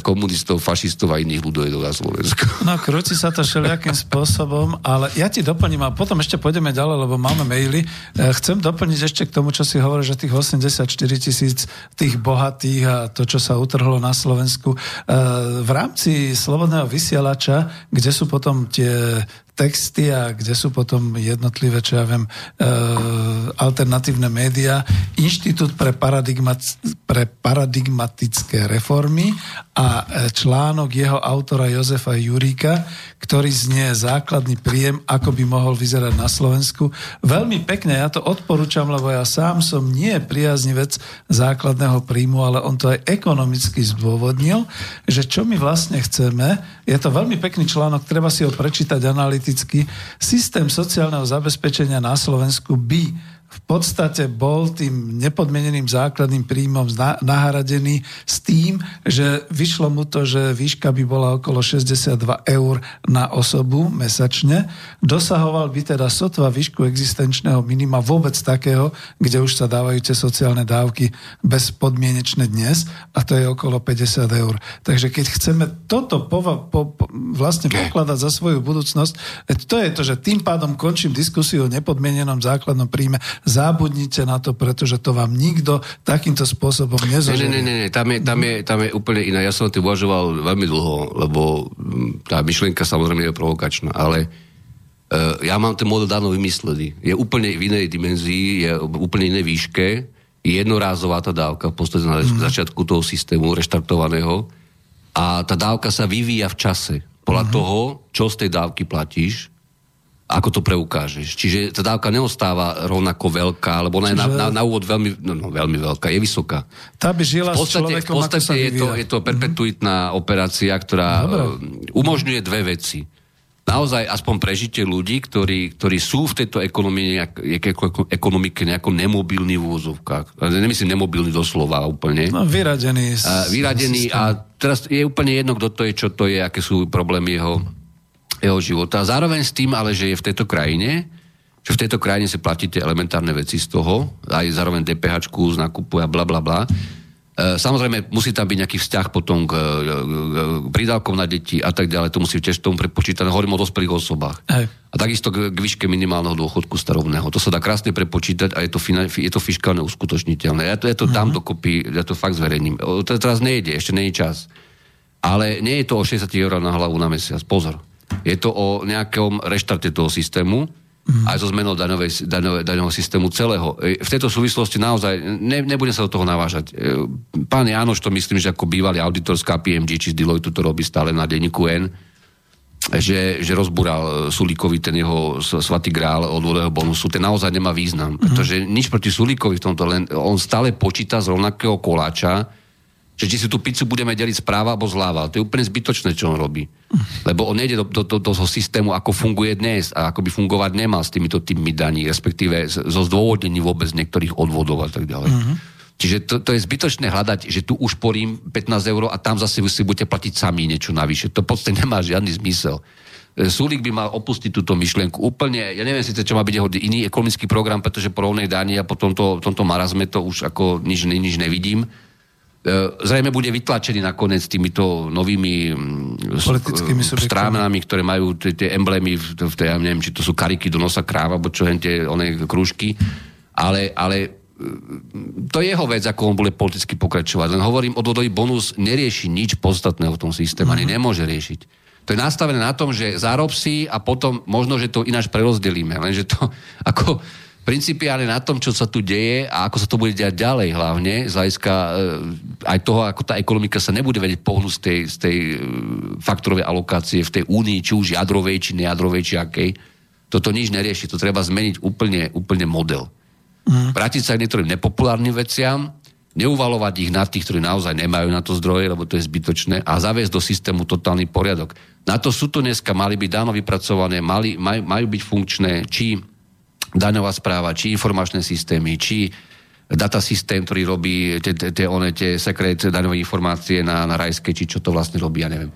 komunistov, fašistov a iných ľudojedov na Slovensku. No, krúti sa to všelijakým spôsobom, ale ja ti doplním a potom ešte pôjdeme ďalej, lebo máme maily. E, Chcem doplniť ešte k tomu, čo si hovoril, že tých 84 tisíc tých bohatých a to, čo sa utrhlo na Slovensku. E, V rámci Slobodného vysielača, kde sú potom tie texty a kde sú potom jednotlivé, čo ja viem, e, alternatívne médiá, Inštitút pre, paradigmat, pre paradigmatické reformy a e, článok jeho autora Jozefa Juríka, ktorý znie základný príjem, ako by mohol vyzerať na Slovensku. Veľmi pekne, ja to odporúčam, lebo ja sám som nie priaznivec základného príjmu, ale on to aj ekonomicky zdôvodnil, že čo my vlastne chceme, je to veľmi pekný článok, treba si ho prečítať analyticky. Systém sociálneho zabezpečenia na Slovensku by v podstate bol tým nepodmieneným základným príjmom nahradený s tým, že vyšlo mu to, že výška by bola okolo 62 eur na osobu mesačne. Dosahoval by teda sotva výšku existenčného minima vôbec takého, kde už sa dávajú tie sociálne dávky bezpodmienečne dnes a to je okolo 50 eur. Takže keď chceme toto pova- po, po, vlastne pokladať za svoju budúcnosť, to je to, že tým pádom končím diskusiu o nepodmienenom základnom príjme. Zabudnite na to, pretože to vám nikto takýmto spôsobom Nie, nezožerie. nie, nie, nie, tam je, tam, je, tam je úplne iná. Ja som o tým uvažoval veľmi dlho, lebo mm, tá myšlienka samozrejme je provokačná, ale uh, ja mám ten model dávno vymyslený. Je úplne v inej dimenzii, je úplne inej výške, je jednorázová tá dávka v podstate na mm. začiatku toho systému reštartovaného a tá dávka sa vyvíja v čase podľa mm. toho, čo z tej dávky platíš, ako to preukážeš. Čiže tá dávka neostáva rovnako veľká, lebo ona je na, Čiže- na, na úvod veľmi, no, no, veľmi veľká, je vysoká. Tá by žila V podstate, v človekom, ako podstate je, to, je to perpetuitná operácia, ktorá Dobre. e, umožňuje dve veci. Naozaj aspoň prežitie ľudí, ktorí, ktorí sú v tejto nejak, ekonomike nejako nemobilní v úvozovkách. Nemyslím nemobilní doslova úplne. No, vyradený. A vyradený a teraz je úplne jedno, kto to je, čo to je, aké sú problémy jeho, jeho života. A zároveň s tým, ale že je v tejto krajine, že v tejto krajine si platíte elementárne veci z toho, aj zároveň DPH z nákupu a bla bla bla. E, Samozrejme, musí tam byť nejaký vzťah potom k, k, k prídavkom na deti a tak ďalej, to musí tiež tomu prepočítať. Hovorím o dospelých osobách. Hej. A takisto k, k výške minimálneho dôchodku starovného. To sa dá krásne prepočítať a je to, fina, je to fiskálne uskutočniteľné. Ja to, ja to dám dokopy, ja to fakt zverejním. To teraz nejde, ešte je čas. Ale nie je to o 60 eur na hlavu na mesiac. Pozor. Je to o nejakom reštarte toho systému. Aj so zmenou daňovej, daňové, daňového systému celého. E, V tejto súvislosti naozaj, ne, nebudem sa do toho navážať. E, Pán Jánoš to myslím, že ako bývalý auditor z KPMG či z Deloitte to robí stále na denníku N, že, že rozbúral Sulíkovi ten jeho svatý grál odvodového bonusu, ten naozaj nemá význam. Pretože nič proti Sulíkovi v tomto, len on stále počíta z rovnakého koláča, že či si tú pizzu budeme deliť správa alebo zľava. To je úplne zbytočné, čo on robí. Lebo on nejde do, do, do, do toho systému, ako funguje dnes a ako by fungovať nemal s týmito tými daní, respektíve zo zdôvodnení vôbec niektorých odvodov a tak ďalej. Čiže to, to je zbytočné hľadať, že tu už porím 15 eur a tam zase si budete platiť sami niečo navyše. To v podstate nemá žiadny zmysel. E, Súlik by mal opustiť túto myšlienku úplne, ja neviem síce, čo má byť jeho iný ekonomický program, pretože po rovnej dáni a po tomto, tomto marazme to už ako nič, nič nevidím. E, Zrejme bude vytlačený nakoniec týmito novými mm, Politickými e, stránami, ktoré majú tie, tie emblémy, v, v tej, ja neviem, či to sú kariky do nosa kráva, alebo čo tie one krúžky, ale, ale e, to je jeho vec, ako on bude politicky pokračovať. Len hovorím, odvodový bonus nerieši nič podstatného v tom systéme, ani nemôže riešiť. To je nastavené na tom, že zárob si a potom možno, že to ináč prerozdelíme. Lenže to ako principiálne na tom, čo sa tu deje a ako sa to bude diať ďalej hlavne, z hľadiska e, aj toho, ako tá ekonomika sa nebude vedieť pohnúť z tej, z tej e, faktorovej alokácie v tej únii, či už jadrovej, či nejadrovej, či akej. Toto nič nerieši, to treba zmeniť úplne, úplne model. Vrátiť sa k niektorým nepopulárnym veciam, neuvalovať ich na tých, ktorí naozaj nemajú na to zdroje, lebo to je zbytočné, a zaviesť do systému totálny poriadok. Na to sú tu dneska, mali byť dávno vypracované, mali, maj, majú byť funkčné, či daňová správa, či informačné systémy, či data systém, ktorý robí tie, tie, tie, one, tie sekret daňové informácie na, na rajské, či čo to vlastne robí, ja neviem.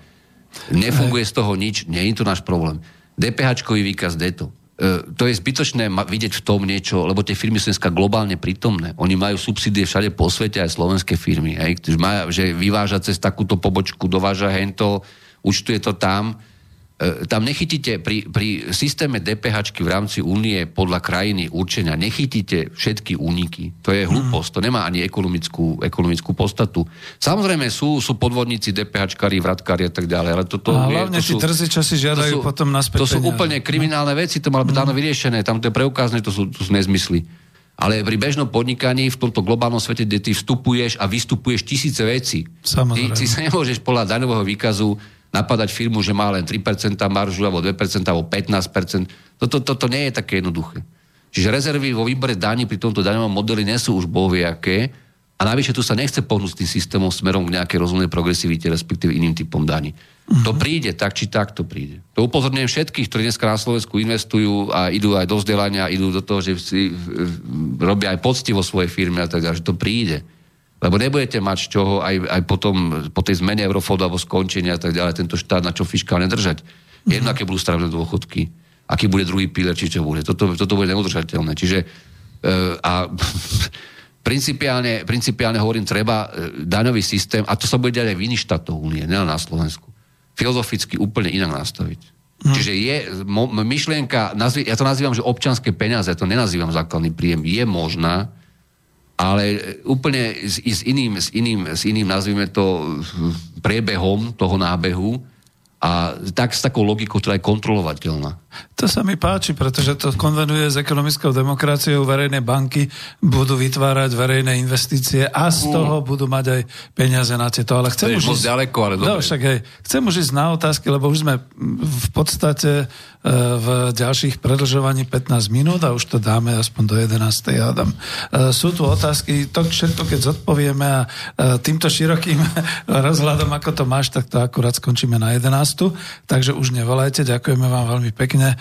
Nefunguje z toho nič, nie je to náš problém. DPH-čkový výkaz DETO. E, to je zbytočné ma- vidieť v tom niečo, lebo tie firmy sú dneska globálne prítomné. Oni majú subsidie všade po svete, aj slovenské firmy. Hej, že, má, že vyváža cez takúto pobočku, dováža hento, účtuje to tam. E, tam nechytíte pri, pri systéme DPH v rámci únie podľa krajiny určenia, nechytíte všetky úniky. To je hlúposť, to nemá ani ekonomickú, ekonomickú podstatu. Samozrejme sú, sú podvodníci, DPH-kari, vratkári a tak ďalej, ale toto A je- hlavne to tí trzí, čo si žiadajú to sú, potom naspäť To sú peniaze. úplne kriminálne veci, to malo byť dávno vyriešené, tam to je preukázne, to sú, to sú nezmysly. Ale pri bežnom podnikaní v tomto globálnom svete, kde ty vstupuješ a vystupuješ tisíce vecí, ty, ty sa nemôžeš podľa daňového výkazu napadať firmu, že má len 3% maržu, alebo 2%, alebo 15%. Toto, toto nie je také jednoduché. Čiže rezervy vo výbere daní pri tomto daňovom modeli nie sú už bohviaké a navyše tu sa nechce pohnúť s tým systémom smerom k nejakej rozumnej progresivite, respektíve iným typom daní. To príde, tak či tak to príde. To upozorňujem všetkých, ktorí dneska na Slovensku investujú a idú aj do vzdelania, idú do toho, že si robia aj poctivo svoje firmy a tak ďalej, že to príde. Lebo nebudete mať z čoho aj, aj potom, po tej zmene eurofondu alebo skončenia a tak ďalej, tento štát na čo fiskálne držať. Jedno, aké budú starobilé dôchodky, aký bude druhý píler, či čo bude. Toto, toto bude neudržateľné. Čiže e, a principiálne, principiálne hovorím, treba e, daňový systém, a to sa bude aj v iných štátoch únie, nielen na Slovensku, filozoficky úplne inak nastaviť. Čiže je mo, myšlienka, nazvi, ja to nazývam, že občanské peniaze, ja to nenazývam základný príjem, je možná, ale úplne s, s, iným, s, iným, s iným, nazvime to, priebehom toho nábehu a tak s takou logikou, ktorá je kontrolovateľná. To sa mi páči, pretože to konvenuje s ekonomickou demokraciou. Verejné banky budú vytvárať verejné investície a z toho budú mať aj peniaze na tieto. Ale chcem už ísť- ďaleko, ale No, dobre. však hej, chcem už ísť na otázky, lebo už sme v podstate e, v ďalších predlžovaní 15 minút a už to dáme aspoň do 11. hádam. E, Sú tu otázky, to všetko keď zodpovieme a e, týmto širokým rozhľadom, ako to máš, tak to akurát skončíme na 11. Takže už nevolajte, ďakujeme vám veľmi pekne. E,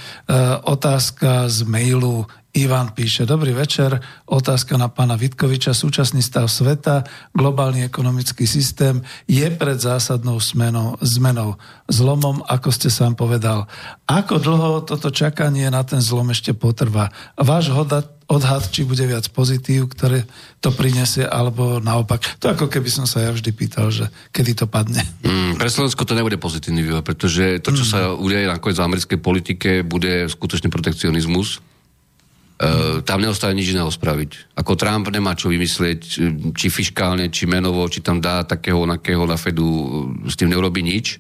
Otázka z mailu Ivan píše, dobrý večer, otázka na pána Vitkoviča, súčasný stav sveta, globálny ekonomický systém je pred zásadnou zmenou, zmenou, zlomom, ako ste sám povedal. Ako dlho toto čakanie na ten zlom ešte potrvá? Váš odhad, odhad či bude viac pozitív, ktoré to prinesie, alebo naopak? To ako keby som sa ja vždy pýtal, že kedy to padne. Mm, pre Slovensko to nebude pozitívny vývoj, pretože to, čo sa udeje nakoniec v americkej politike, bude skutočný protekcionizmus. E, tam neostane nič iného spraviť. Ako Trump nemá čo vymyslieť, či fiskálne, či menovo, či tam dá takého, onakého na Fedu, s tým neurobi nič.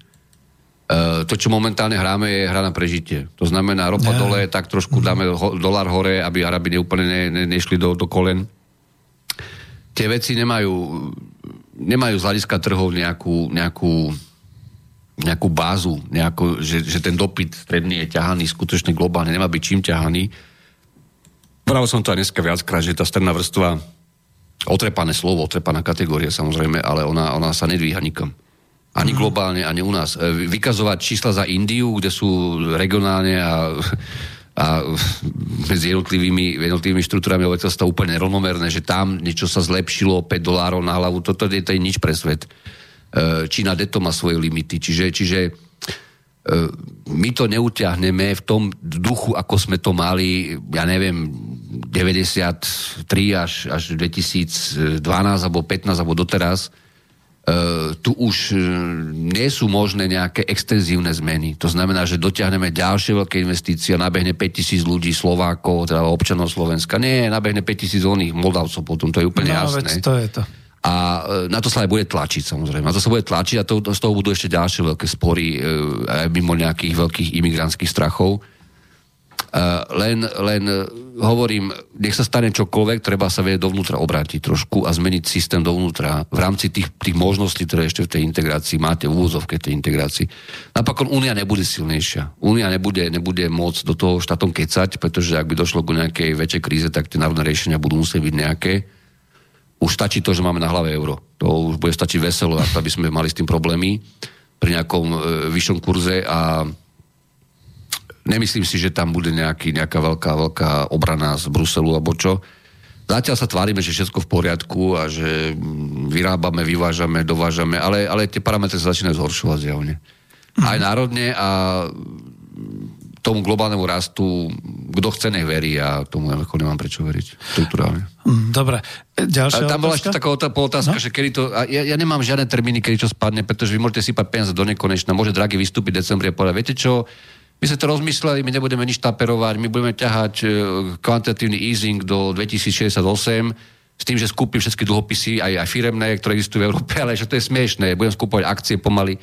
Uh, to, čo momentálne hráme, je hra na prežitie. To znamená, ropa Ja. dole, tak trošku dáme ho, dolár hore, aby Arabi neúplne ne, ne, nešli do, do kolen. Tie veci nemajú, nemajú z hľadiska trhov nejakú, nejakú, nejakú bázu, nejakú, že, že ten dopyt stredný je ťahaný skutočne globálne, nemá byť čím ťahaný. Práve som to aj dneska viackrát, že tá stredná vrstva, otrepané slovo, otrepaná kategória samozrejme, ale ona, ona sa nedvíha nikam. Ani globálne, ani u nás. E, Vykazovať čísla za Indiu, kde sú regionálne a, a medzi jednotlivými, jednotlivými štruktúrami obyvateľstva úplne rovnomerné, že tam niečo sa zlepšilo 5 dolárov na hlavu, toto je, to je nič pre svet. E, Čína deto má svoje limity. Čiže, čiže my to neutiahneme v tom duchu, ako sme to mali, ja neviem, 93 až, až 2012 alebo 15 alebo doteraz. Uh, tu už uh, nie sú možné nejaké extenzívne zmeny. To znamená, že dotiahneme ďalšie veľké investície nabehne 5000 ľudí, Slovákov, teda občanov Slovenska. Nie, nabehne 5000 oných Moldavcov potom, to je úplne No, jasné. to je to. A e, na to sa aj bude tlačiť, samozrejme. Na to sa bude tlačiť a to, z toho budú ešte ďalšie veľké spory, e, aj mimo nejakých veľkých imigrantských strachov. Uh, len, len e, hovorím, nech sa stane čokoľvek, treba sa vedieť dovnútra obrátiť trošku a zmeniť systém dovnútra v rámci tých, tých možností, ktoré ešte v tej integrácii máte, v úvozovke tej integrácii. Napokon Únia nebude silnejšia. Únia nebude, nebude môcť do toho štátom kecať, pretože ak by došlo ku nejakej väčšej kríze, tak tie národné riešenia budú musieť byť nejaké. Už stačí to, že máme na hlave euro. To už bude stačiť veselo, aby sme mali s tým problémy pri nejakom e, vyššom kurze a nemyslím si, že tam bude nejaký, nejaká veľká, veľká obrana z Bruselu alebo čo. Zatiaľ sa tvárime, že všetko v poriadku a že mm, vyrábame, vyvážame, dovážame, ale, ale tie parametre sa začínajú zhoršovať zjavne. Aj národne a tomu globálnemu rastu, kto chce, nech verí a tomu ako nemám prečo veriť. Štruktúrálne. Mm, Dobre. E, Ďalšia tam bola ešte taká otá- otázka, no? že kedy to... Ja, ja nemám žiadne termíny, kedy čo spadne, pretože vy môžete sypať peniaze do nekonečna. Môže Draghi vystúpiť v decembri a povedať, viete čo, my sme to rozmysleli, my nebudeme nič taperovať, my budeme ťahať e, kvantitatívny easing do 2068 s tým, že skúpim všetky dlhopisy, aj, aj firemné, ktoré existujú v Európe, ale že to je smiešné, budem skúpovať akcie pomaly. E,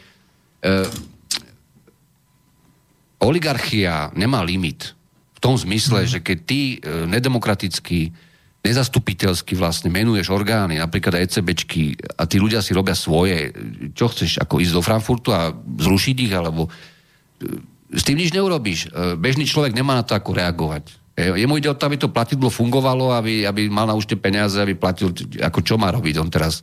oligarchia nemá limit. V tom zmysle, že keď ty e, nedemokraticky, nezastupiteľsky vlastne menuješ orgány, napríklad aj ECBčky, a tí ľudia si robia svoje, čo chceš, ako ísť do Frankfurtu a zrušiť ich, alebo e, s tým nič neurobíš. E, Bežný človek nemá na to ako reagovať. E, Jemu ide o to, aby to platidlo fungovalo, aby, aby mal na účte peniaze, aby platil, ako čo má robiť on teraz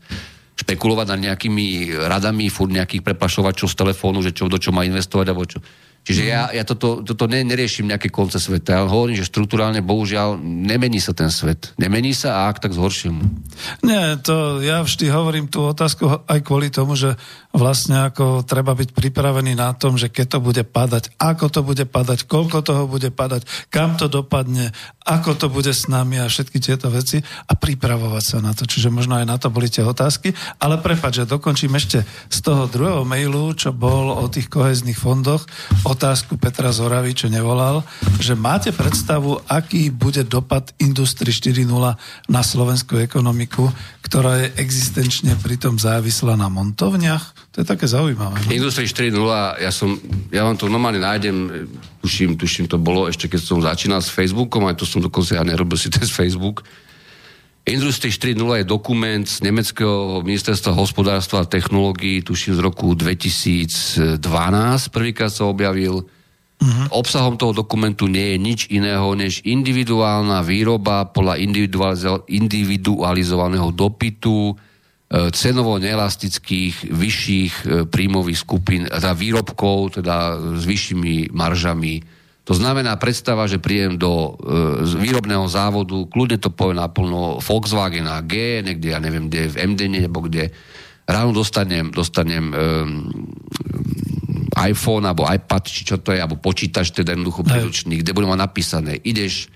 špekulovať nad nejakými radami, furt nejakých preplašovačov z telefónu, že čo, do čo má investovať, alebo čo. Čiže ja, ja toto, toto ne, neriešim nejaké konce sveta. Ja hovorím, že štruktúrálne, bohužiaľ, nemení sa ten svet. Nemení sa a ak tak zhorším. Nie, to ja vždy hovorím tú otázku aj kvôli tomu, že vlastne ako treba byť pripravený na tom, že keď to bude padať, ako to bude padať, koľko toho bude padať, kam to dopadne, ako to bude s nami a všetky tieto veci a pripravovať sa na to. Čiže možno aj na to boli tie otázky. Ale prepáč, že dokončím ešte z toho druhého mailu, čo bol o tých kohezných fondoch, otázku Petra Zoravy, čo nevolal, že máte predstavu, aký bude dopad Industry 4.0 na slovenskú ekonomiku, ktorá je existenčne pritom závislá na montovniach? To je také zaujímavé. no? Industry 4.0, ja, som, ja vám to normálne nájdem, tuším, tuším, to bolo ešte, keď som začínal s Facebookom, aj to som dokonca ja nerobil si ten Facebook. Industry 4.0 je dokument z nemeckého ministerstva hospodárstva a technológií, tuším z roku 2012, prvýkrát sa objavil. Uh-huh. Obsahom toho dokumentu nie je nič iného, než individuálna výroba podľa individualizo- individualizovaného dopytu, cenovo neelastických, vyšších e, príjmových skupín, teda výrobkov, teda s vyššími maržami. To znamená predstava, že príjem do e, výrobného závodu, kľudne to povie naplno Volkswagen a G, niekde, ja neviem, kde v MD nebo kde, ráno dostanem, dostanem e, iPhone alebo iPad, či čo to je, alebo počítač, teda jednoducho príručný, kde budem mať napísané, ideš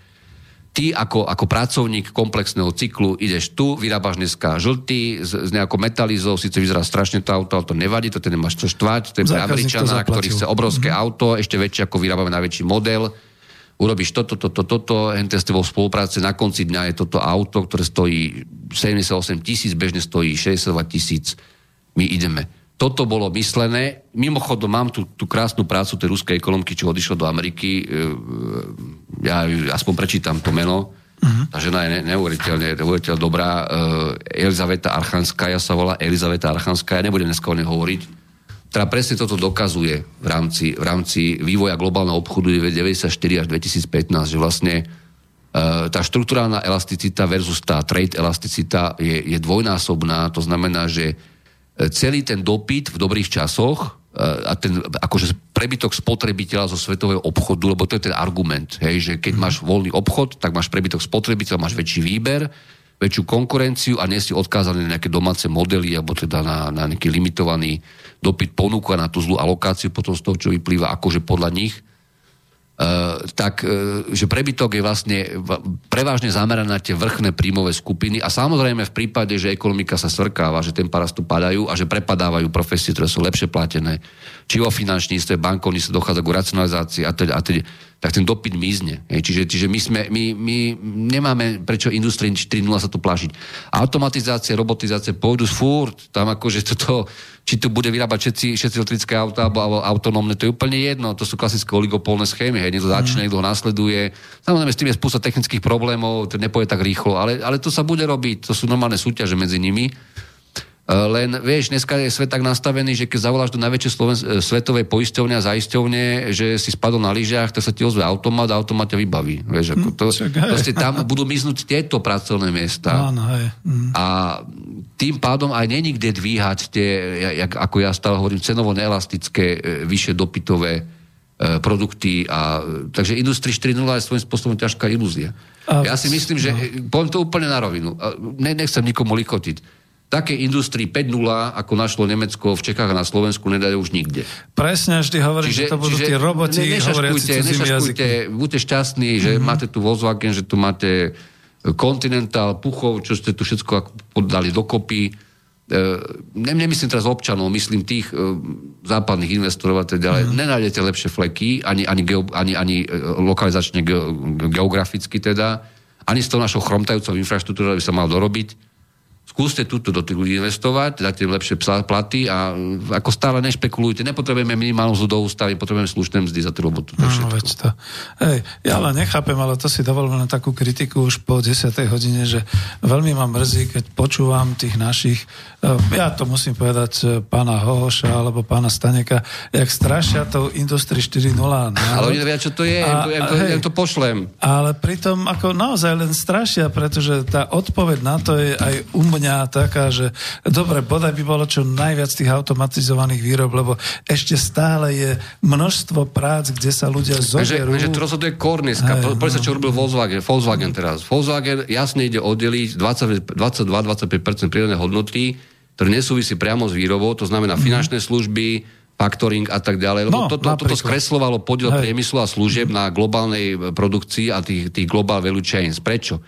ty ako, ako pracovník komplexného cyklu ideš tu, vyrábaš dneska žltý z, z nejakou metalizou, síce vyzerá strašne to auto, ale to nevadí, to ten nemáš čo štvať, to je Američana, ktorý chce obrovské mm-hmm. auto, ešte väčšie ako vyrábame najväčší model, urobíš toto, toto, toto, hente s tebou v spolupráce, na konci dňa je toto auto, ktoré stojí 78 tisíc, bežne stojí 62 tisíc, my ideme. Toto bolo myslené. Mimochodom, mám tu, tú krásnu prácu tej ruskej ekonomky, čo odišlo do Ameriky. E, e, Ja aspoň prečítam to meno. Uh-huh. Tá žena je ne, neuveriteľne, neuveriteľne dobrá. E, Elizaveta Archanskaja sa volá. Elizaveta Archanskaja. Nebudem dneska o nej hovoriť. Teda presne toto dokazuje v rámci, v rámci vývoja globálneho obchodu 1994 až 2015, že vlastne tá štruktúrálna elasticita versus tá trade elasticita je, je dvojnásobná, to znamená, že celý ten dopyt v dobrých časoch uh, a ten akože prebytok spotrebiteľa zo svetového obchodu, lebo to je ten argument, hej, že keď máš voľný obchod, tak máš prebytok spotrebiteľa, máš väčší výber, väčšiu konkurenciu a nie si odkázaný na nejaké domáce modely alebo teda na, na nejaký limitovaný dopyt ponuku a na tú zlú alokáciu potom z toho, čo vyplýva akože podľa nich tak, uh, že prebytok je vlastne prevažne zameraný na tie vrchné príjmové skupiny a samozrejme v prípade, že ekonomika sa svrkáva, že tempa rastu padajú a že prepadávajú profesie, ktoré sú lepšie platené, či vo finančníctve, bankovníctve dochádza k racionalizácii a teda, a teda, tak ten dopyt mizne. Čiže, čiže my, sme, my, my nemáme prečo Industrie 4.0 sa tu plašiť. Automatizácia, robotizácia pôjdu furt, tam akože toto, či tu bude vyrábať všetci, všetci elektrické auta alebo, autonómne, to je úplne jedno, to sú klasické oligopolné schémy, hej, niekto začne, niekto ho nasleduje. Samozrejme, s tým je spústa technických problémov, to nepôjde tak rýchlo, ale, ale to sa bude robiť, to sú normálne súťaže medzi nimi. E, Len, vieš, dneska je svet tak nastavený, že keď zavoláš do najväčšej Sloven- e, svetovej poisťovne a zaisťovne, že si spadol na lyžiach, tak sa ti ozve automat a automat ťa vybaví. Vieš, ako to, však hej. proste tam budú miznúť tieto pracovné miesta. Áno, hej. Mm. A tým pádom aj není kde dvíhať tie, jak, ako ja stále hovorím, cenovo neelastické, e, vyššie dopytové produkty. A, takže Industry 4.0 je svojím spôsobom ťažká ilúzia. A- ja si myslím, že no. poviem to úplne na rovinu. Ne, nechcem nikomu lichotiť. Také Industry 5.0, ako našlo Nemecko v Čechách a na Slovensku, nedajú už nikde. Presne, vždy hovorím, že to budú tí roboti ne- hovoriaci nešaškujte, jazykmi. buďte šťastní, že mm-hmm. máte tu Volkswagen, že tu máte Continental, Puchov, čo ste tu všetko podali dokopy. E, ne, nemyslím teraz občanov, myslím tých e, západných investorov a tak ďalej. Mm. Nenájdete lepšie fleky, ani, ani, geo, ani, ani e, lokalizačne ge, geograficky teda, ani s tou našou chromtajúcou infraštruktúrou by sa mal dorobiť. Skúste túto do tých ľudí investovať, dáte im lepšie platy a mm, ako stále nešpekulujte. Nepotrebujeme minimálnu mzdu do ústavy, potrebujeme slušné mzdy za tú robotu. To No, veď to. Hej, ja ale nechápem, ale to si dovolím len takú kritiku už po 10. hodine, že veľmi ma mrzí, keď počúvam tých našich, eh, ja to musím povedať, eh, pána Hohoša alebo pána Staneka, jak strašia tou Industry 4.0. Ale národ. oni nevia, čo to je, A- ja, to, hej. ja to pošlem. Ale pritom ako naozaj len strašia, pretože tá odpoveď na to je aj u mňa taká, že dobre, bodaj by bolo čo najviac tých automatizovaných výrob, lebo ešte stále je množstvo prác, kde sa ľudia Takže, zoberú. že to rozhoduje Po- Poď sa, no. čo robil Volkswagen. Volkswagen teraz. Volkswagen jasne ide oddeliť 22-25% prírodnej hodnoty, ktoré nesúvisí priamo s výrobou, to znamená finančné služby, faktoring a tak ďalej. Lebo Mhm. No, toto, toto napríklad. skreslovalo podiel Hej. priemyslu a služieb na globálnej produkcii a tých, tých global value chains. Prečo?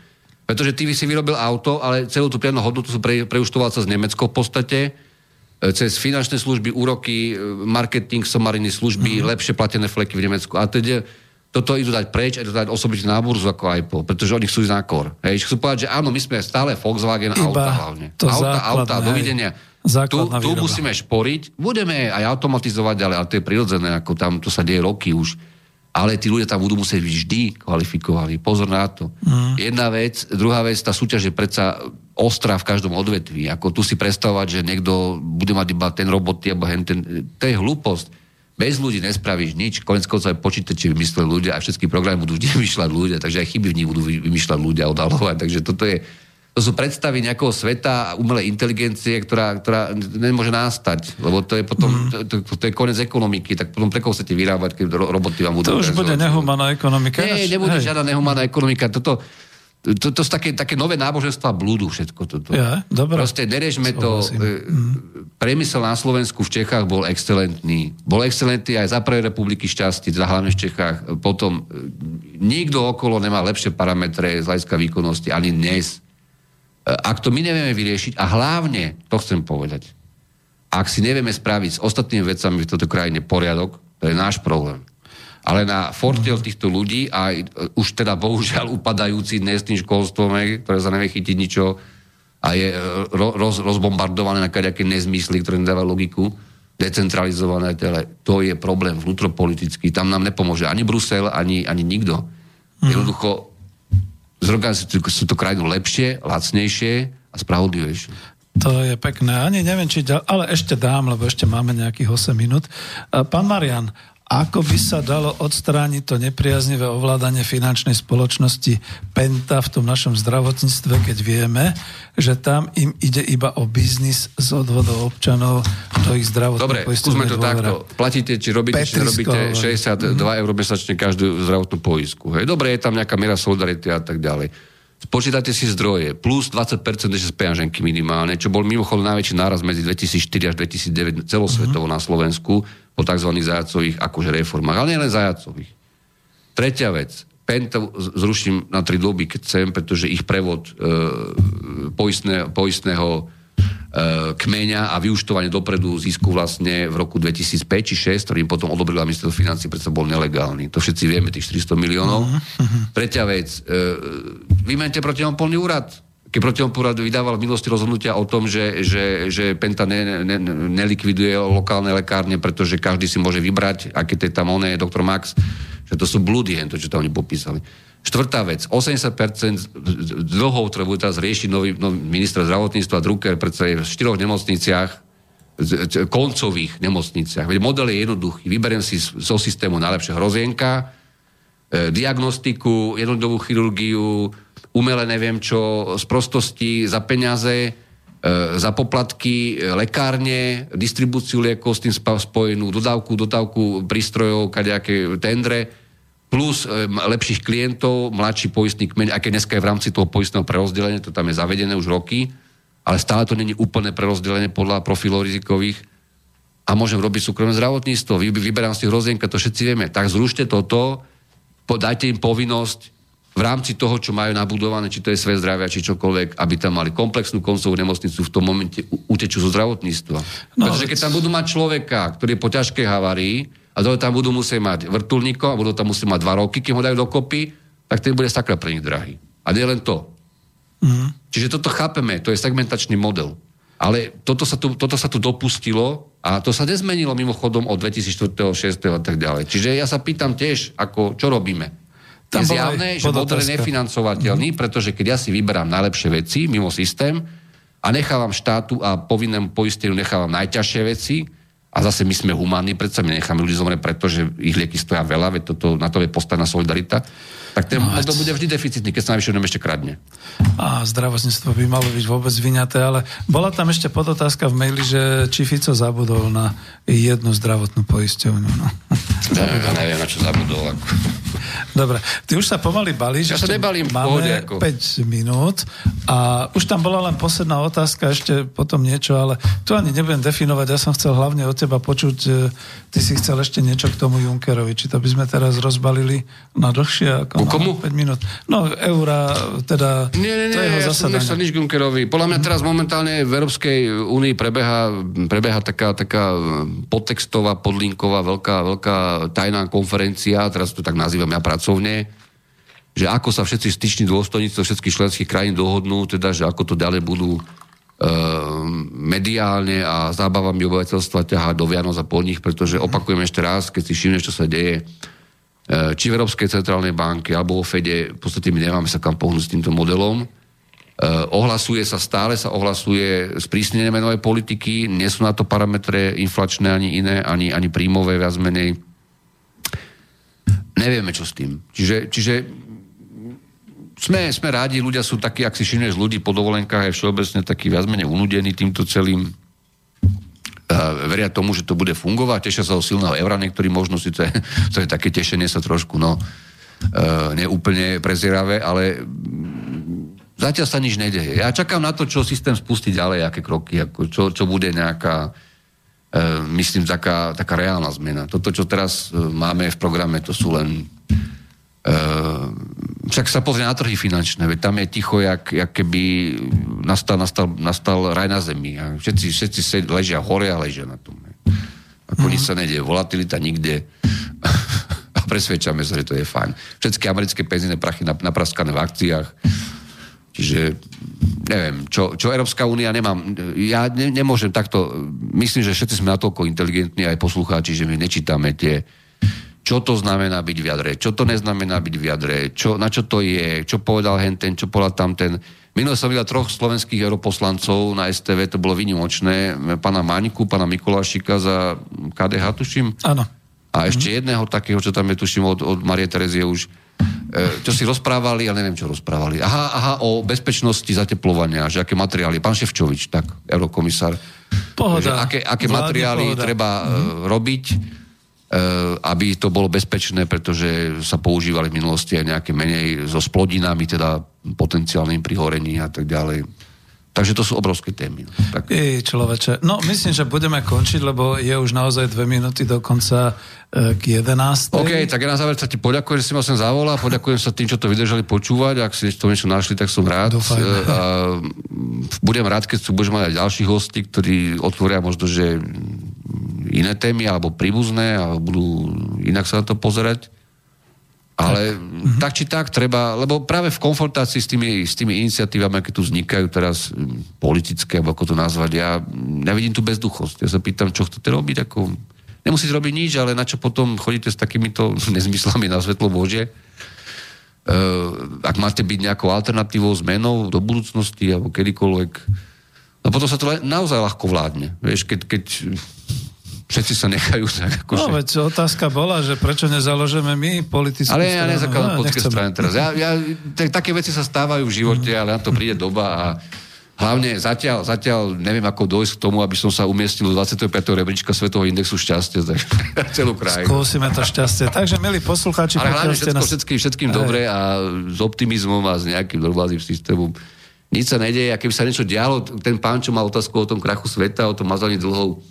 Pretože ty by si vyrobil auto, ale celú tú priadnu hodnotu sú pre, preuštoval sa z Nemecko v podstate, e, cez finančné služby, úroky, e, marketing, somariny služby, mm-hmm. lepšie platené fleky v Nemecku. A teda toto idú dať preč a idú dať osobite na burzu ako Apple, pretože oni chcú ísť na kor. Hej, chcú povedať, že áno, my sme stále Volkswagen Iba auta hlavne. to auta, základné, auta, hej. dovidenia. Tu, tu výroba. musíme šporiť, budeme aj automatizovať, ale, ale to je prirodzené, ako tam to sa deje roky už. Ale tí ľudia tam budú musieť byť vždy kvalifikovaní. Pozor na to. Mm. Jedna vec, druhá vec, tá súťaž je predsa ostrá v každom odvetví. Ako tu si predstavovať, že niekto bude mať iba ten robot alebo hen ten, to je hlúposť. Bez ľudí nespravíš nič, konec koncov aj počítače vymysleli ľudia a všetky programy budú vždy vymýšľať ľudia, takže aj chyby v nich budú vy- vymýšľať ľudia, odhalovať. Takže toto je, to sú predstavy nejakého sveta a umelej inteligencie, ktorá, ktorá nemôže nastať, lebo to je potom, mm. to, to, to je konec ekonomiky, tak potom pre koho chcete vyrábať, keď ro, roboty vám budú... To už bude nehumaná ekonomika. Nie, nebude hej. žiadna nehumánna ekonomika. Toto, to, to sú také, také nové náboženstva blúdu všetko toto. Ja, dobre. Proste nerežme to. E, Priemysel na Slovensku v Čechách bol excelentný. Bol excelentný aj za prvej republiky šťastí, teda hlavne v Čechách. Potom e, nikto okolo nemá lepšie parametre z hľadiska výkonnosti, ani dnes. E, Ak to my nevieme vyriešiť, a hlavne, to chcem povedať, ak si nevieme spraviť s ostatnými vecami v tejto krajine poriadok, to je náš problém. Ale na fortiel týchto ľudí, a už teda bohužiaľ upadajúci dnes tým školstvom, ktoré sa nevie chytiť ničo, a je e, ro, roz, rozbombardované na nejaké nezmysly, ktoré nedávajú logiku, decentralizované, teda, to je problém vnútropolitický. Tam nám nepomôže ani Brusel, ani, ani nikto. Mhm. Jednoducho zorganizujú sú to krajinu lepšie, lacnejšie a spravodlivejšie. To je pekné. Ani neviem, či ďal... ale ešte dám, lebo ešte máme nejakých 8 minút. E, Pán Marian, ako by sa dalo odstrániť to nepriaznivé ovládanie finančnej spoločnosti Penta v tom našom zdravotníctve, keď vieme, že tam im ide iba o biznis z odvodov občanov do ich zdravotnej Dobre, skúsme to takto. Platíte, či robíte, či hovorím. 62 eur mesačne každú zdravotnú poistku. Hej. Dobre, je tam nejaká miera solidarity a tak ďalej. Spočítate si zdroje, plus 20% ešte z peňaženky minimálne, čo bol mimochodom najväčší náraz medzi 2004 až 2009 celosvetovo na Slovensku po tzv. zajacových akože reformách, ale nie len zajacových. Tretia vec. Penta zruším na tri doby, keď chcem, pretože ich prevod e, poistné, poistného e, kmeňa a vyuštovanie dopredu zisku vlastne v roku 2005 či 6, ktorým potom odobrila ministerstvo financí, preto bol nelegálny. To všetci vieme, tých 400 miliónov. Tretia vec. E, vymente protimonopolný úrad. Keď protimonopolný úrad vydával v minulosti rozhodnutia o tom, že, že, že Penta ne, ne, nelikviduje lokálne lekárne, pretože každý si môže vybrať, aké to je tam oné, doktor Max, že to sú blúdy, to, čo tam oni popísali. Štvrtá vec, 80% dlhov, ktoré bude teraz riešiť nový, nový minister zdravotníctva Drucker, pretože je v štyroch nemocniciach, koncových nemocniciach. Veď model je jednoduchý. Vyberiem si zo systému najlepšie hrozienka, e, diagnostiku, jednodobú chirurgiu, umelé neviem čo, z prostosti, za peniaze, e, za poplatky, e, lekárne, distribúciu liekov s tým spojenú, dodávku, dodávku prístrojov, kadejaké tendre, plus e, lepších klientov, mladší poistný kmeň, aké dneska je v rámci toho poistného prerozdelenia, to tam je zavedené už roky, ale stále to není úplné prerozdelenie podľa profilov rizikových a môžem robiť súkromné zdravotníctvo, vy, vyberám si hrozienka, to všetci vieme. Tak zrušte toto, dajte im povinnosť v rámci toho, čo majú nabudované, či to je svet zdravia, či čokoľvek, aby tam mali komplexnú koncovú nemocnicu, v tom momente utečú zo zdravotníctva. No, Pretože keď tam budú mať človeka, ktorý je po ťažkej havárii, a toho tam budú musieť mať vrtulníkov a budú tam musieť mať dva roky, kým ho dajú dokopy, tak ten bude sakra pre nich drahý. A nie len to. Čiže toto chápeme, to je segmentačný model. Ale toto sa, tu, toto sa tu dopustilo a to sa nezmenilo mimochodom od 2004. 6. a tak ďalej. Čiže ja sa pýtam tiež, ako, čo robíme. Tam zjavné, že model je nefinancovateľný, pretože keď ja si vyberám najlepšie veci mimo systém a nechávam štátu a povinnému poisteniu nechávam najťažšie veci, a zase my sme humánni, predsa my necháme ľudí zomrieť, pretože ich lieky stoja veľa, veď toto, na to je postavená solidarita, tak ten No, model bude vždy deficitný, keď sa najvyššie ešte kradne. A zdravotníctvo by malo byť vôbec vyňaté, ale bola tam ešte podotázka v maili, že či Fico zabudol na jednu zdravotnú poisťovňu. No. Ja neviem, na čo zabudol. Ako. Dobre, ty už sa pomaly balíš. Ja sa nebalím, v Máme pohode, ako. 5 minút a už tam bola len posledná otázka, ešte potom niečo, ale tu ani nebudem definovať, ja som chcel hlavne od teba počuť, e, ty si chcel ešte niečo k tomu Junckerovi, či to by sme teraz rozbalili na dlhšie ako Ku na komu? 5 minút. No, eura, teda Nie, nie, to nie, jeho ja som nechcel nič Junckerovi. Podľa mňa teraz momentálne v Európskej únii prebeha, prebeha taká, taká podtextová, podlinková, veľká, veľká tajná konferencia, teraz to tak nazývam ja pracovne, že ako sa všetci styční dôstojníci všetkých členských krajín dohodnú, teda, že ako to ďalej budú e, mediálne a zábavami obyvateľstva ťahať do Vianoc a po nich, pretože opakujem ešte raz, keď si všimneš, čo sa deje, e, či v Európskej centrálnej banke alebo vo Fede, v podstate my nemáme sa kam pohnúť s týmto modelom. E, ohlasuje sa, stále sa ohlasuje sprísnenie menovej politiky, nie sú na to parametre inflačné ani iné, ani, ani príjmové viac menej. Nevieme, čo s tým. Čiže, čiže sme, sme rádi, ľudia sú takí, ak si všimneš ľudí po dovolenkách, je všeobecne takí viac menej unudení týmto celým. Uh, veria tomu, že to bude fungovať, tešia sa o silného eura, niektorí možno si to je, to je také tešenie sa trošku, no, uh, neúplne prezieravé, ale zatiaľ sa nič nedeje. Ja čakám na to, čo systém spustí ďalej, aké kroky, ako, čo, čo bude nejaká, myslím, taká, taká reálna zmena. Toto, čo teraz uh, máme v programe, to sú len Uh, však sa pozrie na trhy finančné, veď tam je ticho, jak, jak keby nastal, nastal, nastal raj na zemi. A všetci, všetci se ležia hore a ležia na tom. Ako nič sa nedie, volatilita nikde. a presvedčame sa, že to je fajn. Všetky americké penzíne prachy nap- napraskané v akciách. Čiže neviem, čo, čo Európska únia nemám. Ja ne, nemôžem takto, myslím, že všetci sme natoľko inteligentní aj poslucháči, že my nečítame tie, čo to znamená byť v jadre, čo to neznamená byť v jadre, čo, na čo to je, čo povedal henten, čo povedal tamten. Minule som videl troch slovenských europoslancov na STV, to bolo vynimočné, pána Maňku, pána Mikulášika za KDH, tuším. Áno. A ešte mm-hmm. jedného takého, čo tam je, tuším, od, od Marie Terezie už čo si rozprávali, ale neviem, čo rozprávali. Aha, aha, o bezpečnosti zateplovania, že aké materiály. Pán Ševčovič, tak, eurokomisár. Pohoda. Že aké, aké materiály pohoda. treba mm-hmm. robiť, uh, aby to bolo bezpečné, pretože sa používali v minulosti aj nejaké menej so splodinami, teda potenciálnym prihorení a tak ďalej. Takže to sú obrovské témy. No. Tak. Ej, človeče. No, myslím, že budeme končiť, lebo je už naozaj dve minúty do konca e, k 11. OK, tak ja na záver sa ti poďakujem, že si ma sem zavolal, poďakujem sa tým, čo to vydržali počúvať, ak si to niečo našli, tak som rád. Dúfajme. E, a budem rád, keď tu budeš mať aj ďalších hostí, ktorí otvoria možno, že iné témy, alebo príbuzné, alebo budú inak sa na to pozerať. Ale tak. Tak či tak treba, lebo práve v konfrontácii s tými, s tými iniciatívami, aké tu vznikajú teraz politické, alebo ako to nazvať, ja nevidím tu bezduchosť. Ja sa pýtam, čo chcete robiť, ako nemusíte robiť nič, ale na čo potom chodíte s takýmito nezmyslami na svetlo Bože. Uh, ak máte byť nejakou alternatívou, zmenou do budúcnosti alebo kedykoľvek, no potom sa to naozaj ľahko vládne. Vieš, keď, keď všetci sa nechajú tak ako... No veď otázka bola, že prečo nezaložíme my politickú Ale ja nezakladám no, politické strany teraz. Ja, ja, t- také veci sa stávajú v živote, ale na to príde doba a hlavne zatiaľ, zatiaľ neviem, ako dojsť k tomu, aby som sa umiestnil do 25. rebríčka Svetového indexu šťastia za celú krajinu. Skúsime to šťastie. Takže, milí poslucháči, ale hlavne všetko, nás... všetkým, všetkým dobre a s optimizmom a s nejakým normálnym systémom. Nič sa nedeje a keby sa niečo dialo, ten pán, čo mal otázku o tom krachu sveta, o tom mazaní dlhov,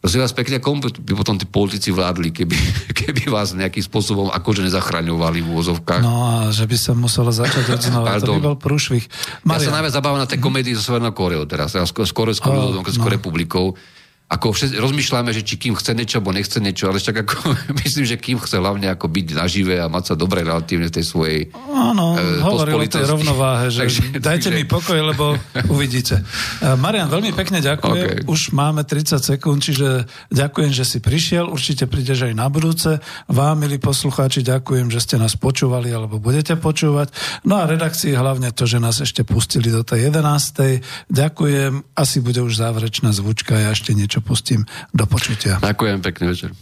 Prosím vás pekne, komu by potom tí politici vládli, keby, keby vás nejakým spôsobom akože nezachraňovali v úvozovkách? No a že by sa muselo začať od znova, to by bol prúšvih. Maria. Ja sa najviac zabávam na tej komédii so Severnou Koreou teraz, s oh, no. republikou ako všetci, rozmýšľame, že či kým chce niečo, alebo nechce niečo, ale však ako, myslím, že kým chce hlavne ako byť nažive a mať sa dobre relatívne v tej svojej Áno, e, hovoril o tej rovnováhe, že takže, dajte takže... mi pokoj, lebo uvidíte. Uh, Marian, veľmi pekne ďakujem. Okay. Už máme 30 sekúnd, čiže ďakujem, že si prišiel. Určite prídeš aj na budúce. Vám, milí poslucháči, ďakujem, že ste nás počúvali alebo budete počúvať. No a redakcii hlavne to, že nás ešte pustili do tej 11. Ďakujem. Asi bude už záverečná zvučka. Ja ešte niečo čo pustím. Do počutia. Ďakujem, pekný večer.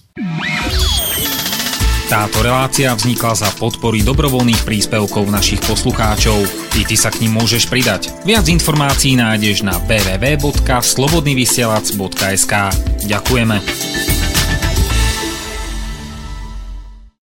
Táto relácia vznikla za podpory dobrovoľných príspevkov našich poslucháčov. I ty sa k ním môžeš pridať. Viac informácií nájdeš na www.slobodnyvysielac.sk Ďakujeme.